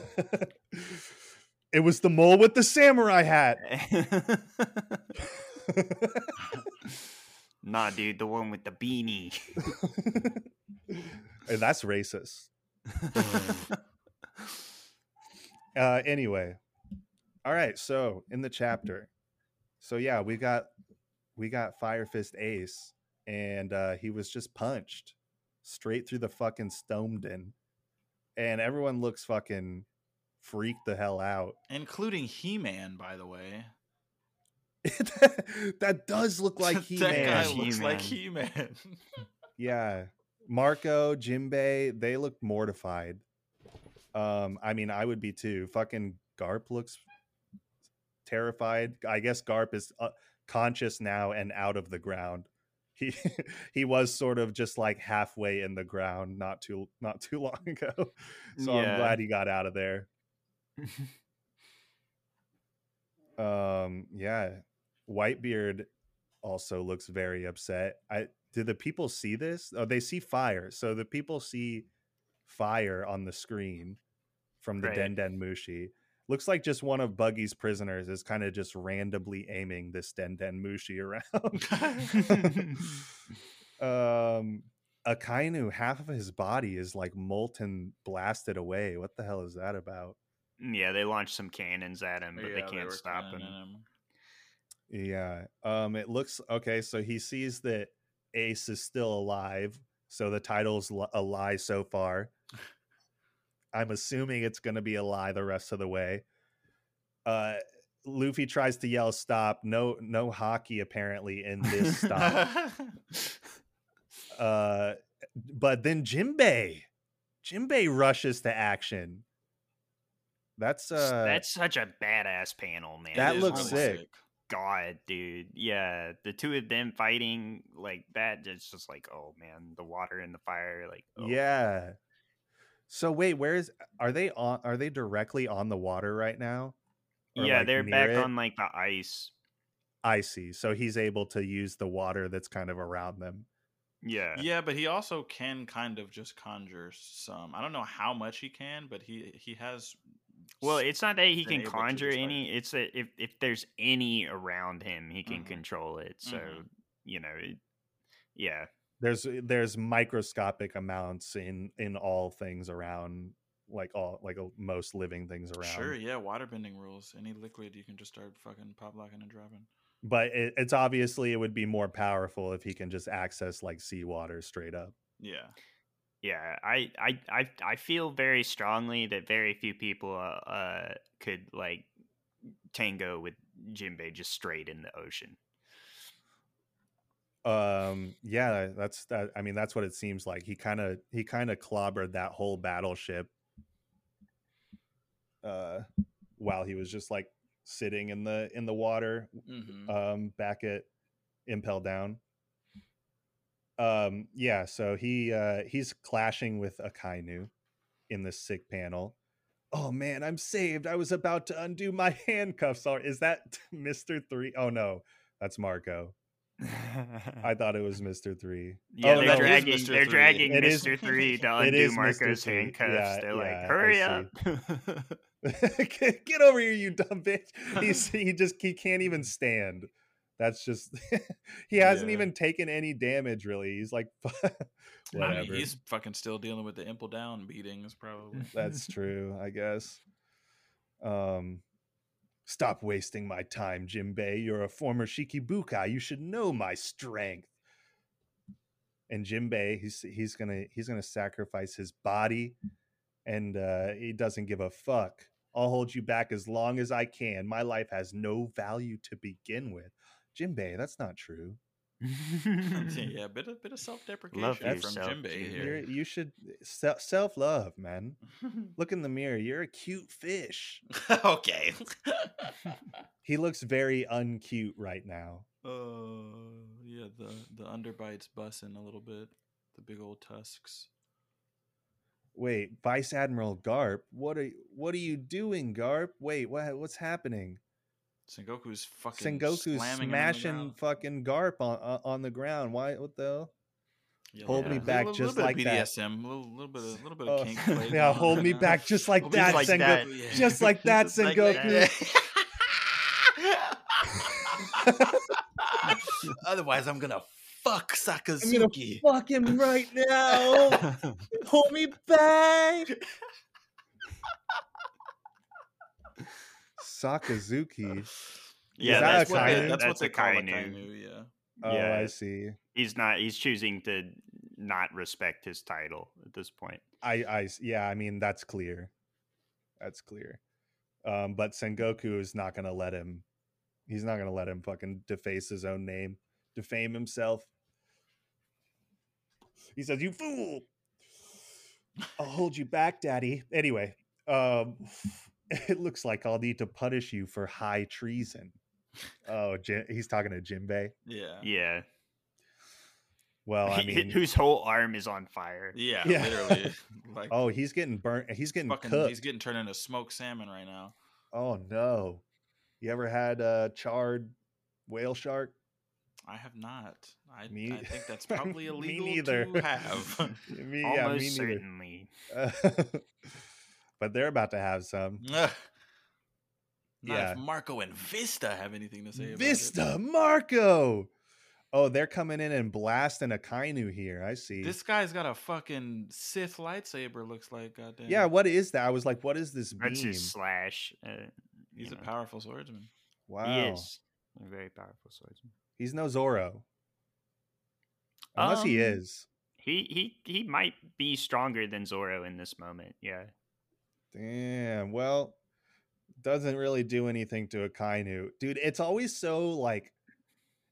it was the mole with the samurai hat. nah, dude, the one with the beanie. Hey, That's racist. Uh anyway. All right, so in the chapter. So yeah, we got we got Fire Fist Ace and uh he was just punched straight through the fucking Stomden. And everyone looks fucking freaked the hell out. Including He Man, by the way. that does look like he Man. that guy looks like He-Man. He Man. Yeah. Marco, Jimbei, they look mortified. Um, I mean, I would be too. Fucking Garp looks terrified. I guess Garp is uh, conscious now and out of the ground. He he was sort of just like halfway in the ground not too not too long ago. So I'm glad he got out of there. Um, yeah. Whitebeard also looks very upset. I do the people see this? Oh, they see fire. So the people see fire on the screen from the Right. Den Den Mushi. Looks like just one of Buggy's prisoners is kind of just randomly aiming this Den Den Mushi around. um Akainu, half of his body is like molten blasted away. What the hell is that about? yeah, they launched some cannons at him, but Yeah, they they can't were stop him. him. Yeah. Um it looks okay, so he sees that Ace is still alive. So the title's li- a lie so far. I'm assuming it's going to be a lie the rest of the way. Uh Luffy tries to yell stop. No no haki apparently in this stop. uh but then Jimbei Jimbei rushes to action. That's uh That's such a badass panel, man. That looks really sick. God, dude. Yeah, the two of them fighting like that. It's just like, oh man, the water and the fire. Like, oh. Yeah. So wait, where is are they on are they directly on the water right now? Or, yeah, like, they're back it? on like the ice. I see. So he's able to use the water that's kind of around them. Yeah, Yeah, but he also can kind of just conjure some. I don't know how much he can, but he he has. Well, it's not that he can conjure any. It's that if if there's any around him, he can Mhm. control it. So Mhm. you know, it, yeah, There's there's microscopic amounts in in all things around like all like uh, most living things around. Sure, yeah, waterbending rules. Any liquid, you can just start fucking pop locking and dropping. But it, it's obviously it would be more powerful if he can just access like seawater straight up. Yeah, yeah. I I I I feel very strongly that very few people uh, uh could like tango with Jinbei just straight in the ocean. Um yeah that's that i mean that's what it seems like he kind of he kind of clobbered that whole battleship uh while he was just like sitting in the in the water mm-hmm. um back at impel down. Um yeah so he uh he's clashing with akainu in the sick panel. Oh man i'm saved. I was about to undo my handcuffs. Is that mr three? Oh no that's marco i thought it was mr three yeah, Oh, they're no, dragging. Mr. They're dragging It is- Mister Three to it undo. Marco's handcuffs. Yeah, they're yeah, like, "Hurry up!" get, get over here you dumb bitch he's he just he can't even stand that's just he hasn't Yeah. even taken any damage really he's like I whatever mean, he's fucking still dealing with the impel down beatings, probably. That's true, I guess. Um, stop wasting my time, Jimbei. You're a former Shichibukai. You should know my strength. And Jimbei, he's he's gonna he's gonna sacrifice his body, and uh, he doesn't give a fuck. I'll hold you back as long as I can. My life has no value to begin with. Jimbei, that's not true. yeah, bit of bit of self deprecation from yourself, Jimbei Jimbe. You're, here. you should self love, man. Look in the mirror. You're a cute fish. okay. He looks very uncute right now. uh, yeah, the the underbite's bussing a little bit. The big old tusks. Wait, Vice Admiral Garp, what are what are you doing, Garp? Wait, what what's happening? Sengoku's fucking Sengoku's slamming him on the smashing fucking Garp on on- on the ground. Why? What the? hell? Yeah, hold yeah. me back little, just like that. BDSM, a little, little bit of little bit Oh, of kink. play yeah, hold me back just like that, like Sengoku. that. Yeah. Just like that, Just like Sengoku. that. Otherwise, I'm gonna fuck I'm gonna Sakazuki. fuck him right now. hold me back. Sakazuki. yeah, that that's a what, Kainu? they- That's, what they a call a Kainu. Kainu. Yeah. Oh, Yeah. I see. He's not. He's choosing to not respect his title at this point. I, I, yeah, I mean that's clear. That's clear. Um, but Sengoku is not gonna let him. He's not gonna let him fucking deface his own name, defame himself. He says, "You fool! I'll hold you back, Daddy." Anyway, um, it looks like I'll need to punish you for high treason. Oh, Jin, he's talking to Jinbei. Yeah. Yeah, Well, I mean, whose whole arm is on fire. Yeah, Yeah. literally. Like, oh, he's getting burnt. He's getting fucking, cooked. he's getting turned into smoked salmon right now. Oh no. You ever had a charred whale shark? I have not. I, Me- I think that's probably illegal Me neither. to have. me, Almost yeah, me neither. certainly. But they're about to have some. Ugh. Not Yeah. if Marco and Vista have anything to say about Vista Marco. Oh, they're coming in and blasting Akainu here. I see. This guy's got a fucking Sith lightsaber. Looks like goddamn. yeah, what is that? I was like, what is this That's his slash. Uh, he's you a know. powerful swordsman. Wow. He is a very powerful swordsman. He's no Zoro. Unless he Um, is. He he he might be stronger than Zoro in this moment. Yeah. Damn. Well, doesn't really do anything to Akainu. Dude, it's always so like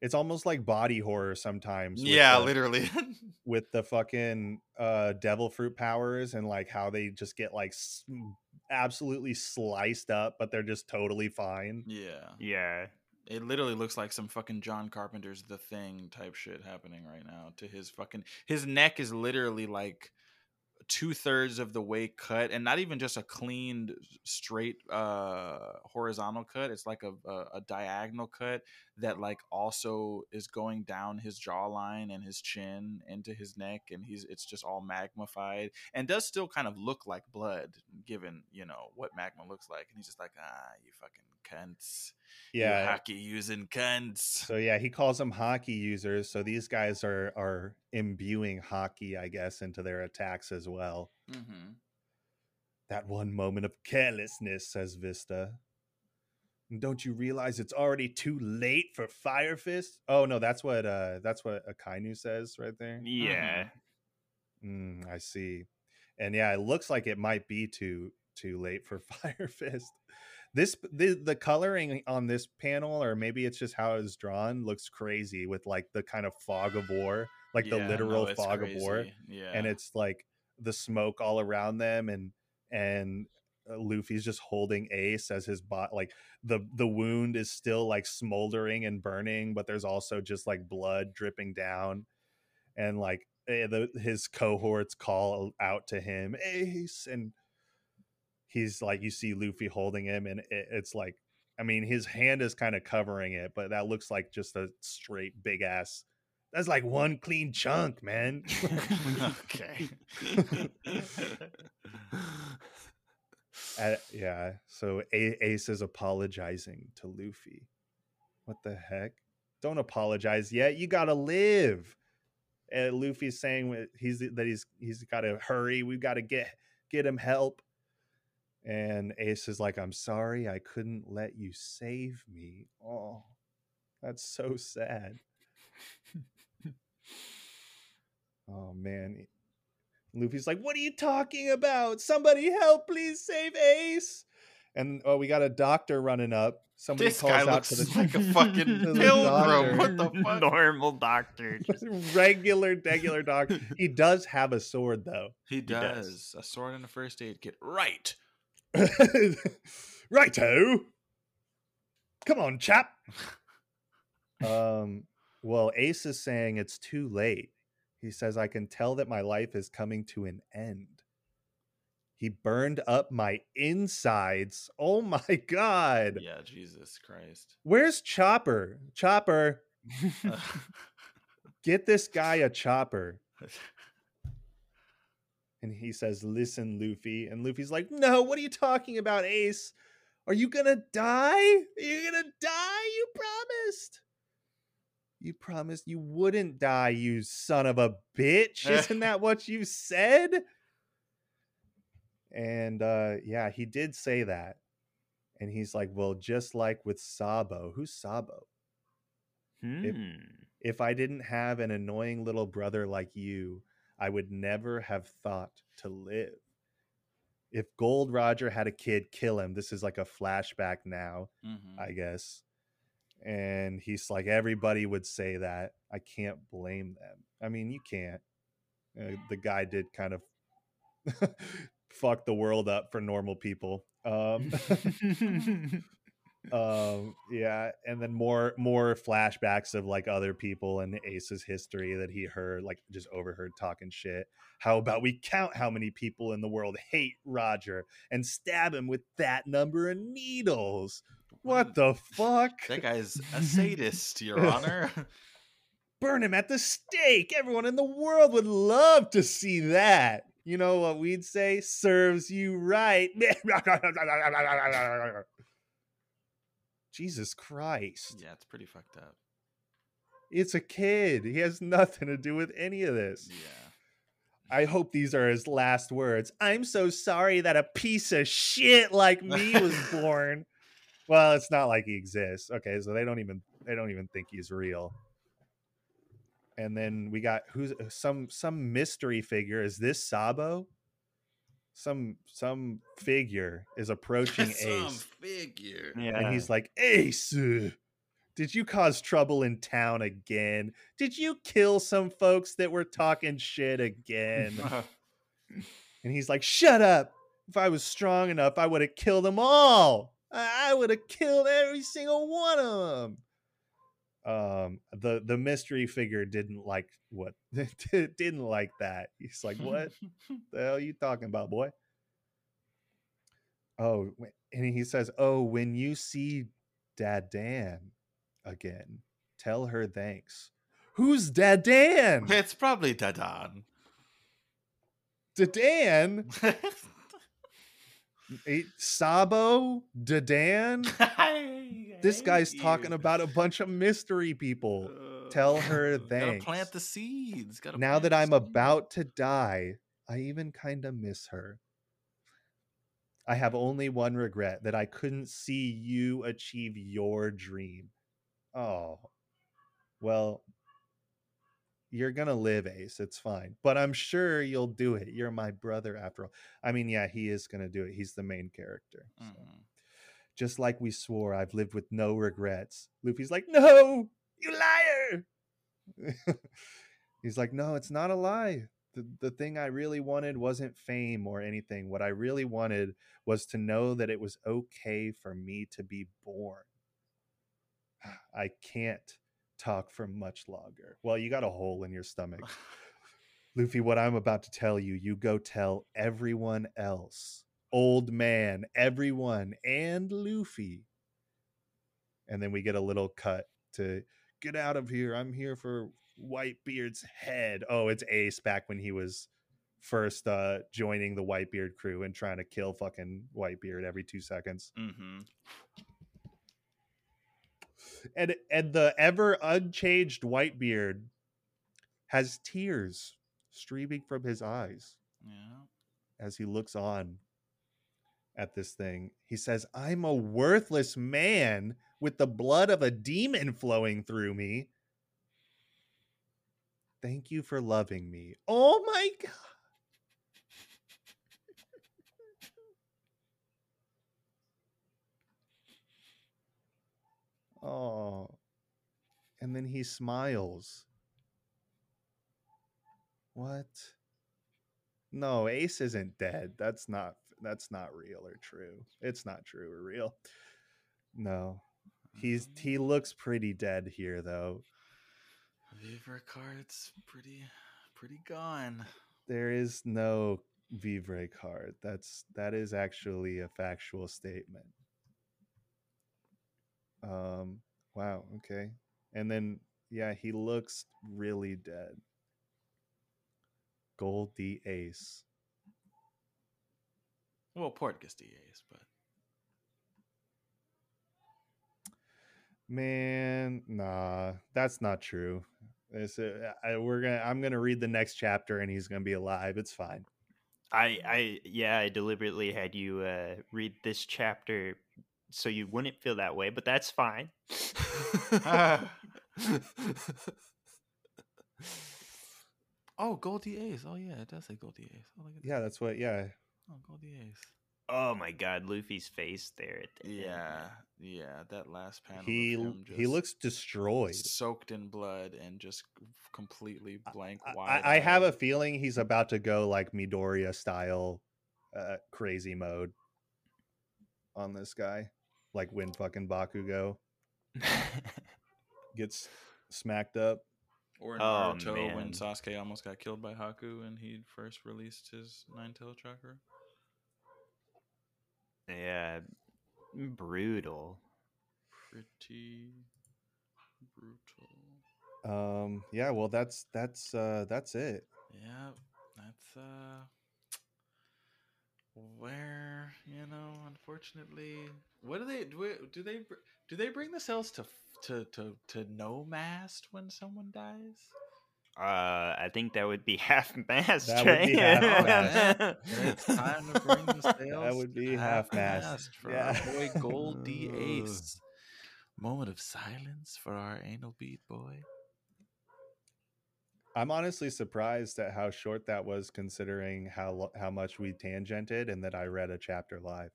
it's almost like body horror sometimes. Yeah, the- literally. with the fucking uh devil fruit powers and like how they just get like s- absolutely sliced up but they're just totally fine yeah. Yeah. It literally looks like some fucking John Carpenter's The Thing type shit happening right now to his fucking his neck is literally like two thirds of the way cut and not even just a cleaned straight uh horizontal cut it's like a, a, a diagonal cut that like also is going down his jawline and his chin into his neck and he's it's just all magnified and does still kind of look like blood given you know what magma looks like and he's just like ah you fucking cunts you yeah haki using cunts. so yeah he calls them haki users so these guys are are imbuing haki i guess into their attacks as well Mm-hmm. that one moment of carelessness says vista don't you realize it's already too late for fire fist oh no that's what uh that's what akainu says right there Yeah. Mm, I see. And yeah, it looks like it might be too too late for Fire Fist. This the the coloring on this panel, or maybe it's just how it's drawn, looks crazy with like the kind of fog of war, like the literal no, fog of war. Yeah, and it's like the smoke all around them, and and uh, Luffy's just holding Ace as his bot. Like the the wound is still like smoldering and burning, but there's also just like blood dripping down and like eh, the, his cohorts call out to him, Ace, and he's like, you see Luffy holding him, and it, it's like, I mean, his hand is kind of covering it, but that looks like just a straight big ass. That's like one clean chunk, man. okay. Uh, yeah. So A- Ace is apologizing to Luffy. What the heck? Don't apologize yet. You gotta live. And Luffy's saying he's that he's he's got to hurry. We've got to get get him help. And Ace is like, "I'm sorry, I couldn't let you save me." Oh, that's so sad. oh man, Luffy's like, "What are you talking about? Somebody help! Please save Ace!" And oh, we got a doctor running up. Somebody this calls guy out looks to the like a fucking to pilgrim. What the fuck? Normal doctor. just- regular, regular doctor. He does have a sword though. He does. does. A sword and a first aid kit. Right. Righto. Come on, chap. um. Well, Ace is saying it's too late. He says, I can tell that my life is coming to an end. He burned up my insides. Oh my God. Yeah, Jesus Christ. Where's Chopper? Chopper, get this guy a chopper. And he says, Listen, Luffy. And Luffy's like, No, what are you talking about, Ace? Are you gonna die? Are you gonna die? You promised. You promised you wouldn't die, you son of a bitch. Isn't that what you said? And uh yeah, he did say that. And he's like, Well, just like with Sabo. Who's Sabo? Hmm. If I didn't have an annoying little brother like you, I would never have thought to live. If Gold Roger had a kid, kill him. This is like a flashback now, Mhm. I guess. And he's like, everybody would say that. I can't blame them. I mean, you can't. Uh, the guy did kind of fuck the world up for normal people. Um, um yeah and then more more flashbacks of like other people and ace's history that he heard like just overheard talking shit. How about we count how many people in the world hate roger and stab him with that number of needles? What the fuck? That guy's a sadist, Your Honor. burn him at the stake! Everyone in the world would love to see that! You know what we'd say? Serves you right jesus christ yeah, it's pretty fucked up. It's a kid. He has nothing to do with any of this. Yeah. I hope these are his last words. I'm so sorry that a piece of shit like me was born. well, it's not like he exists. Okay, so they don't even they don't even think he's real. And then we got who's uh, some some mystery figure. Is this Sabo? Some some figure is approaching Some Ace. figure. yeah. And he's like, Ace, uh, did you cause trouble in town again? Did you kill some folks that were talking shit again? and he's like, Shut up. If I was strong enough, I would have killed them all. I would have killed every single one of them. Um, the the mystery figure didn't like what didn't like that. He's like, What the hell are you talking about, boy? Oh, and he says, "Oh, when you see Dad Dan again, tell her thanks." Who's Dad Dan? it's probably Dadan. Dan? Eh, Sabo? Dan? This guy's talking about a bunch of mystery people. Tell her Gotta thanks. plant the seeds. Gotta Now that I'm seeds. about to die, I even kind of miss her. I have only one regret that I couldn't see you achieve your dream. Oh, well, you're going to live, Ace. It's fine. But I'm sure you'll do it. You're my brother after all. I mean, yeah, he is going to do it. He's the main character. so. Mhm. Just like we swore, I've lived with no regrets. Luffy's like, no, you liar. He's like, no, it's not a lie. The, the thing I really wanted wasn't fame or anything. What I really wanted was to know that it was okay for me to be born. I can't talk for much longer. Well, you got a hole in your stomach. Luffy, what I'm about to tell you, you go tell everyone else. Old man, everyone, and Luffy. And then we get a little cut to get out of here. I'm here for Whitebeard's head. Oh, it's Ace back when he was first uh joining the Whitebeard crew and trying to kill fucking Whitebeard every two seconds. Mm-hmm. And and the ever unchanged white beard has tears streaming from his eyes Yeah. as he looks on at this thing. He says, I'm a worthless man with the blood of a demon flowing through me. Thank you for loving me. Oh my God. Oh. And then he smiles. What? No, Ace isn't dead. That's not that's not real or true. It's not true or real. No. He's he um. looks pretty dead here though. Vivre card's pretty pretty gone. There is no Vivre card. That's that is actually a factual statement. Um wow, okay. And then yeah, he looks really dead. Gol D. Ace. Well, Portgas D. Ace, but Man, nah, that's not true. It's, uh, I, we're gonna. I'm gonna read the next chapter, and he's gonna be alive. It's fine. I, I, yeah, I deliberately had you uh, read this chapter so you wouldn't feel that way, but that's fine. oh, Gol D. Ace. Oh yeah, it does say Gol D. Ace. Oh, look at Yeah, that's what. Yeah. Oh, Gol D. Ace. oh my god, Luffy's face there. At the end. Yeah, yeah. That last panel. he of l- him he looks destroyed. soaked in blood and just completely blank. I- wide I, I have a feeling he's about to go like Midoriya style, uh, crazy mode on this guy, like when fucking Bakugo gets smacked up. Or in Oh, Naruto when man. Sasuke almost got killed by Haku and he first released his nine tail chakra. yeah, brutal. Pretty brutal. Um, yeah, well, that's that's uh, that's it. Yeah, that's uh where you know, unfortunately, what do they do? we- Do they do they bring the cells to to to to no mast when someone dies? Uh, I think that would be half mast. That would be half-mast. Then it's time to bring the cells. would be half-mast. for Yeah. our boy Gol D. Ace. Moment of silence for our anal beat boy. I'm honestly surprised at how short that was, considering how how much we tangented and that I read a chapter live.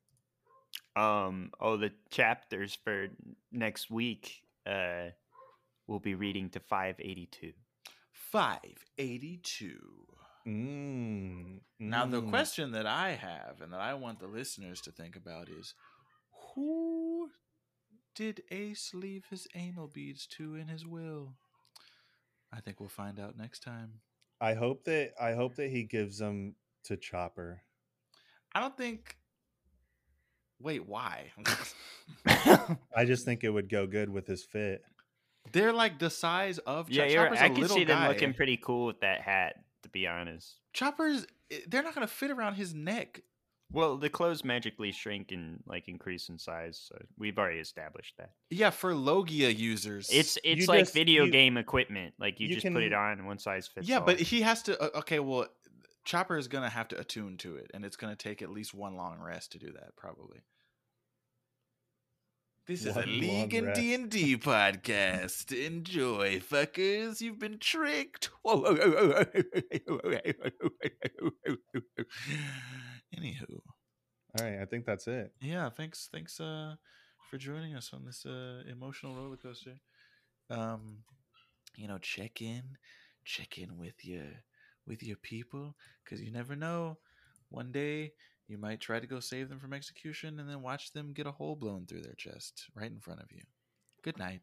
um, oh, the chapters for next week. Uh, we'll be reading to five eighty two. 582. Mm, Now, the mm. question that I have and that I want the listeners to think about is who did Ace leave his anal beads to in his will? I think we'll find out next time. I hope that I hope that he gives them to Chopper. I don't think. Wait, why? I just think it would go good with his fit. They're like the size of yeah, Chop- you're, Chopper's a I can little see them looking pretty cool with that hat. To be honest. Chopper's. eh, They're not going to fit around his neck. Well, the clothes magically shrink and like increase in size. So we've already established that. Yeah, for Logia users. It's it's You like just- video you- game equipment. Like you, you just put it on and one size fits. yeah, all. but he has to. uh, Okay, well, Chopper is going to have to attune to it, and it's going to take at least one long rest to do that, probably. This is a One League and rest. D and D podcast. Enjoy, fuckers. You've been tricked. Anywho, All right, I think that's it. yeah. Thanks, thanks uh, for joining us on this uh, emotional roller coaster. Um, you know, check in, check in with your with your people, because you never know. One day you might try to go save them from execution, and then watch them get a hole blown through their chest right in front of you. Good night.